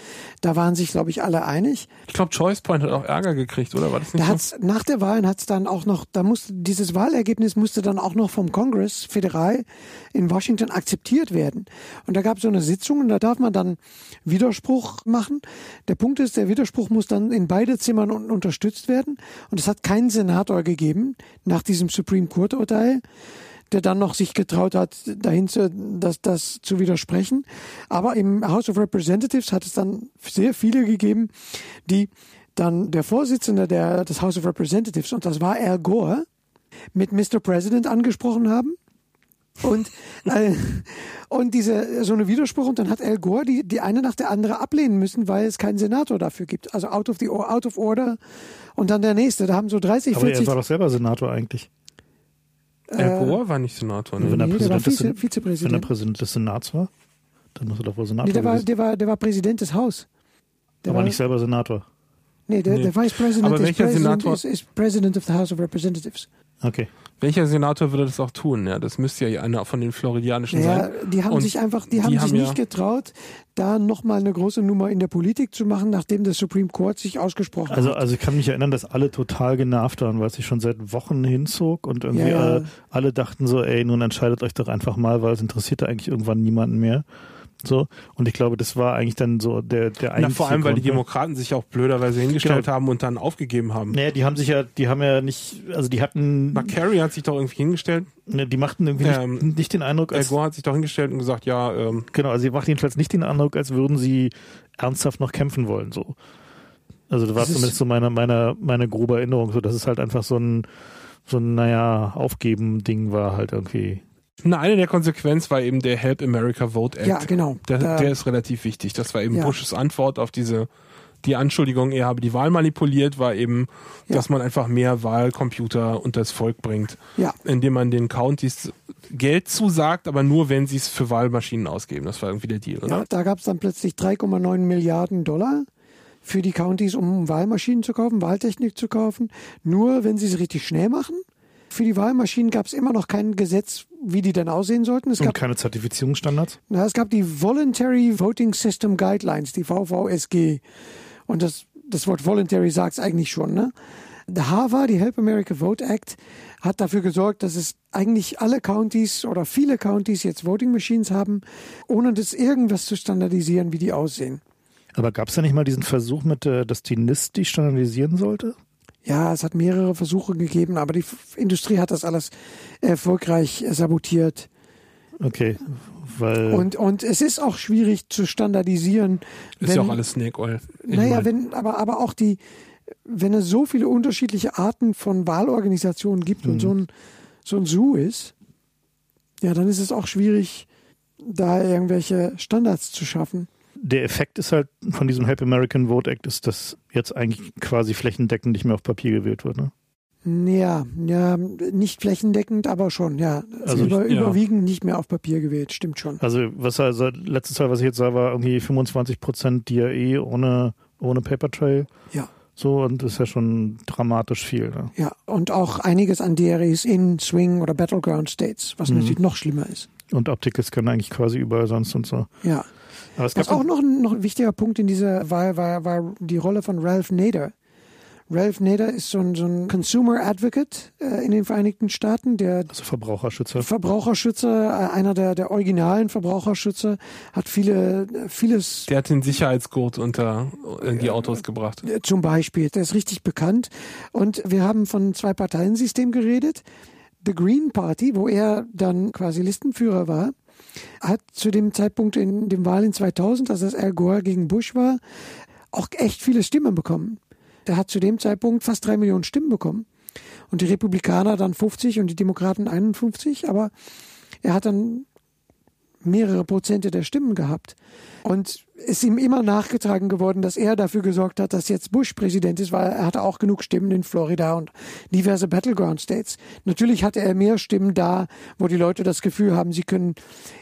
Speaker 2: da waren sich, glaube ich, alle einig.
Speaker 3: Ich glaube, Choice Point hat auch Ärger gekriegt, oder? War das nicht
Speaker 2: Da
Speaker 3: so?
Speaker 2: hat's, nach der Wahl hat's dann auch noch, da musste, dieses Wahlergebnis musste dann auch noch vom Kongress föderal in Washington akzeptiert werden. Und da gab es so eine Sitzung und da darf man dann Widerspruch machen. Der Punkt ist, der Widerspruch muss dann in beide Zimmern un unterstützt werden. Und es hat keinen Senator gegeben nach diesem Supreme Court Urteil der dann noch sich getraut hat, dahin zu, das, das zu widersprechen. Aber im House of Representatives hat es dann sehr viele gegeben, die dann der Vorsitzende der, des House of Representatives, und das war Al Gore, mit Mr. President angesprochen haben Und, äh, und diese, so eine Widerspruch. Und dann hat Al Gore die, die eine nach der andere ablehnen müssen, weil es keinen Senator dafür gibt. Also out of, the, out of order. Und dann der nächste. Da haben so 30,
Speaker 1: Aber
Speaker 2: 40.
Speaker 1: er war doch selber Senator eigentlich.
Speaker 3: Al Gore war nicht Senator. Ne?
Speaker 1: Wenn er
Speaker 2: nee, der war
Speaker 1: Präsident des
Speaker 2: Vize,
Speaker 1: Sen- Wenn er
Speaker 2: Vizepräsident.
Speaker 1: Präsident des Senats war, dann muss er doch wohl Senator
Speaker 2: Nee, der war, der war, der war Präsident des Haus. Der
Speaker 1: aber
Speaker 2: war,
Speaker 1: nicht selber Senator.
Speaker 2: nee, der,
Speaker 3: Nee.
Speaker 2: der Vice President
Speaker 3: Aber
Speaker 2: ist,
Speaker 3: welcher
Speaker 2: President,
Speaker 3: Senator-
Speaker 2: ist, ist President of the House of Representatives.
Speaker 1: Okay.
Speaker 3: Welcher Senator würde das auch tun? Ja, das müsste ja einer von den floridianischen
Speaker 2: Ja,
Speaker 3: sein.
Speaker 2: die haben
Speaker 3: Und
Speaker 2: sich einfach, die
Speaker 3: die
Speaker 2: haben sich
Speaker 3: haben
Speaker 2: nicht
Speaker 3: ja-
Speaker 2: getraut, da nochmal eine große Nummer in der Politik zu machen, nachdem der Supreme Court sich ausgesprochen
Speaker 1: Also,
Speaker 2: hat.
Speaker 1: also ich kann mich erinnern, dass alle total genervt waren, weil es sich schon seit Wochen hinzog und irgendwie
Speaker 2: Ja, ja.
Speaker 1: Alle, alle dachten so, ey, nun entscheidet euch doch einfach mal, weil es interessiert da eigentlich irgendwann niemanden mehr. So. Und ich glaube, das war eigentlich dann so der, der
Speaker 3: Na,
Speaker 1: eigentliche
Speaker 3: vor allem, weil die
Speaker 1: Grund, ne?
Speaker 3: Demokraten sich auch blöderweise hingestellt
Speaker 1: Genau.
Speaker 3: haben und dann aufgegeben haben.
Speaker 1: Naja, die haben sich ja, die haben ja nicht, also die hatten,
Speaker 3: McCarry hat sich doch irgendwie hingestellt.
Speaker 1: ne, die machten irgendwie
Speaker 3: Ähm,
Speaker 1: nicht, nicht den Eindruck,
Speaker 3: Al
Speaker 1: als,
Speaker 3: Gore hat sich doch hingestellt und gesagt, ja, ähm,
Speaker 1: genau, also sie machten jedenfalls nicht den Eindruck, als würden sie ernsthaft noch kämpfen wollen, so. Also das war
Speaker 2: Das
Speaker 1: zumindest so meine, meine, meine grobe Erinnerung, so, dass es halt einfach so ein, so ein, naja, Aufgeben-Ding war halt irgendwie.
Speaker 3: Na, eine der Konsequenzen war eben der Help America Vote Act.
Speaker 2: ja, genau.
Speaker 3: Der,
Speaker 2: Da-
Speaker 3: der ist relativ wichtig. Das war eben
Speaker 2: Ja.
Speaker 3: Bushes Antwort auf diese die Anschuldigung, er habe die Wahl manipuliert, war eben,
Speaker 2: Ja.
Speaker 3: dass man einfach mehr Wahlcomputer unter das Volk bringt,
Speaker 2: ja,
Speaker 3: indem man den Countys Geld zusagt, aber nur, wenn sie es für Wahlmaschinen ausgeben. Das war irgendwie der Deal, oder?
Speaker 2: ja, da gab es dann plötzlich 3,9 Milliarden Dollar für die Countys, um Wahlmaschinen zu kaufen, Wahltechnik zu kaufen, nur wenn sie es richtig schnell machen. Für die Wahlmaschinen gab es immer noch kein Gesetz, wie die dann aussehen sollten. Es
Speaker 1: Und
Speaker 2: gab,
Speaker 1: keine Zertifizierungsstandards?
Speaker 2: na, es gab die Voluntary Voting System Guidelines, die VVSG. Und das, das Wort Voluntary sagt es eigentlich schon. Ne? Der HAVA, die Help America Vote Act, hat dafür gesorgt, dass es eigentlich alle Counties oder viele Counties jetzt Voting Machines haben, ohne das irgendwas zu standardisieren, wie die aussehen.
Speaker 1: Aber gab es da nicht mal diesen Versuch mit, äh, dass die NIST die standardisieren sollte?
Speaker 2: Ja, es hat mehrere Versuche gegeben, aber die Industrie hat das alles erfolgreich sabotiert.
Speaker 1: Okay, weil
Speaker 2: Und, und es ist auch schwierig zu standardisieren.
Speaker 3: Ist ja auch alles Snake Oil.
Speaker 2: Naja, wenn, aber, aber auch die, wenn es so viele unterschiedliche Arten von Wahlorganisationen gibt und so ein, so ein Zoo ist, ja, dann ist es auch schwierig, da irgendwelche Standards zu schaffen.
Speaker 1: Der Effekt ist halt von diesem Help American Vote Act ist, dass jetzt eigentlich quasi flächendeckend nicht mehr auf Papier gewählt wird. Ne?
Speaker 2: Ja, ja, nicht flächendeckend, aber schon, ja. Also
Speaker 1: Also
Speaker 2: über,
Speaker 3: ja.
Speaker 2: überwiegend nicht mehr auf Papier gewählt, stimmt schon.
Speaker 1: Also was also letzte Zahl, was ich jetzt sah, war irgendwie 25 Prozent DAE ohne ohne Paper Trail.
Speaker 2: Ja.
Speaker 1: So und das ist ja schon dramatisch viel. Ne?
Speaker 2: Ja, und auch einiges an DREs in Swing oder Battleground States, was
Speaker 1: Mhm.
Speaker 2: natürlich noch schlimmer ist.
Speaker 1: Und Optics können eigentlich quasi überall sonst und so.
Speaker 2: Ja.
Speaker 1: Aber es
Speaker 2: Was
Speaker 1: gab
Speaker 2: auch noch ein, noch ein wichtiger Punkt in dieser war, war, war die Rolle von Ralph Nader. Ralph Nader ist so ein, so ein Consumer Advocate äh, in den Vereinigten Staaten, der
Speaker 1: also Verbraucherschützer.
Speaker 2: Verbraucherschützer, äh, einer der, der originalen Verbraucherschützer, hat viele, vieles
Speaker 3: der hat den Sicherheitsgurt unter in die Autos gebracht.
Speaker 2: Äh, Zum Beispiel, der ist richtig bekannt. Und wir haben von zwei Parteiensystem geredet. The Green Party, wo er dann quasi Listenführer war, hat zu dem Zeitpunkt in dem Wahl in 2000, als das Al Gore gegen Bush war, auch echt viele Stimmen bekommen. Der hat zu dem Zeitpunkt fast drei Millionen Stimmen bekommen. Und die Republikaner dann 50 und die Demokraten 51. Aber er hat dann mehrere Prozente der Stimmen gehabt. Und ist ihm immer nachgetragen geworden, dass er dafür gesorgt hat, dass jetzt Bush Präsident ist, weil er hatte auch genug Stimmen in Florida und diverse Battleground States. Natürlich hatte er mehr Stimmen da, wo die Leute das Gefühl haben, sie können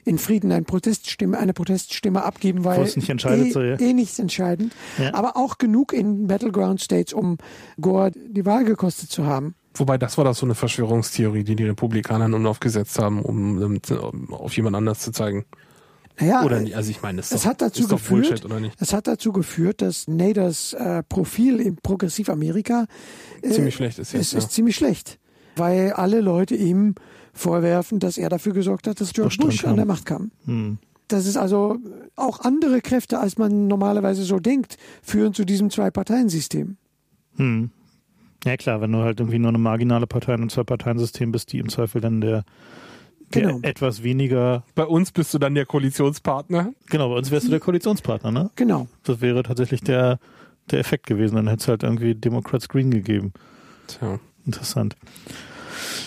Speaker 2: in Frieden eine Proteststimme, eine Proteststimme abgeben, weil
Speaker 1: nicht entscheidet,
Speaker 2: eh,
Speaker 1: so, ja.
Speaker 2: eh nichts entscheidend.
Speaker 1: Ja.
Speaker 2: Aber auch genug in Battleground States, um Gore die Wahl gekostet zu haben.
Speaker 3: Wobei das war doch so eine Verschwörungstheorie, die die Republikaner in Umlauf gesetzt haben, um, um auf jemand anders zu zeigen.
Speaker 2: Naja,
Speaker 3: Oder nicht? Also ich meine, das ist
Speaker 2: es
Speaker 3: doch,
Speaker 2: hat dazu geführt,
Speaker 3: Bullshit, oder nicht?
Speaker 2: Es hat dazu geführt, dass Naders äh, Profil im Progressiv-Amerika äh,
Speaker 3: Ziemlich schlecht ist
Speaker 2: es
Speaker 3: jetzt.
Speaker 2: ist ziemlich schlecht, weil alle Leute ihm vorwerfen, dass er dafür gesorgt hat, dass George
Speaker 1: Bush
Speaker 2: an der. Macht kam.
Speaker 1: Hm.
Speaker 2: Das ist also auch andere Kräfte, als man normalerweise so denkt, führen zu diesem Zwei-Parteien-System.
Speaker 1: Hm. Ja klar, wenn du halt irgendwie nur eine marginale Partei in einem Zwei-Parteien-System bist, die im Zweifel dann der, der
Speaker 2: Genau.
Speaker 1: etwas weniger,
Speaker 3: Bei uns bist du dann der Koalitionspartner.
Speaker 1: genau, bei uns wärst du der Koalitionspartner, ne?
Speaker 2: Genau.
Speaker 1: Das wäre tatsächlich der, der Effekt gewesen. Dann hätte es halt irgendwie Democrats Green gegeben.
Speaker 3: Tja.
Speaker 1: Interessant.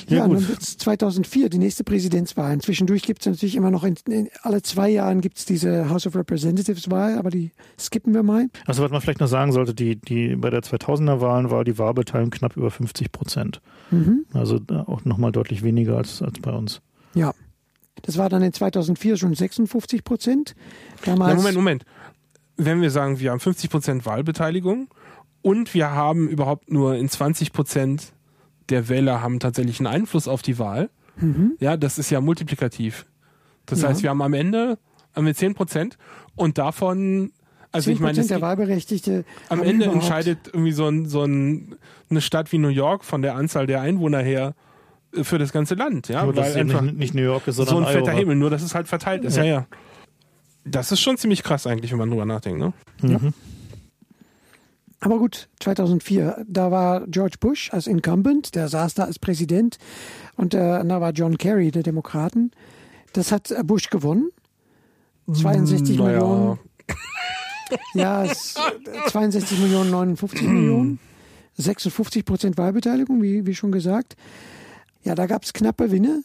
Speaker 2: Ja,
Speaker 1: Ja, gut.
Speaker 2: dann wird's 2004 die nächste Präsidentswahl. Zwischendurch gibt es natürlich immer noch, in, in, alle zwei Jahren gibt es diese House of Representatives Wahl, aber die skippen wir mal.
Speaker 1: Also was man vielleicht noch sagen sollte, die, die bei der 2000er Wahlen war die Wahlbeteiligung knapp über 50 Prozent.
Speaker 2: Mhm.
Speaker 1: Also da auch nochmal deutlich weniger als, als bei uns.
Speaker 2: Ja. Das war dann in 2004 schon 56 Prozent. Damals,
Speaker 3: Na, Moment, Moment. Wenn wir sagen, wir haben 50% Wahlbeteiligung und wir haben überhaupt nur in 20% der Wähler haben tatsächlich einen Einfluss auf die Wahl, ja, das ist ja multiplikativ. Das
Speaker 2: Mhm. Ja.
Speaker 3: heißt, wir haben am Ende haben wir 10% und davon, also
Speaker 2: 10
Speaker 3: ich meine,
Speaker 2: der Wahlberechtigte
Speaker 3: am Ende entscheidet irgendwie so, ein, so ein, eine Stadt wie New York von der Anzahl der Einwohner her äh, für das ganze Land, ja,
Speaker 1: Nur,
Speaker 3: weil einfach
Speaker 1: nicht, nicht New York ist, sondern
Speaker 3: so ein fetter
Speaker 1: Iowa.
Speaker 3: Himmel, nur dass es halt verteilt ist, ja,
Speaker 1: Ja.
Speaker 3: ja. Das ist schon ziemlich krass eigentlich, wenn man drüber nachdenkt, ne?
Speaker 1: Mhm.
Speaker 2: Aber gut, 2004, da war George Bush als Incumbent, der saß da als Präsident und äh, da war John Kerry der Demokraten. Das hat äh, Bush gewonnen. 62
Speaker 3: Naja.
Speaker 2: Millionen. Ja, es, äh, 62 Millionen, 59 Millionen. 56 Prozent Wahlbeteiligung, wie, wie schon gesagt. Ja, da gab es knappe Winne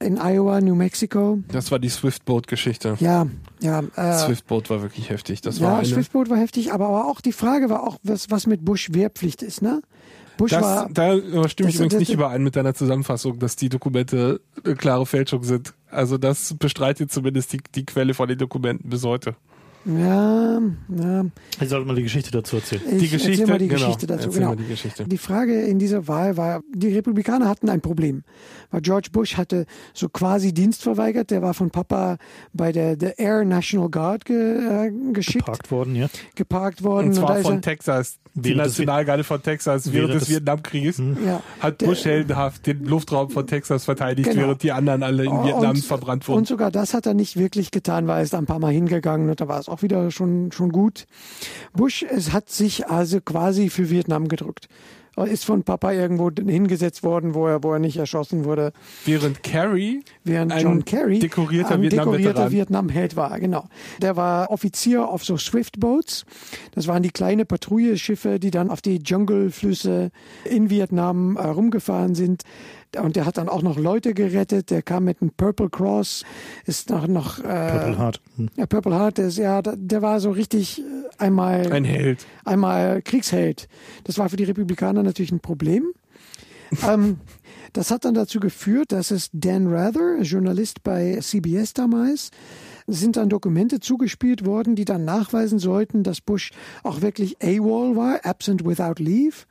Speaker 2: in Iowa, New Mexico.
Speaker 3: Das war die Swiftboat-Geschichte.
Speaker 2: Ja, ja. Äh,
Speaker 3: Swiftboat war wirklich heftig. Das war
Speaker 2: ja,
Speaker 3: eine,
Speaker 2: Swiftboat war heftig, aber, aber auch die Frage war auch, was, was mit Bush Wehrpflicht ist, ne? Bush
Speaker 3: das,
Speaker 2: war,
Speaker 3: da stimme ich
Speaker 2: das-
Speaker 3: übrigens
Speaker 2: das-
Speaker 3: nicht überein mit deiner Zusammenfassung, dass die Dokumente eine klare Fälschung sind. Also das bestreitet zumindest die, die Quelle von den Dokumenten bis heute.
Speaker 2: ja, ja.
Speaker 1: Ich sollte mal die Geschichte dazu erzählen.
Speaker 2: Ich
Speaker 3: Die Geschichte,
Speaker 2: erzähl mal die
Speaker 3: genau,
Speaker 2: Geschichte dazu. Genau.
Speaker 3: mal die Geschichte.
Speaker 2: Die Frage in dieser Wahl war, die Republikaner hatten ein Problem, weil George Bush hatte so quasi Dienst verweigert. Der war von Papa bei der, der Air National Guard ge, äh, geschickt,
Speaker 1: Geparkt worden, ja.
Speaker 2: geparkt worden.
Speaker 3: Und zwar
Speaker 2: ist
Speaker 3: von
Speaker 2: er-
Speaker 3: Texas. Die Nationalgarde von Texas während,
Speaker 1: während
Speaker 3: des,
Speaker 1: des-
Speaker 3: Vietnamkrieges
Speaker 2: ja,
Speaker 3: hat
Speaker 2: Der-
Speaker 3: Bush heldenhaft den Luftraum von Texas verteidigt,
Speaker 2: Genau.
Speaker 3: während die anderen alle in Vietnam verbrannt wurden.
Speaker 2: Und sogar das hat er nicht wirklich getan, weil er ist ein paar Mal hingegangen und da war es auch wieder schon, schon gut. Bush es hat sich also quasi für Vietnam gedrückt. Er ist von Papa irgendwo hingesetzt worden, wo er, wo er nicht erschossen wurde,
Speaker 3: während Kerry
Speaker 2: während
Speaker 3: Ein
Speaker 2: John Kerry
Speaker 3: dekorierter
Speaker 2: ein dekorierter. Vietnam-Held war. Genau. Der war Offizier auf so Swift-Boats. Das waren die kleine Patrouilleschiffe, die dann auf die Jungle-Flüsse in Vietnam äh, rumgefahren sind. Und der hat dann auch noch Leute gerettet. Der kam mit einem Purple Cross, ist noch, noch äh,
Speaker 1: Purple Heart. Hm.
Speaker 2: ja, Purple Heart, der, ist, ja, der- war so richtig äh, einmal,
Speaker 3: ein Held.
Speaker 2: einmal Kriegsheld. Das war für die Republikaner natürlich ein Problem. ähm, das hat dann dazu geführt, dass es Dan Rather, Journalist bei CBS damals, sind dann Dokumente zugespielt worden, die dann nachweisen sollten, dass Bush auch wirklich AWOL war, absent without leave.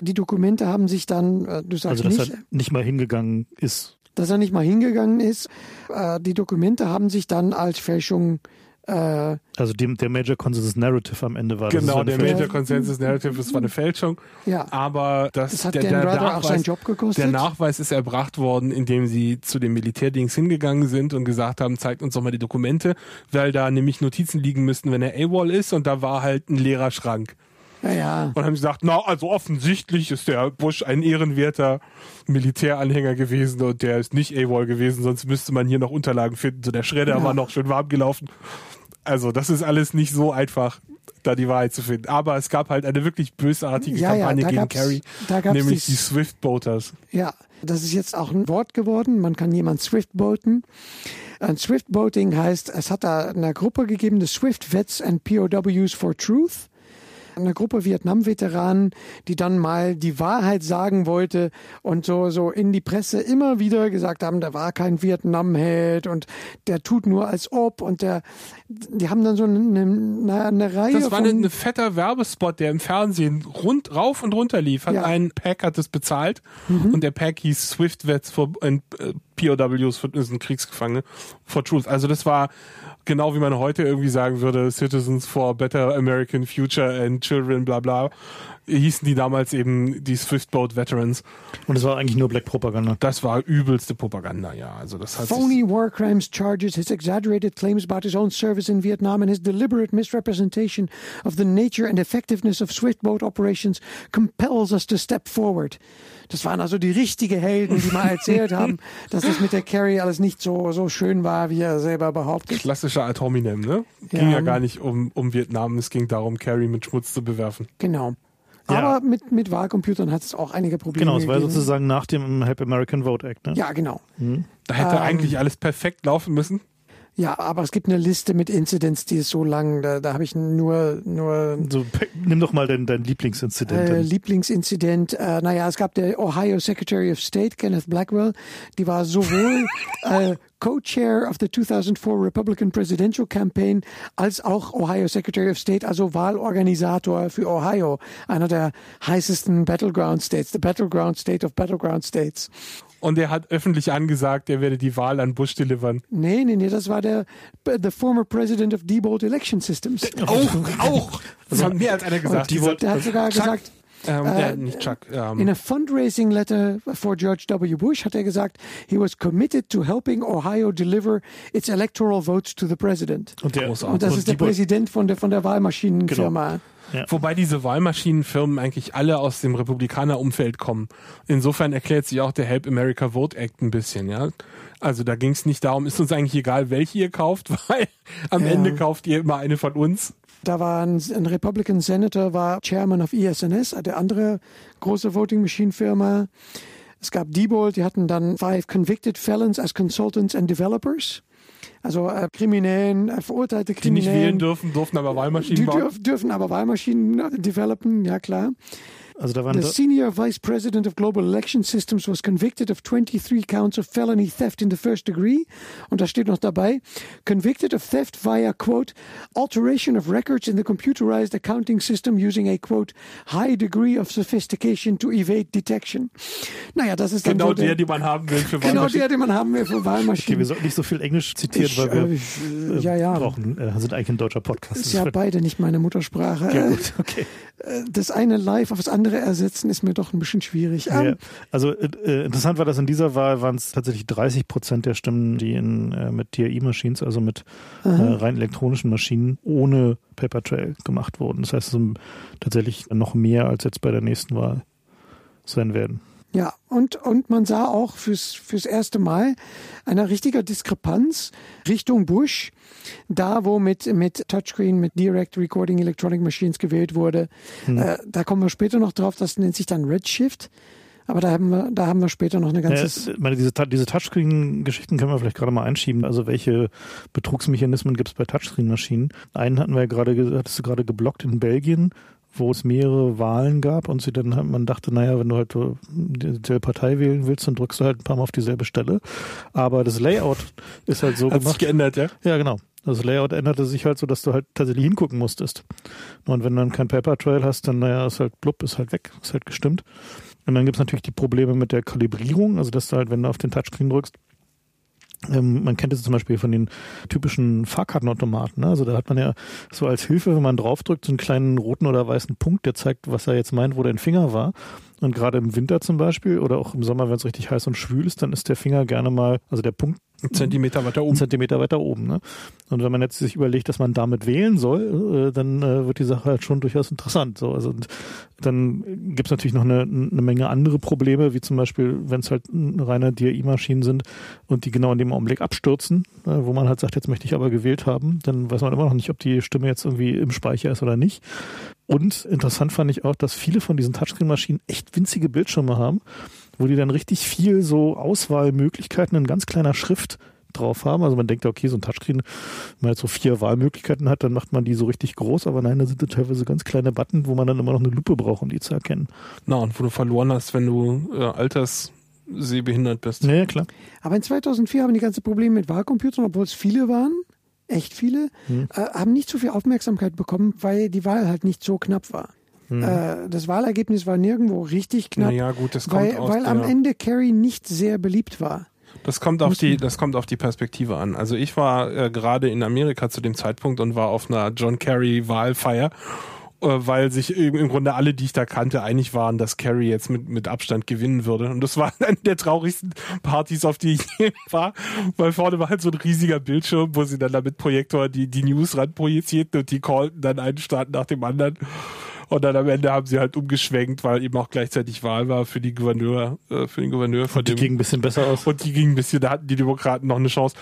Speaker 2: Die Dokumente haben sich dann, äh, du sagst
Speaker 1: Also, dass
Speaker 2: nicht,
Speaker 1: er nicht mal hingegangen ist.
Speaker 2: dass er nicht mal hingegangen ist. Äh, die Dokumente haben sich dann als Fälschung äh,
Speaker 1: Also dem, der Major Consensus Narrative am Ende war. das
Speaker 3: Genau, der
Speaker 1: Fälschung.
Speaker 3: Major Consensus Narrative, das war eine Fälschung.
Speaker 2: Ja.
Speaker 3: Aber das,
Speaker 2: Das hat
Speaker 3: der, der,
Speaker 2: Rather auch
Speaker 3: Nachweis,
Speaker 2: seinen Job gekostet.
Speaker 3: der Nachweis ist erbracht worden, indem sie zu dem Militärdings hingegangen sind und gesagt haben, zeigt uns doch mal die Dokumente, weil da nämlich Notizen liegen müssten, wenn er AWOL ist und da war halt ein leerer Schrank.
Speaker 2: Ja, ja.
Speaker 3: Und haben gesagt, na, also offensichtlich ist der Bush ein ehrenwerter Militäranhänger gewesen und der ist nicht AWOL gewesen, sonst müsste man hier noch Unterlagen finden. So der Schredder
Speaker 2: Ja.
Speaker 3: war noch schön warm gelaufen. Also das ist alles nicht so einfach, da die Wahrheit zu finden. Aber es gab halt eine wirklich bösartige
Speaker 2: Ja, ja,
Speaker 3: Kampagne
Speaker 2: da
Speaker 3: gegen Kerry, nämlich
Speaker 2: dies-
Speaker 3: die Swift-Boaters.
Speaker 2: Ja, das ist jetzt auch ein Wort geworden. Man kann jemand Swiftboaten. Ein Swiftboating heißt, es hat da eine Gruppe gegeben, die Swift Vets and POWs for Truth. Eine Gruppe Vietnam-Veteranen, die dann mal die Wahrheit sagen wollte und so, so in die Presse immer wieder gesagt haben, der war kein Vietnam-Held und der tut nur als ob und der, die haben dann so eine, eine, eine Reihe
Speaker 3: Das war
Speaker 2: von...
Speaker 3: ein fetter Werbespot, der im Fernsehen rund, rauf und runter lief. Hat
Speaker 2: Ja.
Speaker 3: Ein Pack hat es bezahlt und der Pack hieß Swift Vets for and, POWs, das sind Kriegsgefangene, for Truth. Also das war genau wie man heute irgendwie sagen würde, Citizens for Better American Future and Children, bla bla. Hießen die damals eben die Swiftboat Veterans.
Speaker 1: Und es war eigentlich nur Black Propaganda.
Speaker 3: Das war übelste Propaganda, ja. Also das hat
Speaker 2: Phony war crimes charges, his exaggerated claims about his own service in Vietnam, and his deliberate misrepresentation of the nature and effectiveness of swift boat operations compels us to step forward. Das waren also die richtige Helden, die mal erzählt haben, dass das mit der Carrie alles nicht so, so schön war, wie er selber behauptet.
Speaker 3: klassischer Ad hominem, ne? Ging
Speaker 2: Ja.
Speaker 3: ja, gar nicht um, um Vietnam, es ging darum, Carrie mit Schmutz zu bewerfen.
Speaker 2: Genau. Aber mit, mit Wahlcomputern hat es auch einige Probleme
Speaker 1: Genau, es war
Speaker 2: gegeben.
Speaker 1: sozusagen nach dem Help American Vote Act. Ne?
Speaker 2: Ja, genau.
Speaker 3: Da hätte
Speaker 2: Ähm,
Speaker 3: eigentlich alles perfekt laufen müssen.
Speaker 2: Ja, aber es gibt eine Liste mit Incidents, die ist so lang, da, da habe ich nur, nur
Speaker 1: So, nimm doch mal dein, dein Lieblingsinzident.
Speaker 2: äh. Lieblingsinzident. Äh, naja, es gab der Ohio Secretary of State, Kenneth Blackwell, die war sowohl äh, Co-Chair of the 2004 Republican Presidential Campaign als auch Ohio Secretary of State, also Wahlorganisator für Ohio, einer der heißesten Battleground States, the Battleground State of Battleground States.
Speaker 3: Und er hat öffentlich angesagt, er werde die Wahl an Bush delivern.
Speaker 2: Nee, nee, nee, das war der the former President of Diebold Election Systems.
Speaker 3: Auch, auch. Das haben mehr als einer gesagt.
Speaker 2: Und der hat sogar gesagt,
Speaker 3: ähm,
Speaker 2: äh,
Speaker 3: äh, nicht Chuck. Ähm,
Speaker 2: In a fundraising letter for George W. Bush hat er gesagt, he was committed to helping Ohio deliver its electoral votes to the president.
Speaker 1: und der,
Speaker 3: großartig.
Speaker 2: Und das ist der Präsident von der, von der Wahlmaschinenfirma.
Speaker 3: Wobei diese Wahlmaschinenfirmen eigentlich alle aus dem Republikanerumfeld kommen. Insofern erklärt sich auch der Help America Vote Act ein bisschen, ja. Also da ging es nicht darum, ist uns eigentlich egal, welche ihr kauft, weil am
Speaker 2: Ja.
Speaker 3: Ende kauft ihr immer eine von uns.
Speaker 2: Da war ein, ein Republican Senator, war Chairman of ESNS, der andere große Voting Machine Firma. Es gab Diebold, die hatten dann five convicted felons as consultants and developers. Also äh, Kriminellen, äh, verurteilte
Speaker 3: Die nicht
Speaker 2: Kriminellen.
Speaker 3: wählen dürfen, durften aber Wahlmaschinen bauen.
Speaker 2: dürf, dürfen aber Wahlmaschinen äh, developen, ja klar.
Speaker 1: Also da waren
Speaker 2: The
Speaker 1: da,
Speaker 2: senior vice president of global election systems was convicted of 23 counts of felony theft in the first degree. Und da steht noch dabei, convicted of theft via, quote, alteration of records in the computerized accounting system using a, quote, high degree of sophistication to evade detection. Naja, das ist dann
Speaker 3: Genau
Speaker 2: so
Speaker 3: der, die man haben will für
Speaker 2: genau
Speaker 3: Wahlmaschinen.
Speaker 2: der, den man haben will für
Speaker 1: okay, wir
Speaker 2: Wahlmaschinen.
Speaker 1: sollten nicht so viel Englisch zitieren,
Speaker 2: Ich,
Speaker 1: weil wir
Speaker 2: äh, ich, äh, ja, ja.
Speaker 1: brauchen, äh, sind eigentlich ein deutscher Podcast.
Speaker 2: ist ja beide nicht meine Muttersprache.
Speaker 1: ja, gut, okay.
Speaker 2: Das eine live auf das andere ersetzen ist mir doch ein bisschen schwierig.
Speaker 1: Ja.
Speaker 2: Ähm,
Speaker 1: Also äh, äh, interessant war, dass in dieser Wahl waren es tatsächlich 30 Prozent der Stimmen, die in, äh, mit DRI-Machines, also mit äh, rein elektronischen Maschinen ohne Paper Trail gemacht wurden. Das heißt, es sind tatsächlich noch mehr als jetzt bei der nächsten Wahl sein werden.
Speaker 2: Ja, und, und man sah auch fürs, fürs erste Mal eine richtige Diskrepanz Richtung Bush, da wo mit, mit Touchscreen, mit Direct Recording Electronic Machines gewählt wurde. Äh, da kommen wir später noch drauf, das nennt sich dann Redshift. Aber da haben wir, da haben wir später noch eine
Speaker 1: Ja,
Speaker 2: ganze.
Speaker 1: ich meine, diese, diese Touchscreen-Geschichten können wir vielleicht gerade mal einschieben. Also welche Betrugsmechanismen gibt es bei Touchscreen-Maschinen? Einen hatten wir ja gerade, ge- hattest du gerade geblockt in Belgien, wo es mehrere Wahlen gab und sie dann, man dachte, naja, wenn du halt so dieselbe Partei wählen willst, dann drückst du halt ein paar Mal auf dieselbe Stelle. Aber das Layout ist halt so
Speaker 3: Hat sich
Speaker 1: gemacht.
Speaker 3: geändert, ja?
Speaker 1: Ja, genau. Das Layout änderte sich halt so, dass du halt tatsächlich hingucken musstest. Und wenn du dann kein Paper Trail hast, dann naja, ist halt blub, ist halt weg, ist halt gestimmt. Und dann gibt's natürlich die Probleme mit der Kalibrierung, also dass du halt, wenn du auf den Touchscreen drückst, man kennt es zum Beispiel von den typischen Fahrkartenautomaten. Ne? Also da hat man ja so als Hilfe, wenn man draufdrückt, so einen kleinen roten oder weißen Punkt, der zeigt, was er jetzt meint, wo dein Finger war. Und gerade im Winter zum Beispiel oder auch im Sommer, wenn es richtig heiß und schwül ist, dann ist der Finger gerne mal, also der Punkt
Speaker 3: Zentimeter weiter oben.
Speaker 1: Zentimeter weiter oben. Ne? Und wenn man jetzt sich überlegt, dass man damit wählen soll, äh, dann äh, wird die Sache halt schon durchaus interessant. So, also und dann gibt's natürlich noch eine, eine Menge andere Probleme, wie zum Beispiel, wenn es halt reine DRI-Maschinen sind und die genau in dem Augenblick abstürzen, äh, wo man halt sagt, jetzt möchte ich aber gewählt haben, dann weiß man immer noch nicht, ob die Stimme jetzt irgendwie im Speicher ist oder nicht. Und interessant fand ich auch, dass viele von diesen Touchscreen-Maschinen echt winzige Bildschirme haben, wo die dann richtig viel so Auswahlmöglichkeiten in ganz kleiner Schrift drauf haben. Also man denkt, okay, so ein Touchscreen, wenn man jetzt so vier Wahlmöglichkeiten hat, dann macht man die so richtig groß, aber nein, da sind da teilweise ganz kleine Button, wo man dann immer noch eine Lupe braucht, um die zu erkennen.
Speaker 3: Na, und wo du verloren hast, wenn du äh, alterssehbehindert bist.
Speaker 1: Ja, ja, klar.
Speaker 2: Aber in 2004 haben die ganzen Probleme mit Wahlcomputern, obwohl es viele waren, echt viele,
Speaker 1: Hm.
Speaker 2: äh, haben nicht so viel Aufmerksamkeit bekommen, weil die Wahl halt nicht so knapp war.
Speaker 1: Hm.
Speaker 2: Äh, das Wahlergebnis war nirgendwo richtig knapp,
Speaker 3: Naja, gut, das kommt
Speaker 2: weil,
Speaker 3: aus
Speaker 2: weil am Ende Kerry nicht sehr beliebt war.
Speaker 3: Das kommt auf die, das kommt auf die Perspektive an. Also ich war äh, gerade in Amerika zu dem Zeitpunkt und war auf einer John Kerry Wahlfeier, äh, weil sich im, Grunde alle, die ich da kannte, einig waren, dass Kerry jetzt mit, mit Abstand gewinnen würde. Und das war eine der traurigsten Partys, auf die ich je war, weil vorne war halt so ein riesiger Bildschirm, wo sie dann da mit Projektor die, die News ran projizierten und die callten dann einen Staat nach dem anderen. Und dann am Ende haben sie halt umgeschwenkt, weil eben auch gleichzeitig Wahl war für die Gouverneur, äh, für den Gouverneur von
Speaker 1: und die
Speaker 3: dem.
Speaker 1: ging ein bisschen besser aus.
Speaker 3: Und die ging ein bisschen, da hatten die Demokraten noch eine Chance.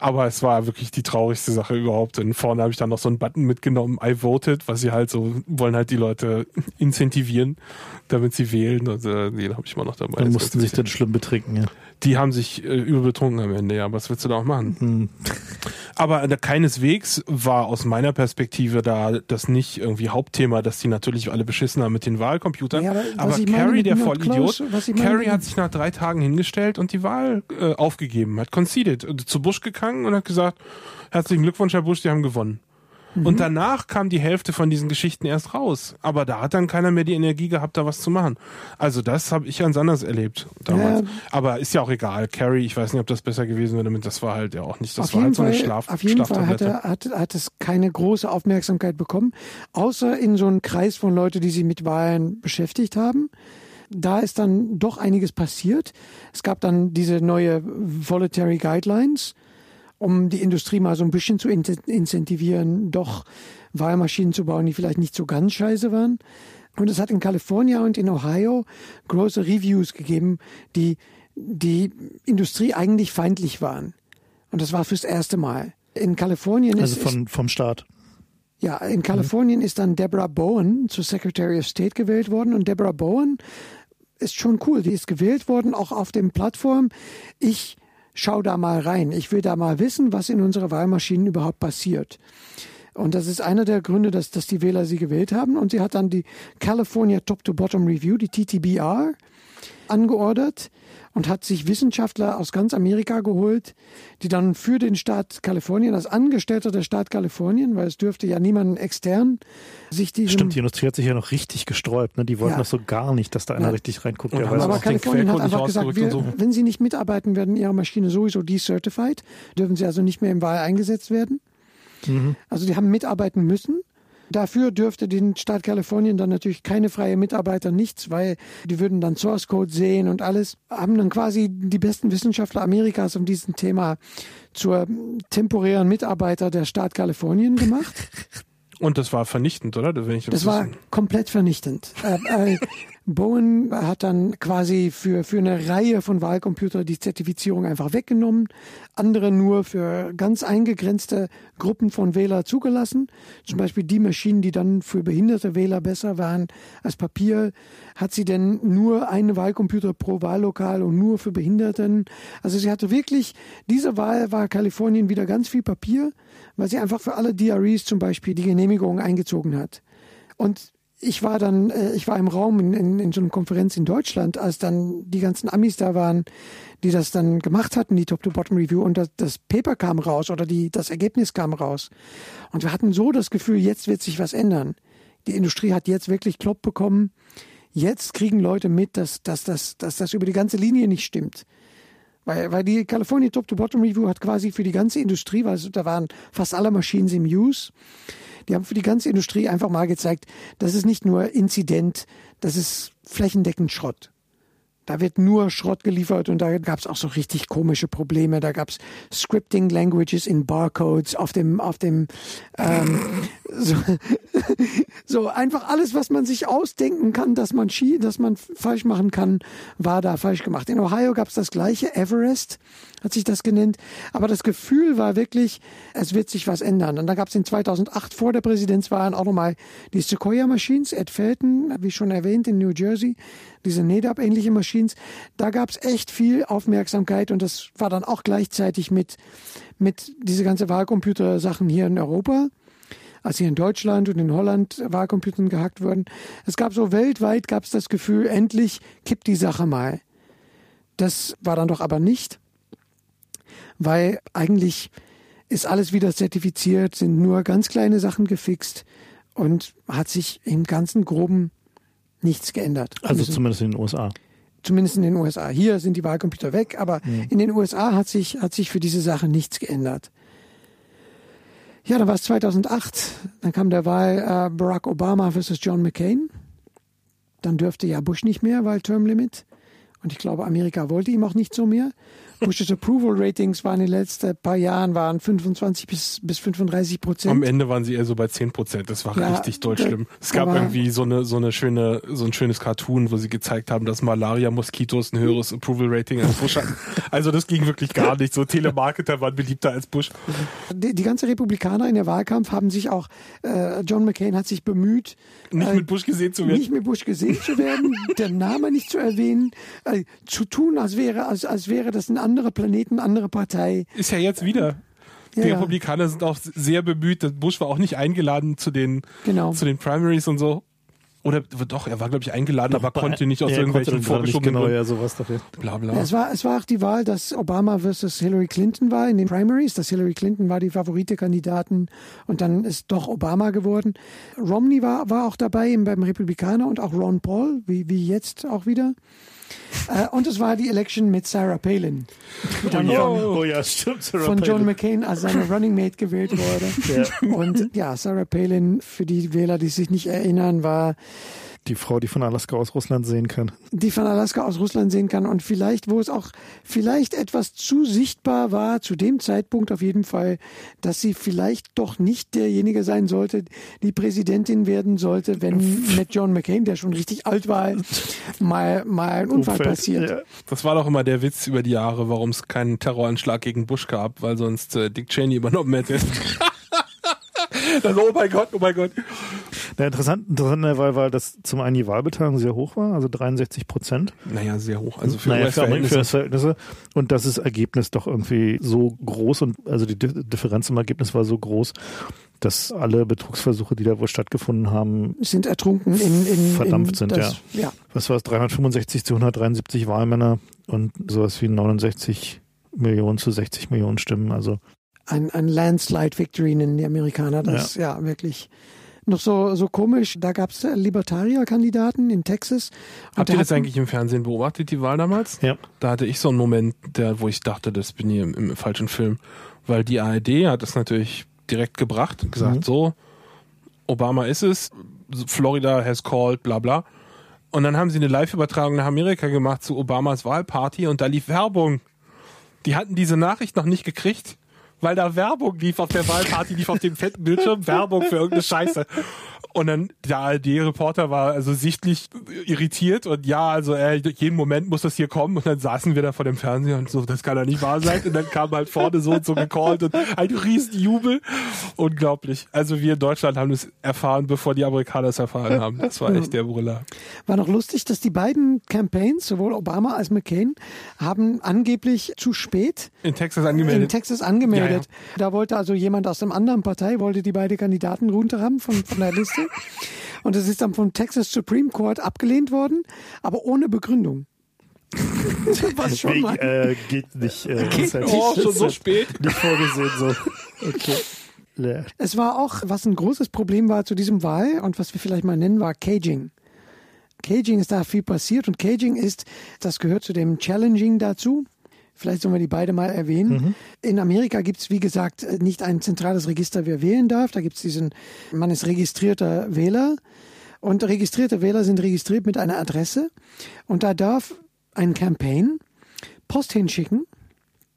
Speaker 3: Aber es war wirklich die traurigste Sache überhaupt. Und vorne habe ich dann noch so einen Button mitgenommen, I voted, was sie halt so, wollen halt die Leute incentivieren, damit sie wählen. Und äh, den habe ich immer noch dabei.
Speaker 1: Dann mussten sich dann schlimm betrinken, ja.
Speaker 3: Die haben sich äh, überbetrunken am Ende, ja. Was willst du da auch machen?
Speaker 1: Hm.
Speaker 3: Aber äh, keineswegs war aus meiner Perspektive da das nicht irgendwie Hauptthema, dass die natürlich alle beschissen haben mit den Wahlcomputern.
Speaker 2: Ja, aber
Speaker 3: aber Carrie, der Vollidiot, Carrie hat sich nach drei Tagen hingestellt und die Wahl äh, aufgegeben, hat conceded, und zu Bush gegangen und hat gesagt, herzlichen Glückwunsch, Herr Bush, die haben gewonnen.
Speaker 2: Mhm.
Speaker 3: Und danach kam die Hälfte von diesen Geschichten erst raus. Aber da hat dann keiner mehr die Energie gehabt, da was zu machen. Also das habe ich ganz anders erlebt damals.
Speaker 2: Ja.
Speaker 3: Aber ist ja auch egal. Carrie, ich weiß nicht, ob das besser gewesen wäre, damit das war halt ja auch nicht. Das
Speaker 2: auf
Speaker 3: war
Speaker 2: jeden
Speaker 3: halt so eine
Speaker 2: Fall,
Speaker 3: Schlaf
Speaker 2: auf jeden Fall hat, er, hat, hat es keine große Aufmerksamkeit bekommen, außer in so einem Kreis von Leuten, die sich mit Wahlen beschäftigt haben. Da ist dann doch einiges passiert. Es gab dann diese neue Voluntary Guidelines, um die Industrie mal so ein bisschen zu in- incentivieren, doch Wahlmaschinen zu bauen, die vielleicht nicht so ganz scheiße waren. Und es hat in Kalifornien und in Ohio große Reviews gegeben, die die Industrie eigentlich feindlich waren. Und das war fürs erste Mal. In Kalifornien
Speaker 1: Also
Speaker 2: ist,
Speaker 1: von, vom Staat.
Speaker 2: ja, in Kalifornien ist dann Deborah Bowen zur Secretary of State gewählt worden und Deborah Bowen ist schon cool. Die ist gewählt worden, auch auf dem Plattform. Ich schau da mal rein. Ich will da mal wissen, was in unserer Wahlmaschinen überhaupt passiert. Und das ist einer der Gründe, dass, dass die Wähler sie gewählt haben. Und sie hat dann die California Top-to-Bottom Review, die TTBR, angeordert und hat sich Wissenschaftler aus ganz Amerika geholt, die dann für den Staat Kalifornien, als Angestellter der Staat Kalifornien, weil es dürfte ja niemanden extern, sich diesem...
Speaker 1: Stimmt, die Industrie hat sich ja noch richtig gesträubt. Ne? Die wollten
Speaker 2: Ja.
Speaker 1: das so gar nicht, dass da einer
Speaker 2: Ja.
Speaker 1: richtig reinguckt. Der weiß
Speaker 3: aber
Speaker 2: Kalifornien hat einfach gesagt, wir,
Speaker 3: und so.
Speaker 2: wenn Sie nicht mitarbeiten, werden Ihre Maschine sowieso decertified, dürfen Sie also nicht mehr im Wahl eingesetzt werden.
Speaker 1: Mhm.
Speaker 2: Also die haben mitarbeiten müssen. Dafür dürfte den Staat Kalifornien dann natürlich keine freie Mitarbeiter nichts, weil die würden dann Source Code sehen und alles, haben dann quasi die besten Wissenschaftler Amerikas um diesem Thema zur temporären Mitarbeiter der Staat Kalifornien gemacht.
Speaker 3: Und das war vernichtend, oder? Ich
Speaker 2: Das war komplett vernichtend. Äh, äh, Bowen hat dann quasi für, für eine Reihe von Wahlcomputer die Zertifizierung einfach weggenommen, andere nur für ganz eingegrenzte Gruppen von Wähler zugelassen. Zum Beispiel die Maschinen, die dann für behinderte Wähler besser waren als Papier, hat sie denn nur einen Wahlcomputer pro Wahllokal und nur für Behinderten. Also sie hatte wirklich, diese Wahl war Kalifornien wieder ganz viel Papier, weil sie einfach für alle DREs zum Beispiel die Genehmigung eingezogen hat. Und ich war dann, äh, ich war im Raum in, in, in so einer Konferenz in Deutschland, als dann die ganzen Amis da waren, die das dann gemacht hatten, die Top-to-Bottom-Review, und das, das Paper kam raus oder die, das Ergebnis kam raus. Und wir hatten so das Gefühl, jetzt wird sich was ändern. Die Industrie hat jetzt wirklich Klopp bekommen. Jetzt kriegen Leute mit, dass, dass, dass, dass das über die ganze Linie nicht stimmt. Weil, weil die California Top-to-Bottom-Review hat quasi für die ganze Industrie, weil da waren fast alle Maschinen im Use, die haben für die ganze Industrie einfach mal gezeigt, das ist nicht nur Inzident, das ist flächendeckend Schrott. Da wird nur Schrott geliefert und da gab es auch so richtig komische Probleme. Da gab es Scripting Languages in Barcodes auf dem, auf dem ähm, so, so einfach alles, was man sich ausdenken kann, dass man schi dass man falsch machen kann, war da falsch gemacht. In Ohio gab es das gleiche, Everest hat sich das genannt. Aber das Gefühl war wirklich, es wird sich was ändern. Und da gab es in 2008 vor der Präsidentswahl auch nochmal die Sequoia Machines, Ed Felton, wie schon erwähnt, in New Jersey, diese NADAP-ähnliche Machines. Da gab es echt viel Aufmerksamkeit und das war dann auch gleichzeitig mit, mit diese ganze Wahlcomputer-Sachen hier in Europa als hier in Deutschland und in Holland Wahlcomputern gehackt wurden. Es gab so weltweit gab es das Gefühl, endlich kippt die Sache mal. Das war dann doch aber nicht, weil eigentlich ist alles wieder zertifiziert, sind nur ganz kleine Sachen gefixt und hat sich im ganzen Groben nichts geändert.
Speaker 1: Also zumindest in den USA.
Speaker 2: zumindest in den USA. Hier sind die Wahlcomputer weg, aber in den USA hat sich, hat sich für diese Sache nichts geändert. Ja, dann war es 2008. Dann kam der Wahl äh, Barack Obama versus John McCain. Dann dürfte ja Bush nicht mehr, weil Term Limit. Und ich glaube, Amerika wollte ihm auch nicht so mehr. Bushes Approval Ratings waren in den letzten paar Jahren waren 25 bis, bis 35 Prozent.
Speaker 3: Am Ende waren sie eher so bei 10 Prozent. Das war
Speaker 2: Ja,
Speaker 3: richtig doll
Speaker 2: da-
Speaker 3: schlimm. Es gab irgendwie so eine, so eine schöne, so ein schönes Cartoon, wo sie gezeigt haben, dass Malaria-Moskitos ein höheres Approval Rating als Bush hatten. Also das ging wirklich gar nicht. So Telemarketer waren beliebter als Bush.
Speaker 2: Die, die ganze Republikaner in der Wahlkampf haben sich auch, äh, John McCain hat sich bemüht,
Speaker 3: Nicht
Speaker 2: äh,
Speaker 3: mit Bush gesehen zu werden.
Speaker 2: nicht mit Bush gesehen zu werden, der Name nicht zu erwähnen, äh, zu tun, als wäre, als, als wäre das ein anderer Planet, eine andere Partei.
Speaker 3: Ist ja jetzt wieder. Die
Speaker 2: Ja.
Speaker 3: Republikaner sind auch sehr bemüht. Bush war auch nicht eingeladen zu den,
Speaker 2: Genau.
Speaker 3: zu den Primaries und so. Oder doch, er war, glaube ich, eingeladen, aber konnte nicht aus
Speaker 1: Ja,
Speaker 3: irgendwelchen vorgeschobenen
Speaker 1: Genau, ja, sowas dafür.
Speaker 3: Bla bla.
Speaker 2: Ja, es, war, es war auch die Wahl, dass Obama versus Hillary Clinton war in den Primaries, dass Hillary Clinton war die favorite Kandidatin und dann ist doch Obama geworden. Romney war, war auch dabei im- beim Republikaner und auch Ron Paul, wie, wie jetzt auch wieder. Äh, und es war die Election mit Sarah Palin, dann
Speaker 1: ja,
Speaker 2: von,
Speaker 1: oh ja, stimmt. Sarah
Speaker 2: von John
Speaker 1: Palin.
Speaker 2: McCain als seine Running Mate gewählt wurde.
Speaker 1: Ja.
Speaker 2: Und ja, Sarah Palin, für die Wähler, die sich nicht erinnern, war
Speaker 1: Die Frau, die von Alaska aus Russland sehen kann.
Speaker 2: die von Alaska aus Russland sehen kann und vielleicht, wo es auch vielleicht etwas zu sichtbar war, zu dem Zeitpunkt auf jeden Fall, dass sie vielleicht doch nicht derjenige sein sollte, die Präsidentin werden sollte, wenn mit John McCain, der schon richtig alt war, mal, mal ein Unfall
Speaker 1: Umfeld.
Speaker 2: passiert.
Speaker 1: Ja.
Speaker 3: Das war doch immer der Witz über die Jahre, warum es keinen Terroranschlag gegen Bush gab, weil sonst äh, Dick Cheney übernommen hätte. also, oh mein Gott, oh mein Gott.
Speaker 1: Ja, interessant, interessant dabei war, dass zum einen die Wahlbeteiligung sehr hoch war, also 63 Prozent.
Speaker 3: Naja, sehr hoch. Also für
Speaker 1: naja, für, Ameri- für
Speaker 3: US-Verhältnisse.
Speaker 1: US-Verhältnisse. Und dass das Ergebnis doch irgendwie so groß und also die Di- Differenz im Ergebnis war so groß, dass alle Betrugsversuche, die da wohl stattgefunden haben,
Speaker 2: Sind ertrunken in, in
Speaker 1: Verdampft
Speaker 2: in
Speaker 1: sind,
Speaker 2: das, ja.
Speaker 1: was war es, 365 zu 173 Wahlmänner und sowas wie 69 Millionen zu 60 Millionen Stimmen. Also
Speaker 2: Ein, ein Landslide Victory nennen die Amerikaner das, ja, wirklich. Noch so, so komisch, da gab es Libertarier-Kandidaten in Texas. Und
Speaker 3: Habt ihr das eigentlich im Fernsehen beobachtet, die Wahl damals?
Speaker 1: ja,
Speaker 3: Da hatte ich so einen Moment, der, wo ich dachte, das bin ich im, im falschen Film. Weil die ARD hat es natürlich direkt gebracht, gesagt,
Speaker 1: Mhm.
Speaker 3: so, Obama ist es, Florida has called, bla bla. Und dann haben sie eine Live-Übertragung nach Amerika gemacht zu Obamas Wahlparty und da lief Werbung. Die hatten diese Nachricht noch nicht gekriegt, weil da Werbung lief auf der Wahlparty, lief auf dem fetten Bildschirm Werbung für irgendeine Scheiße. Und dann der ARD-Reporter war also sichtlich irritiert und ja, also äh, jeden Moment muss das hier kommen und dann saßen wir da vor dem Fernseher und so, das kann doch nicht wahr sein. Und dann kam halt vorne so und so gecallt und ein riesen Jubel. Unglaublich. Also wir in Deutschland haben es erfahren, bevor die Amerikaner es erfahren haben. Das war echt der Brüller.
Speaker 2: War noch lustig, dass die beiden Campaigns, sowohl Obama als McCain, haben angeblich zu spät
Speaker 3: In Texas
Speaker 2: in
Speaker 3: angemeldet.
Speaker 2: Texas angemeldet. Da wollte also jemand aus einer anderen Partei, wollte die beiden Kandidaten runterhaben von, von der Liste. Und es ist dann vom Texas Supreme Court abgelehnt worden, aber ohne Begründung. Was schon
Speaker 1: Wegen,
Speaker 2: mal.
Speaker 1: äh, geht nicht. Äh, ist halt
Speaker 3: Oh, schon so spät.
Speaker 1: Nicht vorgesehen so. Okay. Ja.
Speaker 2: Es war auch, was ein großes Problem war zu diesem Wahl und was wir vielleicht mal nennen, war Caging. Caging ist da viel passiert und Caging ist, das gehört zu dem Challenging dazu. Vielleicht sollen wir die beide mal erwähnen. In Amerika gibt es, wie gesagt, nicht ein zentrales Register, wer wählen darf. Da gibt es diesen, man ist registrierter Wähler und registrierte Wähler sind registriert mit einer Adresse und da darf ein Campaign Post hinschicken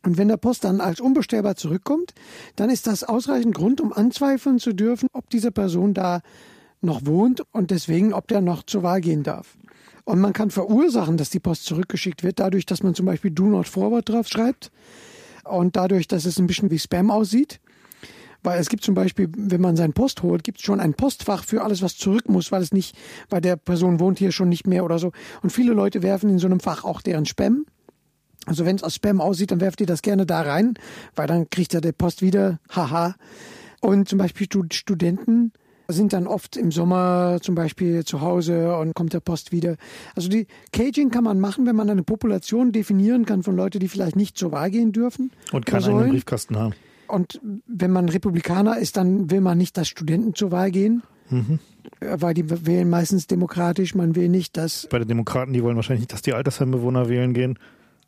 Speaker 2: und wenn der Post dann als unbestellbar zurückkommt, dann ist das ausreichend Grund, um anzweifeln zu dürfen, ob diese Person da noch wohnt und deswegen, ob der noch zur Wahl gehen darf. Und man kann verursachen, dass die Post zurückgeschickt wird, dadurch, dass man zum Beispiel Do Not Forward drauf schreibt und dadurch, dass es ein bisschen wie Spam aussieht. Weil es gibt zum Beispiel, wenn man seinen Post holt, gibt es schon ein Postfach für alles, was zurück muss, weil es nicht, weil der Person wohnt hier schon nicht mehr oder so. Und viele Leute werfen in so einem Fach auch deren Spam. Also wenn es aus Spam aussieht, dann werft ihr das gerne da rein, weil dann kriegt er der Post wieder, haha. Und zum Beispiel Stud- Studenten sind dann oft im Sommer zum Beispiel zu Hause und kommt der Post wieder. Also die Caging kann man machen, wenn man eine Population definieren kann von Leuten, die vielleicht nicht zur Wahl gehen dürfen.
Speaker 1: Und keinen eigenen. Briefkasten haben.
Speaker 2: Und wenn man Republikaner ist, dann will man nicht, dass Studenten zur Wahl gehen, Äh, weil die wählen meistens demokratisch. Man will nicht, dass
Speaker 1: Bei den Demokraten, die wollen wahrscheinlich nicht, dass die Altersheimbewohner wählen gehen.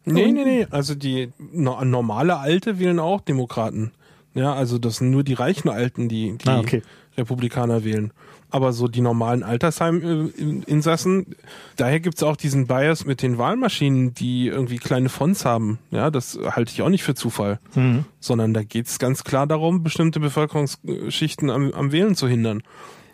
Speaker 3: Nee, nee, nee. Also die no normale Alte wählen auch Demokraten. Ja, also das sind nur die reichen Alten, die, die
Speaker 1: Ah, okay.
Speaker 3: Republikaner wählen. Aber so die normalen Altersheim-Insassen, daher gibt's auch diesen Bias mit den Wahlmaschinen, die irgendwie kleine Fonts haben. Ja, das halte ich auch nicht für Zufall.
Speaker 1: Mhm.
Speaker 3: Sondern da geht's ganz klar darum, bestimmte Bevölkerungsschichten am, am Wählen zu hindern.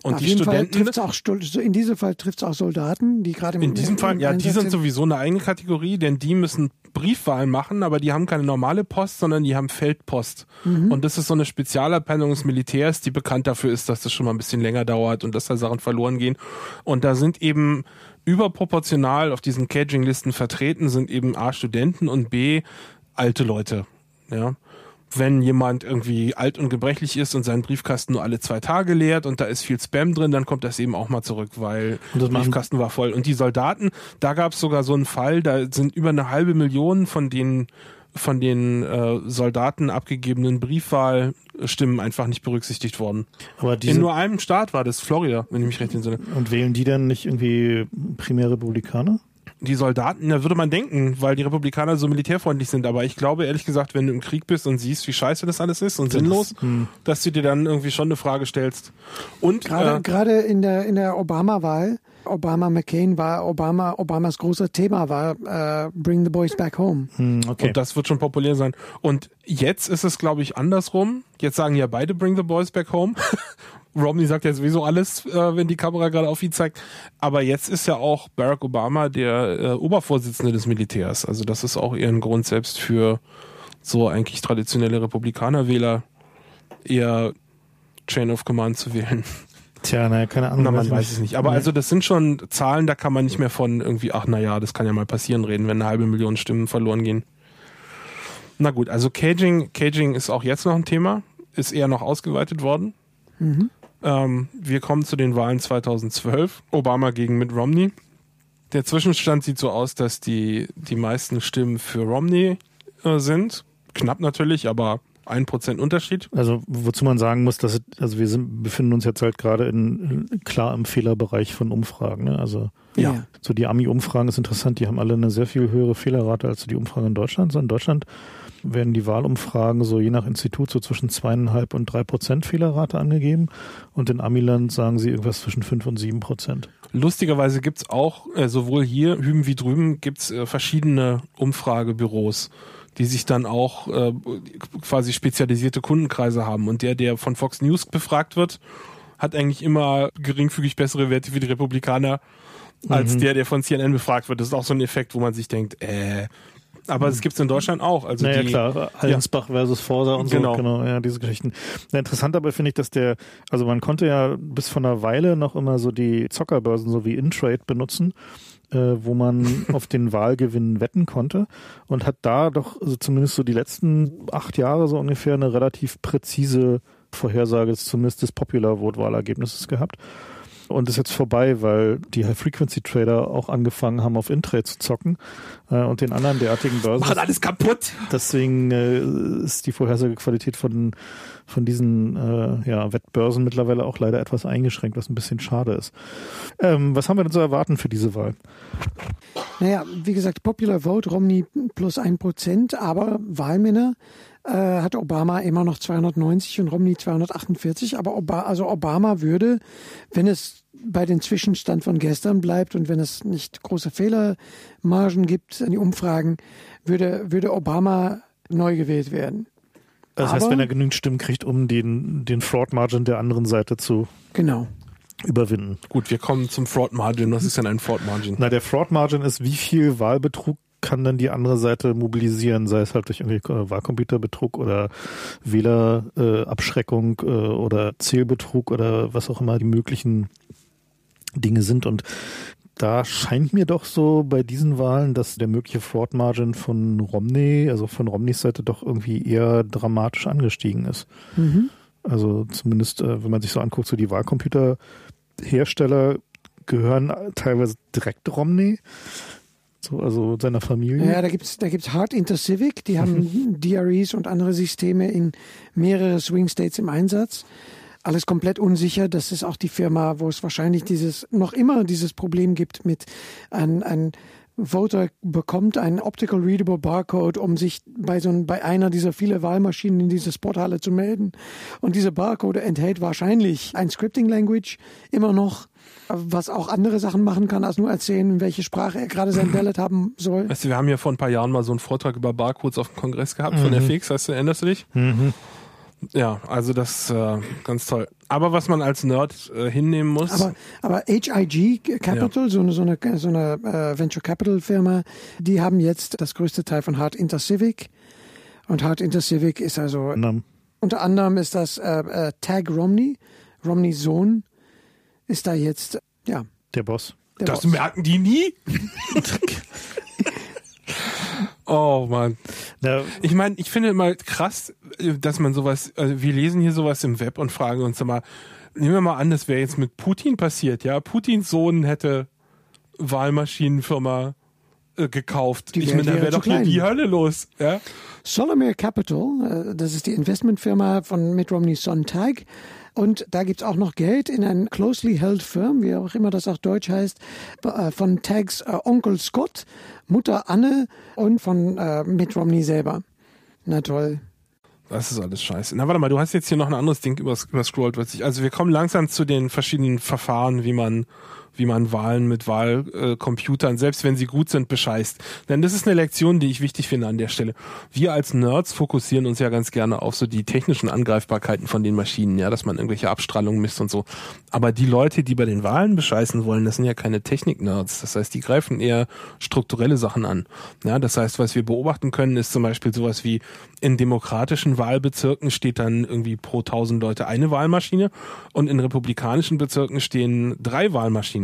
Speaker 3: Und
Speaker 2: Auf
Speaker 3: die
Speaker 2: Fall
Speaker 3: Studenten.
Speaker 2: trifft's auch, in diesem Fall trifft es auch Soldaten, die gerade im
Speaker 3: In diesem Fall, ja, die sind sowieso eine eigene Kategorie, denn die müssen Briefwahlen machen, aber die haben keine normale Post, sondern die haben Feldpost. Und das ist so eine Spezialabteilung des Militärs, die bekannt dafür ist, dass das schon mal ein bisschen länger dauert und dass da Sachen verloren gehen. Und da sind eben überproportional auf diesen Caging-Listen vertreten, sind eben A, Studenten und B, alte Leute. Ja wenn jemand irgendwie alt und gebrechlich ist und seinen Briefkasten nur alle zwei Tage leert und da ist viel Spam drin, dann kommt das eben auch mal zurück, weil der Briefkasten war voll. Und die Soldaten, da gab es sogar so einen Fall, da sind über eine halbe Million von den von den äh, Soldaten abgegebenen Briefwahlstimmen einfach nicht berücksichtigt worden.
Speaker 1: Aber
Speaker 3: In nur einem Staat war das Florida, wenn ich mich recht entsinne.
Speaker 1: und wählen die dann nicht irgendwie primär Republikaner?
Speaker 3: Die Soldaten, da würde man denken, weil die Republikaner so militärfreundlich sind. Aber ich glaube ehrlich gesagt, wenn du im Krieg bist und siehst, wie scheiße das alles ist und sinnlos,
Speaker 1: hm.
Speaker 3: dass du dir dann irgendwie schon eine Frage stellst. Und
Speaker 2: Gerade,
Speaker 3: äh,
Speaker 2: gerade in der, in der Obama-Wahl, Obama-McCain war Obama, Obamas großer Thema war äh, Bring the Boys Back Home.
Speaker 1: Hm, okay.
Speaker 3: Und das wird schon populär sein. Und jetzt ist es, glaube ich, andersrum. Jetzt sagen ja beide Bring the Boys Back Home. Romney sagt ja sowieso alles, äh, wenn die Kamera gerade auf ihn zeigt. Aber jetzt ist ja auch Barack Obama der äh, Obervorsitzende des Militärs. Also das ist auch eher ein Grund selbst für so eigentlich traditionelle Republikanerwähler eher Chain of Command zu wählen.
Speaker 1: Tja, naja, keine Ahnung.
Speaker 3: Na, man
Speaker 1: ich
Speaker 3: weiß es nicht. Aber
Speaker 1: Nee.
Speaker 3: also das sind schon Zahlen, da kann man nicht mehr von irgendwie, ach naja, das kann ja mal passieren reden, wenn eine halbe Million Stimmen verloren gehen. Na gut, also Caging, Caging ist auch jetzt noch ein Thema, ist eher noch ausgeweitet worden. Ähm, wir kommen zu den Wahlen 2012. Obama gegen Mitt Romney. Der Zwischenstand sieht so aus, dass die, die meisten Stimmen für Romney äh, sind. Knapp natürlich, aber ein Prozent Unterschied.
Speaker 1: Also wozu man sagen muss, dass also wir sind, befinden uns jetzt halt gerade in klar im Fehlerbereich von Umfragen. Ne? Also
Speaker 3: Ja.
Speaker 1: so die Ami-Umfragen ist interessant, die haben alle eine sehr viel höhere Fehlerrate als so die Umfragen in Deutschland. So in Deutschland werden die Wahlumfragen so je nach Institut so zwischen zweieinhalb und drei Prozent Fehlerrate angegeben und in Amiland sagen sie irgendwas zwischen fünf und sieben Prozent.
Speaker 3: Lustigerweise gibt's auch, äh, sowohl hier hüben wie drüben, gibt's äh, verschiedene Umfragebüros, die sich dann auch äh, quasi spezialisierte Kundenkreise haben. Und der, der von Fox News befragt wird, hat eigentlich immer geringfügig bessere Werte für die Republikaner als der, der von CNN befragt wird. Das ist auch so ein Effekt, wo man sich denkt, äh, aber das gibt's in Deutschland auch. Also
Speaker 1: naja,
Speaker 3: die,
Speaker 1: klar, Allensbach versus Forsa und
Speaker 3: Genau.
Speaker 1: so, genau, ja, diese Geschichten. Ja, interessant aber finde ich, dass der, also man konnte ja bis vor einer Weile noch immer so die Zockerbörsen so wie Intrade benutzen, äh, wo man auf den Wahlgewinn wetten konnte und hat da doch also zumindest so die letzten acht Jahre so ungefähr eine relativ präzise Vorhersage des- zumindest des Popular Vote Wahlergebnisses gehabt. Und ist jetzt vorbei, weil die High-Frequency-Trader auch angefangen haben, auf Intrade zu zocken äh, und den anderen derartigen Börsen.
Speaker 3: machen alles kaputt.
Speaker 1: Deswegen äh, ist die Vorhersagequalität von, von diesen äh, ja, Wettbörsen mittlerweile auch leider etwas eingeschränkt, was ein bisschen schade ist. Ähm, was haben wir denn zu erwarten für diese Wahl?
Speaker 2: Naja, wie gesagt, Popular Vote, Romney plus ein Prozent, aber Wahlmänner äh, hat Obama immer noch 290 und Romney 248. Aber Oba also Obama würde, wenn es bei den Zwischenstand von gestern bleibt und wenn es nicht große Fehlermargen gibt in die Umfragen, würde, würde Obama neu gewählt werden.
Speaker 1: Das heißt,
Speaker 2: Aber-
Speaker 1: wenn er genügend Stimmen kriegt, um den, den Fraud Margin der anderen Seite zu
Speaker 2: Genau.
Speaker 1: überwinden.
Speaker 3: Gut, wir kommen zum Fraud Margin. Was ist denn ein Fraud Margin?
Speaker 1: Na, der Fraud Margin ist, wie viel Wahlbetrug kann dann die andere Seite mobilisieren, sei es halt durch irgendwie äh, Wahlcomputerbetrug oder Wählerabschreckung äh, äh, oder Zählbetrug oder was auch immer die möglichen Dinge sind. Und da scheint mir doch so bei diesen Wahlen, dass der mögliche Fraud Margin von Romney, also von Romneys Seite doch irgendwie eher dramatisch angestiegen ist.
Speaker 2: Mhm.
Speaker 1: Also zumindest, äh, wenn man sich so anguckt, so die Wahlcomputerhersteller gehören teilweise direkt Romney, so, also seiner Familie.
Speaker 2: Ja, da gibt's da gibt's Hard Intercivic, die haben DREs und andere Systeme in mehrere Swing States im Einsatz. Alles komplett unsicher. Das ist auch die Firma, wo es wahrscheinlich dieses, noch immer dieses Problem gibt mit ein, ein Voter bekommt einen Optical Readable Barcode, um sich bei so ein, bei einer dieser viele Wahlmaschinen in dieser Sporthalle zu melden. Und dieser Barcode enthält wahrscheinlich ein Scripting Language immer noch, was auch andere Sachen machen kann, als nur erzählen, in welche Sprache er gerade sein Ballot haben soll.
Speaker 3: Weißt du, wir haben ja vor ein paar Jahren mal so einen Vortrag über Barcodes auf dem Kongress gehabt mhm. von FX, weißt du, erinnerst du dich? Mhm. Ja, also das äh, ganz toll. Aber was man als Nerd äh, hinnehmen muss.
Speaker 2: Aber, aber HIG Capital, ja. so eine, so eine, so eine äh, Venture Capital Firma, die haben jetzt das größte Teil von Hard Intercivic. Und Hard Intercivic ist also Andam. unter anderem ist das äh, äh, Tag Romney, Romneys Sohn, ist da jetzt ja
Speaker 1: der Boss.
Speaker 3: Der das Boss. merken die nie. Oh Mann. Ich meine, ich finde immer krass, dass man sowas, also wir lesen hier sowas im Web und fragen uns immer, nehmen wir mal an, das wäre jetzt mit Putin passiert, ja? Putins Sohn hätte Wahlmaschinenfirma äh, gekauft.
Speaker 2: Die
Speaker 3: ich meine, da wäre doch hier die Hölle los, ja?
Speaker 2: Solomir Capital, äh, das ist die Investmentfirma von Mitt Romney Sontag, und da gibt's auch noch Geld in ein closely held firm, wie auch immer das auch deutsch heißt, äh, von Tags äh, Onkel Scott, Mutter Anne und von äh, Mitt Romney selber. Na toll.
Speaker 3: Das ist alles scheiße. Na, warte mal, du hast jetzt hier noch ein anderes Ding überscrollt. Also wir kommen langsam zu den verschiedenen Verfahren, wie man wie man Wahlen mit Wahlcomputern, selbst wenn sie gut sind, bescheißt. Denn das ist eine Lektion, die ich wichtig finde an der Stelle. Wir als Nerds fokussieren uns ja ganz gerne auf so die technischen Angreifbarkeiten von den Maschinen, ja, dass man irgendwelche Abstrahlungen misst und so. Aber die Leute, die bei den Wahlen bescheißen wollen, das sind ja keine Technik-Nerds. Das heißt, die greifen eher strukturelle Sachen an. Ja, das heißt, was wir beobachten können, ist zum Beispiel sowas wie in demokratischen Wahlbezirken steht dann irgendwie pro tausend Leute eine Wahlmaschine und in republikanischen Bezirken stehen drei Wahlmaschinen.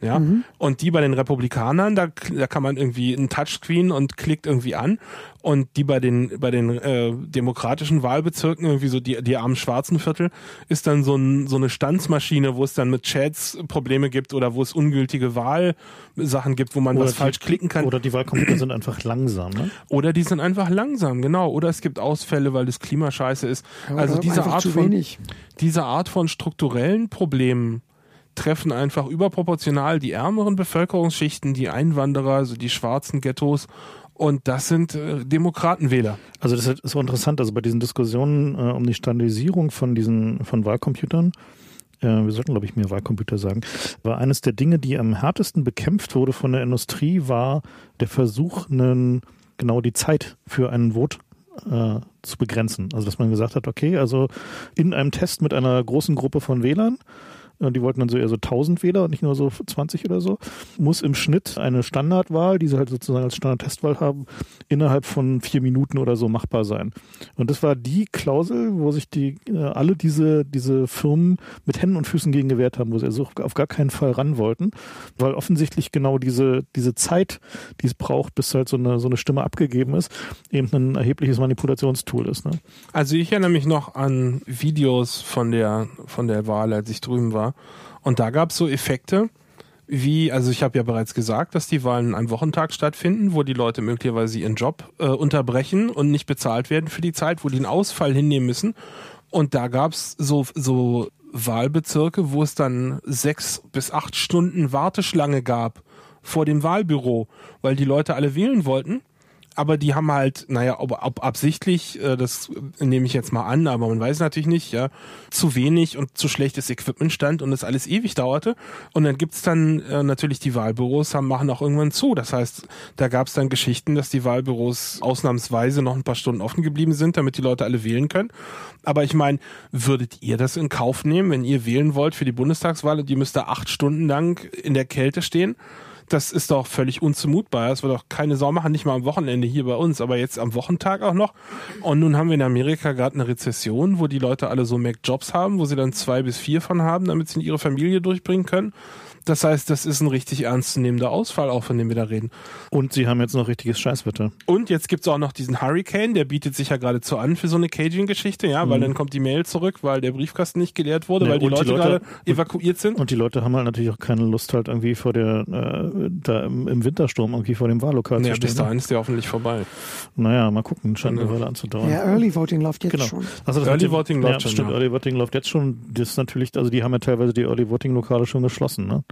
Speaker 3: Ja, mhm. und die bei den Republikanern, da, da kann man irgendwie ein Touchscreen und klickt irgendwie an. Und die bei den, bei den äh, demokratischen Wahlbezirken, irgendwie so die, die armen schwarzen Viertel, ist dann so, ein, so eine Stanzmaschine, wo es dann mit Chats Probleme gibt oder wo es ungültige Wahlsachen gibt, wo man oder was die, falsch klicken kann.
Speaker 1: Oder die Wahlcomputer sind einfach langsam, ne?
Speaker 3: Oder die sind einfach langsam, genau. Oder es gibt Ausfälle, weil das Klima scheiße ist. Ja, also diese Art von, diese Art von strukturellen Problemen treffen einfach überproportional die ärmeren Bevölkerungsschichten, die Einwanderer, also die schwarzen Ghettos und das sind äh, Demokratenwähler.
Speaker 1: Also das ist so interessant, also bei diesen Diskussionen äh, um die Standardisierung von diesen von Wahlcomputern, äh, wir sollten glaube ich mehr Wahlcomputer sagen, war eines der Dinge, die am härtesten bekämpft wurde von der Industrie, war der Versuch, einen, genau die Zeit für einen Vote äh, zu begrenzen. Also dass man gesagt hat, okay, also in einem Test mit einer großen Gruppe von Wählern die wollten dann so eher so 1000 Wähler und nicht nur so 20 oder so, muss im Schnitt eine Standardwahl, die sie halt sozusagen als Standardtestwahl haben, innerhalb von vier Minuten oder so machbar sein. Und das war die Klausel, wo sich die äh, alle diese, diese Firmen mit Händen und Füßen gegen gewehrt haben, wo sie also auf gar keinen Fall ran wollten, weil offensichtlich genau diese, diese Zeit, die es braucht, bis halt so eine, so eine Stimme abgegeben ist, eben ein erhebliches Manipulationstool ist. Ne?
Speaker 3: Also ich erinnere mich noch an Videos von der, von der Wahl, als ich drüben war und da gab es so Effekte, wie, also ich habe ja bereits gesagt, dass die Wahlen an Wochentag stattfinden, wo die Leute möglicherweise ihren Job äh, unterbrechen und nicht bezahlt werden für die Zeit, wo die einen Ausfall hinnehmen müssen. Und da gab es so, so Wahlbezirke, wo es dann sechs bis acht Stunden Warteschlange gab vor dem Wahlbüro, weil die Leute alle wählen wollten aber die haben halt, naja, ob, ob absichtlich, äh, das nehme ich jetzt mal an, aber man weiß natürlich nicht, ja, zu wenig und zu schlechtes Equipment stand und es alles ewig dauerte. Und dann gibt's dann äh, natürlich die Wahlbüros, haben, machen auch irgendwann zu. Das heißt, da gab's dann Geschichten, dass die Wahlbüros ausnahmsweise noch ein paar Stunden offen geblieben sind, damit die Leute alle wählen können. Aber ich meine, würdet ihr das in Kauf nehmen, wenn ihr wählen wollt für die Bundestagswahl und ihr müsst da acht Stunden lang in der Kälte stehen? Das ist doch völlig unzumutbar. Das wird doch keine Sau machen, nicht mal am Wochenende hier bei uns, aber jetzt am Wochentag auch noch. Und nun haben wir in Amerika gerade eine Rezession, wo die Leute alle so Mac-Jobs haben, wo sie dann zwei bis vier von haben, damit sie ihre Familie durchbringen können. Das heißt, das ist ein richtig ernstzunehmender Ausfall, auch von dem wir da reden.
Speaker 1: Und sie haben jetzt noch richtiges Scheißwetter.
Speaker 3: Und jetzt gibt's auch noch diesen Hurricane, der bietet sich ja geradezu an für so eine Caging-Geschichte, ja, weil mhm. dann kommt die Mail zurück, weil der Briefkasten nicht geleert wurde, nee, weil die Leute, die Leute, gerade evakuiert sind.
Speaker 1: Und die Leute haben halt natürlich auch keine Lust, halt irgendwie vor der, äh, da im, im, Wintersturm irgendwie vor dem Wahllokal
Speaker 3: naja,
Speaker 1: zu stehen.
Speaker 3: bis dahin ist der hoffentlich vorbei.
Speaker 1: Naja, mal gucken, scheint eine Weile anzudauern.
Speaker 2: Ja, Early Voting läuft jetzt genau. schon.
Speaker 3: Also das Early Voting läuft ja, schon.
Speaker 1: Stimmt,
Speaker 3: ja.
Speaker 1: Early Voting läuft jetzt schon. Das ist natürlich, also die haben ja teilweise die Early Voting Lokale schon geschlossen, ne?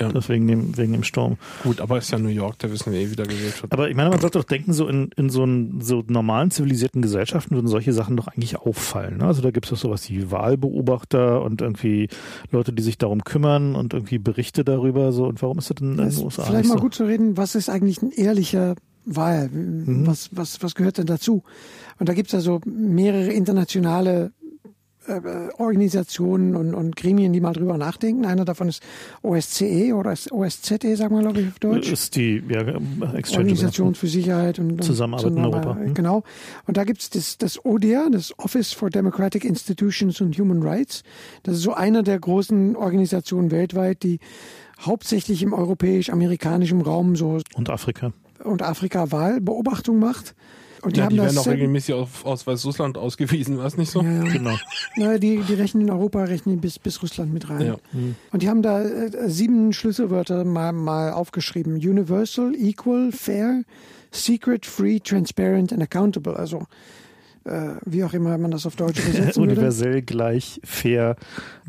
Speaker 1: Ja. Das wegen dem, wegen dem Sturm.
Speaker 3: Gut, aber ist ja New York, da wissen wir eh, wie da.
Speaker 1: Aber ich meine, man sollte doch denken, so in, in so, einen, so normalen zivilisierten Gesellschaften würden solche Sachen doch eigentlich auffallen. Ne? Also da gibt es doch sowas wie Wahlbeobachter und irgendwie Leute, die sich darum kümmern und irgendwie Berichte darüber. So. Und warum ist das denn in den
Speaker 2: USA? Vielleicht mal so? gut zu reden, was ist eigentlich ein ehrlicher Wahl? Mhm. Was, was, was gehört denn dazu? Und da gibt es also mehrere internationale Organisationen und, und Gremien, die mal drüber nachdenken. Einer davon ist OSCE oder OSZE, sagen wir, glaube ich, auf Deutsch.
Speaker 1: Ist die ja,
Speaker 2: Organisation für Sicherheit und, und
Speaker 1: Zusammenarbeit in Europa.
Speaker 2: Hm. Genau. Und da gibt es das, das ODIHR, das Office for Democratic Institutions and Human Rights. Das ist so einer der großen Organisationen weltweit, die hauptsächlich im europäisch-amerikanischen Raum so
Speaker 1: und Afrika
Speaker 2: und Afrika Wahlbeobachtung macht.
Speaker 3: Und die, ja, haben die werden auch regelmäßig auf, aus Weißrussland ausgewiesen, war es nicht so?
Speaker 2: Ja, ja. Genau. Naja, die, die rechnen in Europa, rechnen bis, bis Russland mit rein. Ja. Mhm. Und die haben da äh, sieben Schlüsselwörter mal, mal aufgeschrieben. Universal, Equal, Fair, Secret, Free, Transparent and Accountable. Also äh, wie auch immer man das auf Deutsch übersetzen
Speaker 1: würde. Universell, gleich, fair,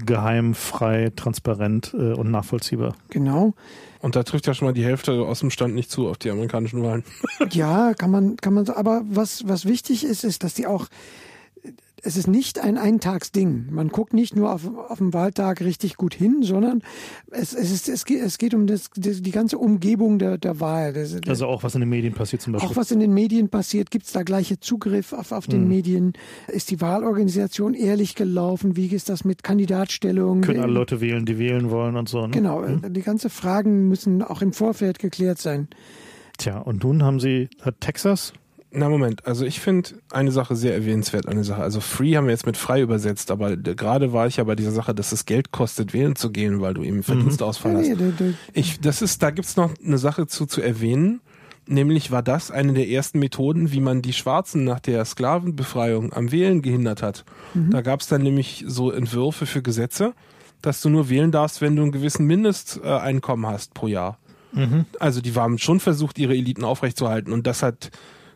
Speaker 1: geheim, frei, transparent äh, und nachvollziehbar.
Speaker 2: Genau.
Speaker 3: Und da trifft ja schon mal die Hälfte aus dem Stand nicht zu auf die amerikanischen Wahlen.
Speaker 2: ja, kann man, kann man. Aber was, was wichtig ist, ist, dass die auch es ist nicht ein Eintagsding. Man guckt nicht nur auf, auf den Wahltag richtig gut hin, sondern es, es, ist, es, geht, es geht um das, die, ganze Umgebung der, der Wahl. Das,
Speaker 1: also auch was in den Medien passiert zum Beispiel.
Speaker 2: Auch was in den Medien passiert. Gibt es da gleiche Zugriff auf, auf den mhm. Medien? Ist die Wahlorganisation ehrlich gelaufen? Wie ist das mit Kandidatstellungen?
Speaker 1: Können alle Leute wählen, die wählen wollen und so. Ne?
Speaker 2: Genau. Mhm. Die ganzen Fragen müssen auch im Vorfeld geklärt sein.
Speaker 1: Tja, und nun haben sie, hat Texas
Speaker 3: na Moment, also ich finde eine Sache sehr erwähnenswert, eine Sache. Also free haben wir jetzt mit frei übersetzt, aber gerade war ich ja bei dieser Sache, dass es Geld kostet, wählen zu gehen, weil du eben Verdienstausfall mhm. hast. Ich, das ist, da gibt's noch eine Sache zu, zu erwähnen. Nämlich war das eine der ersten Methoden, wie man die Schwarzen nach der Sklavenbefreiung am Wählen gehindert hat. Mhm. Da gab's dann nämlich so Entwürfe für Gesetze, dass du nur wählen darfst, wenn du einen gewissen Mindesteinkommen hast pro Jahr. Mhm. Also die haben schon versucht, ihre Eliten aufrechtzuerhalten und das hat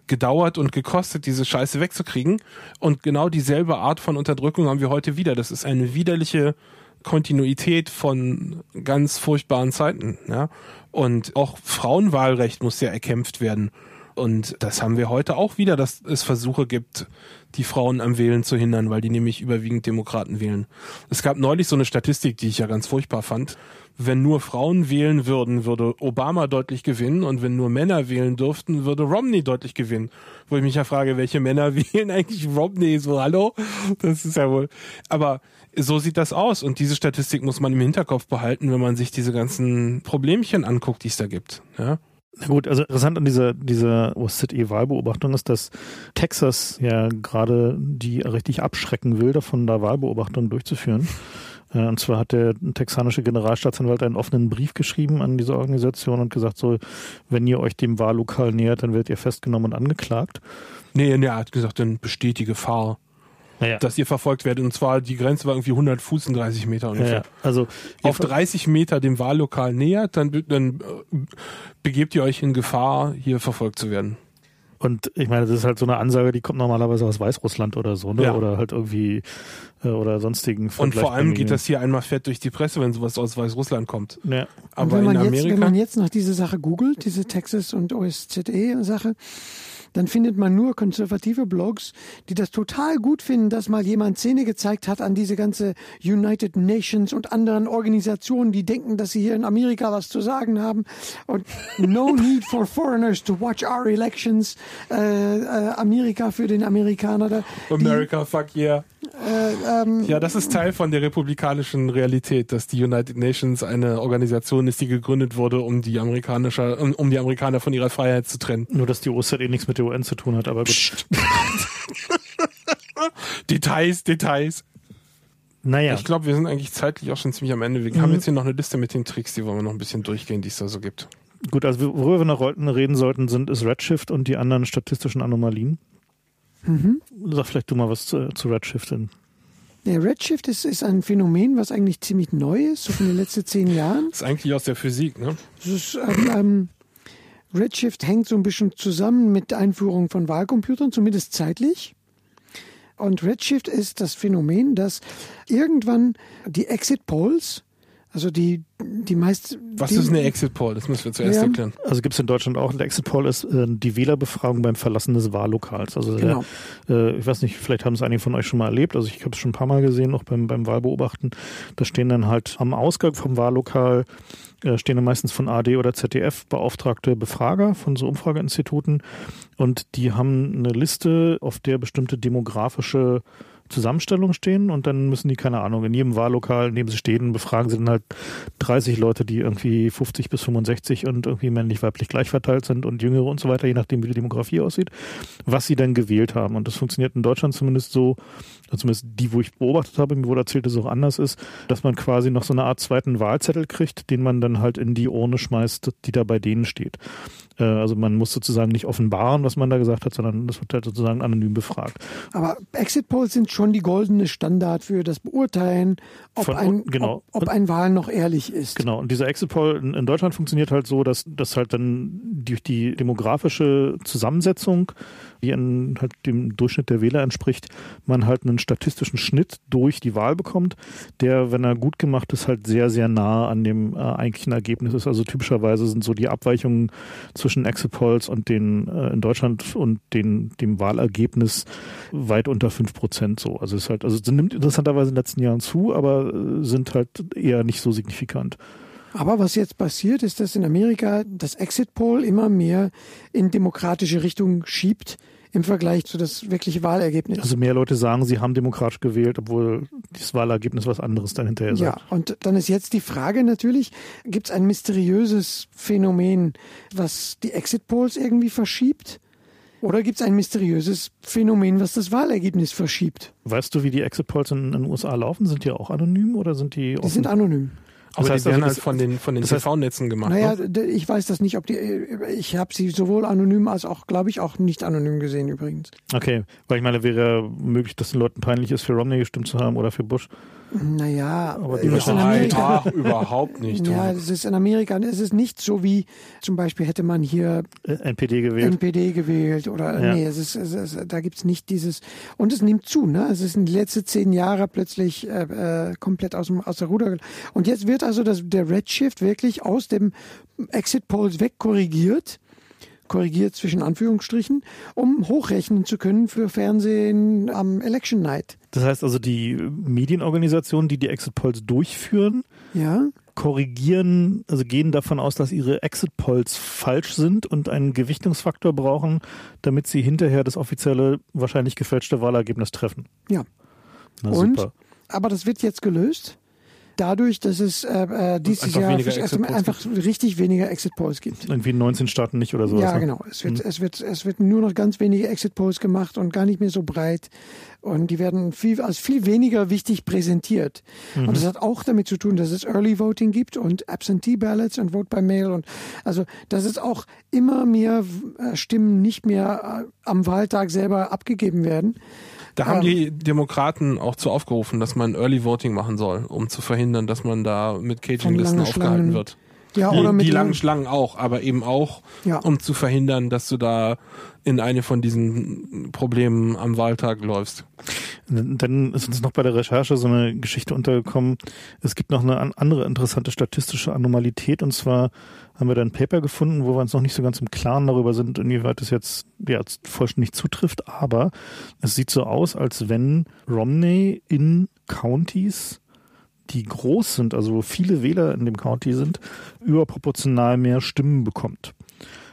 Speaker 3: gedauert und gekostet, diese Scheiße wegzukriegen. Und genau dieselbe Art von Unterdrückung haben wir heute wieder. Das ist eine widerliche Kontinuität von ganz furchtbaren Zeiten. Ja? Und auch Frauenwahlrecht muss ja erkämpft werden. Und das haben wir heute auch wieder, dass es Versuche gibt, die Frauen am Wählen zu hindern, weil die nämlich überwiegend Demokraten wählen. Es gab neulich so eine Statistik, die ich ja ganz furchtbar fand wenn nur Frauen wählen würden, würde Obama deutlich gewinnen und wenn nur Männer wählen dürften, würde Romney deutlich gewinnen. Wo ich mich ja frage, welche Männer wählen eigentlich Romney? So, hallo? Das ist ja wohl. Aber so sieht das aus und diese Statistik muss man im Hinterkopf behalten, wenn man sich diese ganzen Problemchen anguckt, die es da gibt. Ja?
Speaker 1: Na gut, also interessant an dieser, dieser OSZE-Wahlbeobachtung ist, dass Texas ja gerade die richtig abschrecken will, davon da Wahlbeobachtungen durchzuführen. Äh, und zwar hat der texanische Generalstaatsanwalt einen offenen Brief geschrieben an diese Organisation und gesagt, so, wenn ihr euch dem Wahllokal nähert, dann werdet ihr festgenommen und angeklagt.
Speaker 3: Nee, er hat gesagt, dann besteht die Gefahr. Naja. dass ihr verfolgt werdet. Und zwar die Grenze war irgendwie 100 Fuß in 30 Meter ungefähr. Ja,
Speaker 1: also
Speaker 3: auf 30 Meter dem Wahllokal nähert, dann, dann äh, begebt ihr euch in Gefahr, hier verfolgt zu werden.
Speaker 1: Und ich meine, das ist halt so eine Ansage, die kommt normalerweise aus Weißrussland oder so, ne? Ja. Oder halt irgendwie äh, oder sonstigen.
Speaker 3: Und vor allem geht das hier einmal fett durch die Presse, wenn sowas aus Weißrussland kommt.
Speaker 1: Ja.
Speaker 2: Aber wenn man, in Amerika, jetzt, wenn man jetzt nach dieser Sache googelt, diese Texas und OSZE-Sache, dann findet man nur konservative Blogs, die das total gut finden, dass mal jemand Szene gezeigt hat an diese ganze United Nations und anderen Organisationen, die denken, dass sie hier in Amerika was zu sagen haben. Und no need for foreigners to watch our elections. Äh, äh, Amerika für den Amerikaner. Da,
Speaker 3: America, fuck yeah. Äh, ähm, ja, das ist Teil von der republikanischen Realität, dass die United Nations eine Organisation ist, die gegründet wurde, um die amerikanische, um, um die Amerikaner von ihrer Freiheit zu trennen.
Speaker 1: Nur, dass die OSZE nichts mit der UN zu tun hat, aber gut.
Speaker 3: Details, Details. Naja. Ich glaube, wir sind eigentlich zeitlich auch schon ziemlich am Ende. Wir mhm. haben jetzt hier noch eine Liste mit den Tricks, die wollen wir noch ein bisschen durchgehen, die es da so gibt.
Speaker 1: Gut, also worüber wir noch reden sollten, sind ist Redshift und die anderen statistischen Anomalien. Mhm. Sag vielleicht du mal was zu, zu Redshift denn.
Speaker 2: Ja, Redshift ist, ist ein Phänomen, was eigentlich ziemlich neu ist, so von den letzten zehn Jahren.
Speaker 3: Das ist eigentlich aus der Physik, ne?
Speaker 2: Das ist, ähm, ähm, Redshift hängt so ein bisschen zusammen mit der Einführung von Wahlcomputern, zumindest zeitlich. Und Redshift ist das Phänomen, dass irgendwann die Exit Polls, also die, die meist
Speaker 3: Was
Speaker 2: die,
Speaker 3: ist eine Exit Poll? Das müssen wir zuerst
Speaker 2: Ja.
Speaker 3: erklären.
Speaker 1: Also gibt es in Deutschland auch. Ein Exit Poll ist äh, die Wählerbefragung beim Verlassen des Wahllokals. Also
Speaker 2: Genau.
Speaker 1: der, äh, ich weiß nicht, vielleicht haben es einige von euch schon mal erlebt. Also ich habe es schon ein paar Mal gesehen, auch beim, beim Wahlbeobachten. Da stehen dann halt am Ausgang vom Wahllokal äh, stehen dann meistens von AD oder ZDF beauftragte Befrager von so Umfrageinstituten und die haben eine Liste, auf der bestimmte demografische Zusammenstellungen stehen und dann müssen die, keine Ahnung, in jedem Wahllokal, in dem sie stehen, befragen sie dann halt 30 Leute, die irgendwie 50 bis 65 und irgendwie männlich-weiblich gleich verteilt sind und Jüngere und so weiter, je nachdem, wie die Demografie aussieht, was sie dann gewählt haben. Und das funktioniert in Deutschland zumindest so, zumindest die, wo ich beobachtet habe, mir wurde erzählt, dass es auch anders ist, dass man quasi noch so eine Art zweiten Wahlzettel kriegt, den man dann halt in die Urne schmeißt, die da bei denen steht. Äh, Also man muss sozusagen nicht offenbaren, was man da gesagt hat, sondern das wird halt sozusagen anonym befragt.
Speaker 2: Aber Exit Polls sind schon die goldene Standard für das Beurteilen, ob,
Speaker 1: Von
Speaker 2: ein,
Speaker 1: genau.
Speaker 2: ob, ob ein Wahl noch ehrlich ist.
Speaker 1: Genau, und dieser Exit Poll in, in Deutschland funktioniert halt so, dass das halt dann durch die demografische Zusammensetzung, die in halt dem Durchschnitt der Wähler entspricht, man halt einen statistischen Schnitt durch die Wahl bekommt, der, wenn er gut gemacht ist, halt sehr, sehr nah an dem äh, eigentlichen Ergebnis ist. Also typischerweise sind so die Abweichungen zwischen Exit Polls und den äh, in Deutschland und den, dem Wahlergebnis weit unter fünf Prozent so. Also es halt, also es nimmt interessanterweise in den letzten Jahren zu, aber äh, sind halt eher nicht so signifikant.
Speaker 2: Aber was jetzt passiert, ist, dass in Amerika das Exit Poll immer mehr in demokratische Richtung schiebt im Vergleich zu das wirkliche Wahlergebnis.
Speaker 1: Also mehr Leute sagen, sie haben demokratisch gewählt, obwohl das Wahlergebnis was anderes dann hinterher
Speaker 2: ja,
Speaker 1: sagt.
Speaker 2: und dann ist jetzt die Frage natürlich, gibt es ein mysteriöses Phänomen, was die Exit Polls irgendwie verschiebt? Oder gibt es ein mysteriöses Phänomen, was das Wahlergebnis verschiebt?
Speaker 1: Weißt du, wie die Exit Polls in, den USA laufen? Sind die auch anonym oder sind die
Speaker 2: Die
Speaker 1: offen?
Speaker 2: sind anonym.
Speaker 3: Aber
Speaker 1: heißt
Speaker 3: die werden
Speaker 1: also,
Speaker 3: halt
Speaker 1: das-
Speaker 3: von den, von den
Speaker 1: das
Speaker 3: TV-Netzen gemacht.
Speaker 2: Naja,
Speaker 3: ne?
Speaker 2: ich weiß das nicht, ob die, ich habe sie sowohl anonym als auch, glaube ich, auch nicht anonym gesehen übrigens.
Speaker 1: Okay, weil ich meine, wäre ja möglich, dass den Leuten peinlich ist, für Romney gestimmt zu haben oder für Bush.
Speaker 2: Naja,
Speaker 1: Aber die
Speaker 2: in
Speaker 3: Nein,
Speaker 2: Amerika,
Speaker 3: ach, überhaupt nicht.
Speaker 2: Ja, es ist in Amerika, es ist nicht so wie, zum Beispiel hätte man hier
Speaker 1: Äh, NPD gewählt.
Speaker 2: NPD gewählt oder
Speaker 1: Ja.
Speaker 2: nee, es ist, es ist, da gibt's nicht dieses und es nimmt zu, ne? Es ist in den letzten zehn Jahre plötzlich äh, äh, komplett aus, dem, aus der Ruder und jetzt wird also das, der Redshift wirklich aus dem Exit Polls wegkorrigiert korrigiert zwischen Anführungsstrichen, um hochrechnen zu können für Fernsehen am Election Night.
Speaker 1: Das heißt also, die Medienorganisationen, die die Exit Polls durchführen,
Speaker 2: Ja,
Speaker 1: korrigieren, also gehen davon aus, dass ihre Exit Polls falsch sind und einen Gewichtungsfaktor brauchen, damit sie hinterher das offizielle, wahrscheinlich gefälschte Wahlergebnis treffen.
Speaker 2: ja.
Speaker 1: Na
Speaker 2: Und?
Speaker 1: super.
Speaker 2: Aber das wird jetzt gelöst. Dadurch, dass es äh, äh, dieses
Speaker 3: einfach
Speaker 2: Jahr einfach richtig weniger Exit Polls gibt.
Speaker 1: Irgendwie in 19 Staaten nicht oder sowas.
Speaker 2: Ja,
Speaker 1: ne?
Speaker 2: genau. Es wird, es wird, es wird nur noch ganz wenige Exit Polls gemacht und gar nicht mehr so breit. Und die werden viel, als viel weniger wichtig präsentiert. Und das hat auch damit zu tun, dass es Early Voting gibt und Absentee Ballots und Vote by Mail und also, dass es auch immer mehr äh, Stimmen nicht mehr äh, am Wahltag selber abgegeben werden.
Speaker 3: Da haben
Speaker 2: Ähm.
Speaker 3: die Demokraten auch zu aufgerufen, dass man Early Voting machen soll, um zu verhindern, dass man da mit Caging-Listen aufgehalten
Speaker 2: Schlangen.
Speaker 3: wird.
Speaker 2: Ja,
Speaker 3: die,
Speaker 2: oder mit
Speaker 3: die langen
Speaker 2: langen-
Speaker 3: Schlangen auch, aber eben auch,
Speaker 2: Ja.
Speaker 3: um zu verhindern, dass du da in eine von diesen Problemen am Wahltag läufst.
Speaker 1: Dann ist uns noch bei der Recherche so eine Geschichte untergekommen. Es gibt noch eine an- andere interessante statistische Anomalität und zwar haben wir da ein Paper gefunden, wo wir uns noch nicht so ganz im Klaren darüber sind, inwieweit es jetzt ja, vollständig zutrifft, aber es sieht so aus, als wenn Romney in Counties die groß sind, also wo viele Wähler in dem County sind, überproportional mehr Stimmen bekommt.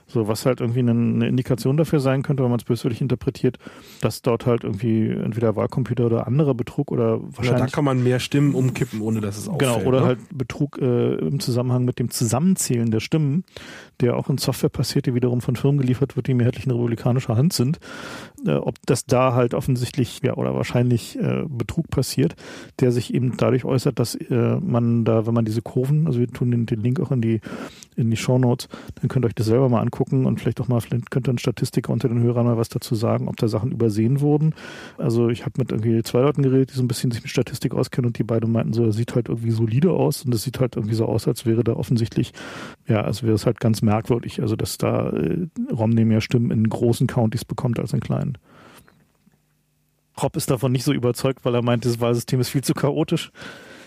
Speaker 1: So, was halt irgendwie eine, eine Indikation dafür sein könnte, wenn man es böswillig interpretiert, dass dort halt irgendwie entweder Wahlcomputer oder anderer Betrug oder
Speaker 3: Ja, da
Speaker 1: wahrscheinlich
Speaker 3: kann man mehr Stimmen umkippen, ohne dass es auffällt.
Speaker 1: Genau, oder
Speaker 3: ne?
Speaker 1: halt Betrug äh, im Zusammenhang mit dem Zusammenzählen der Stimmen, der auch in Software passiert, die wiederum von Firmen geliefert wird, die mehrheitlich in republikanischer Hand sind. Äh, ob das da halt offensichtlich ja oder wahrscheinlich äh, Betrug passiert, der sich eben dadurch äußert, dass äh, man da, wenn man diese Kurven, also wir tun den, den Link auch in die in die Show Notes, dann könnt ihr euch das selber mal angucken und vielleicht auch mal, vielleicht könnte ein Statistiker unter den Hörern mal was dazu sagen, ob da Sachen übersehen wurden. Also ich habe mit irgendwie zwei Leuten geredet, die so ein bisschen sich mit Statistik auskennen und die beide meinten so, das sieht halt irgendwie solide aus und es sieht halt irgendwie so aus, als wäre da offensichtlich, ja, als wäre es halt ganz merkwürdig, also dass da äh, Romney mehr Stimmen in großen Countys bekommt als in kleinen. Rob ist davon nicht so überzeugt, weil er meint, das Wahlsystem ist viel zu chaotisch.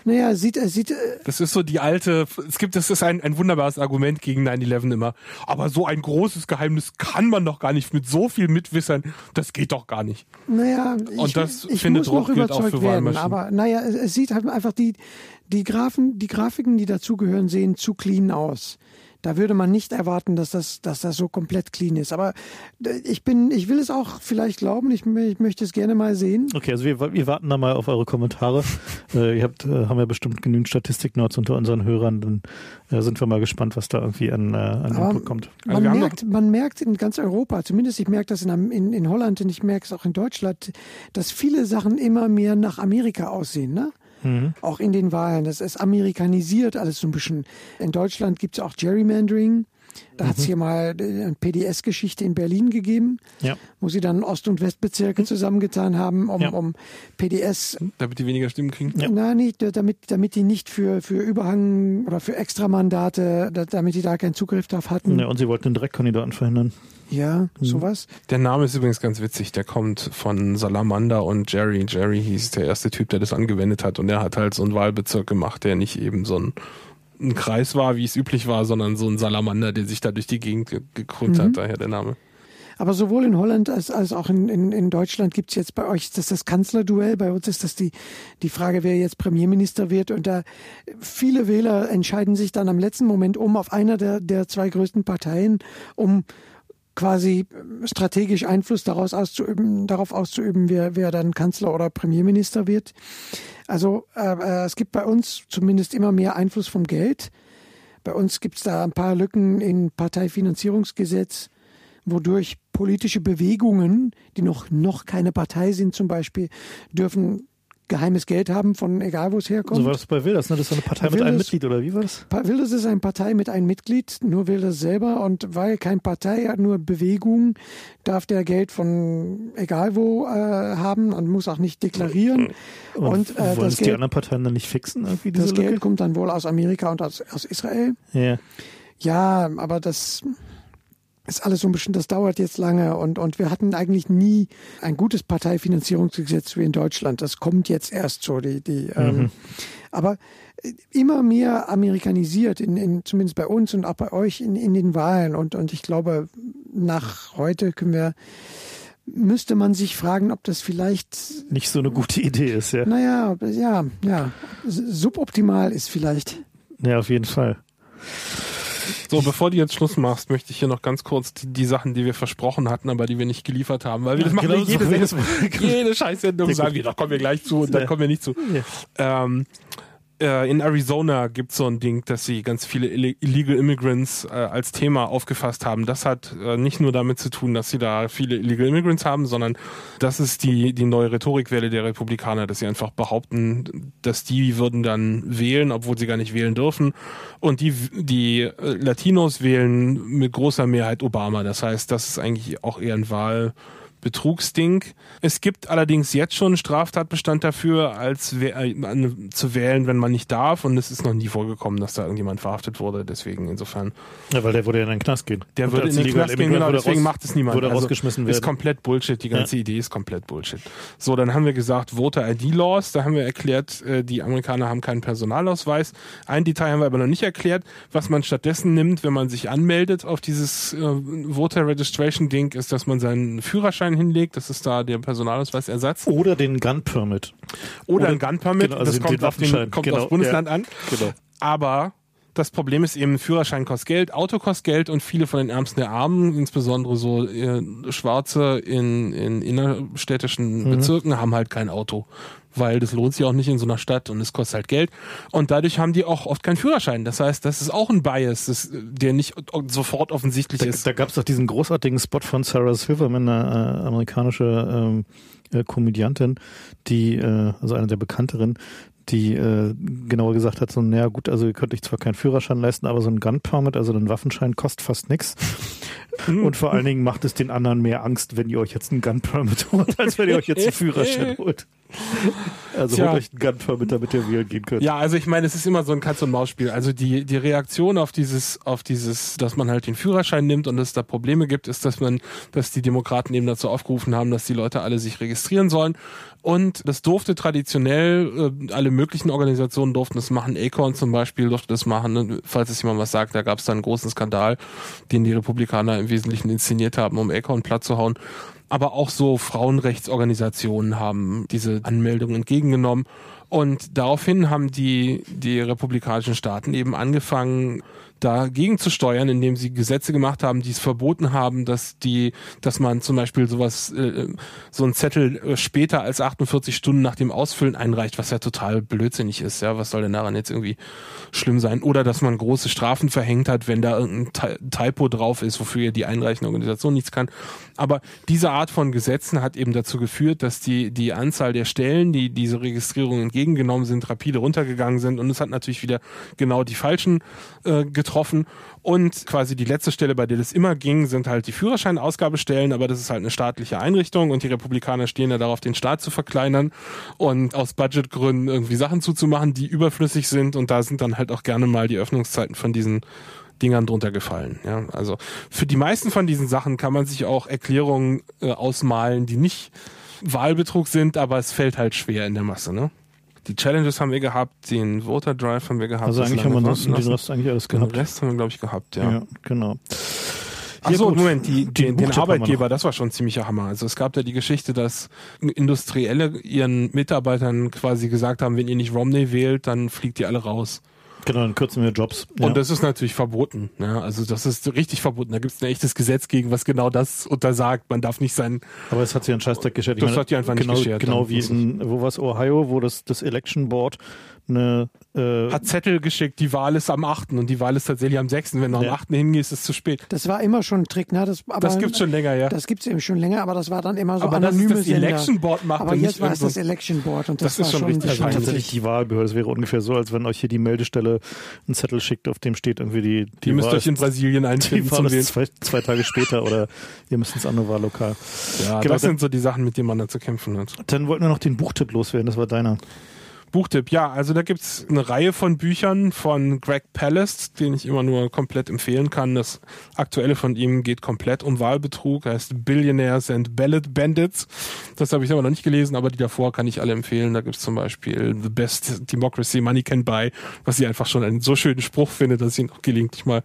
Speaker 2: Naja, sieht, er sieht. Äh,
Speaker 3: das ist so die alte, es gibt, das ist ein, ein wunderbares Argument gegen 9-11 immer. Aber so ein großes Geheimnis kann man doch gar nicht mit so viel Mitwissern. Das geht doch gar nicht.
Speaker 2: Naja,
Speaker 3: und
Speaker 2: ich,
Speaker 3: das
Speaker 2: ich
Speaker 3: findet
Speaker 2: muss noch überzeugt werden. Aber naja, es, es sieht halt einfach die, die Graphen, die Grafiken, die dazugehören, sehen zu clean aus. Da würde man nicht erwarten, dass das, dass das so komplett clean ist. Aber äh, ich bin, ich will es auch vielleicht glauben. Ich, ich möchte es gerne mal sehen.
Speaker 1: Okay, also wir, wir warten da mal auf eure Kommentare. äh, ihr habt, äh, haben ja bestimmt genügend Statistik-Notes unter unseren Hörern. Dann äh, sind wir mal gespannt, was da irgendwie an, äh, an
Speaker 2: Aber
Speaker 1: Input kommt.
Speaker 3: Also
Speaker 2: Man, merkt, man merkt in ganz Europa, zumindest ich merke das in, in, in Holland und ich merke es auch in Deutschland, dass viele Sachen immer mehr nach Amerika aussehen. Ne?
Speaker 1: Mhm.
Speaker 2: Auch in den Wahlen. Das ist amerikanisiert alles so ein bisschen. In Deutschland gibt es auch Gerrymandering. Da
Speaker 1: Mhm.
Speaker 2: hat es hier mal eine PDS-Geschichte in Berlin gegeben,
Speaker 1: Ja.
Speaker 2: wo sie dann Ost- und Westbezirke zusammengetan haben, um,
Speaker 1: Ja.
Speaker 2: um PDS,
Speaker 3: Damit die weniger Stimmen kriegen.
Speaker 1: Ja.
Speaker 2: na nicht, damit, damit die nicht für, für Überhang oder für Extramandate, da- damit die da keinen Zugriff drauf hatten.
Speaker 1: Ja, und sie wollten den Direktkandidaten verhindern.
Speaker 2: Ja,
Speaker 1: Mhm.
Speaker 2: sowas.
Speaker 3: Der Name ist übrigens ganz witzig. Der kommt von Salamander und Jerry. Jerry hieß der erste Typ, der das angewendet hat. Und der hat halt so einen Wahlbezirk gemacht, der nicht eben so ein, ein Kreis war, wie es üblich war, sondern so ein Salamander, der sich da durch die Gegend ge gekrümmt
Speaker 2: Mhm.
Speaker 3: hat. Daher der Name.
Speaker 2: Aber sowohl in Holland als, als auch in, in, in Deutschland gibt's jetzt bei euch das, das Kanzlerduell. Bei uns ist das die, die Frage, wer jetzt Premierminister wird. Und da viele Wähler entscheiden sich dann am letzten Moment um auf einer der, der zwei größten Parteien, um quasi strategisch Einfluss daraus auszuüben, darauf auszuüben, wer, wer dann Kanzler oder Premierminister wird. Also äh, äh, es gibt bei uns zumindest immer mehr Einfluss vom Geld. Bei uns gibt's da ein paar Lücken im Parteifinanzierungsgesetz wodurch politische Bewegungen, die noch, noch keine Partei sind zum Beispiel, dürfen geheimes Geld haben von egal wo es herkommt.
Speaker 1: So war das bei Wilders, ne? Das ist eine Partei mit
Speaker 2: Wilders-
Speaker 1: einem Mitglied, oder wie war das?
Speaker 2: Wilders ist eine Partei mit einem Mitglied, nur Wilders selber und weil kein Partei hat, nur Bewegung, darf der Geld von egal wo äh, haben und muss auch nicht deklarieren. Und, äh,
Speaker 1: wollen
Speaker 2: das,
Speaker 1: es die
Speaker 2: Geld,
Speaker 1: anderen Parteien dann nicht fixen, irgendwie diese
Speaker 2: das Geld
Speaker 1: Lücke?
Speaker 2: kommt dann wohl aus Amerika und aus, aus Israel.
Speaker 1: Ja.
Speaker 2: Ja, aber das ist alles so ein bisschen, das dauert jetzt lange und, und wir hatten eigentlich nie ein gutes Parteifinanzierungsgesetz wie in Deutschland. Das kommt jetzt erst so, die, die, ähm, aber äh, immer mehr amerikanisiert, in, in, zumindest bei uns und auch bei euch in, in den Wahlen und, und ich glaube, nach heute können wir, müsste man sich fragen, ob das vielleicht
Speaker 1: Nicht so eine gute Idee ist, ja.
Speaker 2: naja, ja, ja, suboptimal ist vielleicht.
Speaker 1: Ja, auf jeden Fall.
Speaker 3: So, bevor du jetzt Schluss machst, möchte ich hier noch ganz kurz die, die Sachen, die wir versprochen hatten, aber die wir nicht geliefert haben, weil wir das machen
Speaker 1: genau,
Speaker 3: jede,
Speaker 1: so
Speaker 3: jede, jede Scheißsendung sagen wir, da kommen wir gleich zu und dann kommen wir nicht zu. Ähm, äh, in Arizona gibt es so ein Ding, dass sie ganz viele Ille- Illegal Immigrants äh, als Thema aufgefasst haben. Das hat äh, nicht nur damit zu tun, dass sie da viele Illegal Immigrants haben, sondern das ist die, die neue Rhetorikwelle der Republikaner, dass sie einfach behaupten, dass die würden dann wählen, obwohl sie gar nicht wählen dürfen. Und die, die äh, Latinos wählen mit großer Mehrheit Obama. Das heißt, das ist eigentlich auch eher ein Wahl. Betrugsding. Es gibt allerdings jetzt schon einen Straftatbestand dafür, als äh, zu wählen, wenn man nicht darf. Und es ist noch nie vorgekommen, dass da irgendjemand verhaftet wurde. Deswegen insofern,
Speaker 1: Ja, weil der würde ja in den Knast gehen.
Speaker 3: der würde in den Knast gehen, genau, deswegen
Speaker 1: raus-
Speaker 3: macht es niemand.
Speaker 1: Würde
Speaker 3: Also,
Speaker 1: rausgeschmissen
Speaker 3: Ist
Speaker 1: werden.
Speaker 3: komplett Bullshit. Die ganze Idee ist komplett Bullshit. So, dann haben wir gesagt, Voter ID Laws. Da haben wir erklärt, äh, die Amerikaner haben keinen Personalausweis. Ein Detail haben wir aber noch nicht erklärt. Was man stattdessen nimmt, wenn man sich anmeldet auf dieses äh, Voter Registration Ding, ist, dass man seinen Führerschein hinlegt. Das ist da der Personalausweisersatz.
Speaker 1: Oder den Gun Permit.
Speaker 3: Oder,
Speaker 1: Oder-
Speaker 3: ein Gun Permit.
Speaker 1: genau, also
Speaker 3: das
Speaker 1: den-
Speaker 3: kommt,
Speaker 1: den
Speaker 3: auf, den, kommt
Speaker 1: Genau,
Speaker 3: aufs Bundesland
Speaker 1: ja.
Speaker 3: an.
Speaker 1: Genau.
Speaker 3: Aber das Problem ist eben, Führerschein kostet Geld, Auto kostet Geld und viele von den Ärmsten der Armen, insbesondere so äh, Schwarze in, in innerstädtischen
Speaker 1: Mhm.
Speaker 3: Bezirken, haben halt kein Auto. Weil das lohnt sich auch nicht in so einer Stadt und es kostet halt Geld. Und dadurch haben die auch oft keinen Führerschein. Das heißt, das ist auch ein Bias, das, der nicht sofort offensichtlich
Speaker 1: Da,
Speaker 3: ist.
Speaker 1: da gab es doch diesen großartigen Spot von Sarah Silverman, eine äh, amerikanische ähm, äh, Komödiantin, die, äh, also eine der bekannteren, die äh, genauer gesagt hat, so, naja gut, also ihr könnt euch zwar keinen Führerschein leisten, aber so ein Gun Permit, also ein Waffenschein, kostet fast nichts. Und vor allen Dingen macht es den anderen mehr Angst, wenn ihr euch jetzt einen Gun Permit holt, als wenn ihr euch jetzt einen Führerschein holt. Also
Speaker 3: Tja.
Speaker 1: holt euch einen Gunfer mit, damit ihr wählen gehen könnt.
Speaker 3: Ja, also ich meine, es ist immer so ein Katz-und-Maus-Spiel. Also die, die Reaktion auf dieses, auf dieses, dass man halt den Führerschein nimmt und es da Probleme gibt, ist, dass man, dass die Demokraten eben dazu aufgerufen haben, dass die Leute alle sich registrieren sollen. Und das durfte traditionell, äh, alle möglichen Organisationen durften das machen. Acorn zum Beispiel durfte das machen. Falls es jemand was sagt, da gab es da einen großen Skandal, den die Republikaner im Wesentlichen inszeniert haben, um Acorn platt zu hauen. Aber auch so Frauenrechtsorganisationen haben diese Anmeldung entgegengenommen. Und daraufhin haben die, die republikanischen Staaten eben angefangen, dagegen zu steuern, indem sie Gesetze gemacht haben, die es verboten haben, dass die, dass man zum Beispiel sowas, äh, so ein Zettel äh, später als 48 Stunden nach dem Ausfüllen einreicht, was ja total blödsinnig ist. Ja, was soll denn daran jetzt irgendwie schlimm sein? Oder dass man große Strafen verhängt hat, wenn da irgendein Ty- Typo drauf ist, wofür ja die einreichende Organisation nichts kann. Aber diese Art von Gesetzen hat eben dazu geführt, dass die, die Anzahl der Stellen, die diese Registrierung entgegengenommen sind, rapide runtergegangen sind. Und es hat natürlich wieder genau die falschen äh, getroffen. Und quasi die letzte Stelle, bei der das immer ging, sind halt die Führerscheinausgabestellen, aber das ist halt eine staatliche Einrichtung und die Republikaner stehen ja darauf, den Staat zu verkleinern und aus Budgetgründen irgendwie Sachen zuzumachen, die überflüssig sind. Und da sind dann halt auch gerne mal die Öffnungszeiten von diesen Dingern drunter gefallen. Ja, also für die meisten von diesen Sachen kann man sich auch Erklärungen äh, ausmalen, die nicht Wahlbetrug sind, aber es fällt halt schwer in der Masse. Ne? Die Challenges haben wir gehabt, den Voter Drive haben wir gehabt.
Speaker 1: Also eigentlich haben wir das,
Speaker 3: warten
Speaker 1: den. Rest eigentlich alles
Speaker 3: Den
Speaker 1: gehabt.
Speaker 3: Rest haben wir, glaube ich, gehabt, ja.
Speaker 1: Ja, genau.
Speaker 3: Ach
Speaker 1: Ja,
Speaker 3: so,
Speaker 1: gut.
Speaker 3: Moment, die,
Speaker 1: Den
Speaker 3: den, den Arbeitgeber, das war schon ein ziemlicher Hammer. Also es gab da die Geschichte, dass Industrielle ihren Mitarbeitern quasi gesagt haben, wenn ihr nicht Romney wählt, dann fliegt ihr alle raus.
Speaker 1: Genau, dann kürzen wir Jobs. Ja.
Speaker 3: Und das ist natürlich verboten. Ja, also das ist richtig verboten. Da gibt es ein echtes Gesetz gegen, was genau das untersagt. Man darf nicht sein.
Speaker 1: Aber es hat sich einen Scheißdreck geschert. Ich
Speaker 3: Das hat die einfach nicht
Speaker 1: genau,
Speaker 3: geschert,
Speaker 1: Genau wie in, wo war es, Ohio, wo das, das Election Board eine, äh,
Speaker 3: Hat Zettel geschickt, die Wahl ist am 8. und die Wahl ist tatsächlich am 6. Wenn du
Speaker 1: Ja.
Speaker 3: am 8. hingehst, ist es zu spät.
Speaker 2: Das war immer schon ein Trick, ne? Das, aber,
Speaker 3: Das gibt's schon länger, ja.
Speaker 2: Das gibt's eben schon länger, aber das war dann immer so
Speaker 3: Aber
Speaker 2: anonyme
Speaker 3: das
Speaker 2: Sender.
Speaker 3: Election Board macht
Speaker 2: aber jetzt
Speaker 3: nicht
Speaker 2: war es das Election Board und das,
Speaker 3: Das ist
Speaker 2: war
Speaker 3: schon richtig
Speaker 1: also tatsächlich die Wahlbehörde. Es wäre ungefähr so, als wenn euch hier die Meldestelle einen Zettel schickt, auf dem steht irgendwie die, die
Speaker 3: Ihr müsst
Speaker 1: Wahl
Speaker 3: euch in Brasilien
Speaker 1: die
Speaker 3: einfinden
Speaker 1: Wahl
Speaker 3: zum Wählen.
Speaker 1: ist zwei, zwei Tage später oder ihr müsst ins andere Wahllokal.
Speaker 3: Ja,
Speaker 1: Genau,
Speaker 3: das
Speaker 1: dann-
Speaker 3: sind so die Sachen, mit denen man da zu kämpfen hat.
Speaker 1: Dann wollten wir noch den Buchtipp loswerden, das war deiner.
Speaker 3: Buchtipp, ja, also da gibt's eine Reihe von Büchern von Greg Palast, den ich immer nur komplett empfehlen kann. Das aktuelle von ihm geht komplett um Wahlbetrug, heißt Billionaires and Ballot Bandits. Das habe ich aber noch nicht gelesen, aber die davor kann ich alle empfehlen. Da gibt's zum Beispiel The Best Democracy Money Can Buy, was ich einfach schon einen so schönen Spruch finde, dass ich ihn auch gelegentlich mal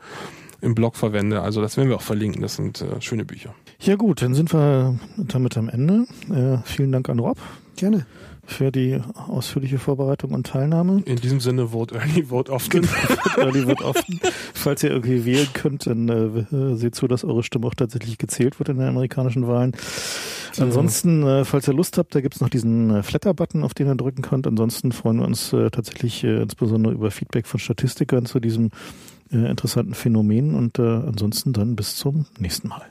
Speaker 3: im Blog verwende. Also das werden wir auch verlinken. Das sind äh, schöne Bücher.
Speaker 1: Ja gut, dann sind wir damit am Ende. Äh, vielen Dank an Rob
Speaker 2: Gerne.
Speaker 1: Für die ausführliche Vorbereitung und Teilnahme.
Speaker 3: In diesem Sinne, vote early, vote often.
Speaker 1: Early wird offen. Falls ihr irgendwie wählen könnt, dann äh, seht zu, dass eure Stimme auch tatsächlich gezählt wird in den amerikanischen Wahlen. Ansonsten, äh, falls ihr Lust habt, da gibt's noch diesen äh, Flatter-Button, auf den ihr drücken könnt. Ansonsten freuen wir uns äh, tatsächlich äh, insbesondere über Feedback von Statistikern zu diesem äh, interessanten Phänomen. Und äh, ansonsten dann bis zum nächsten Mal.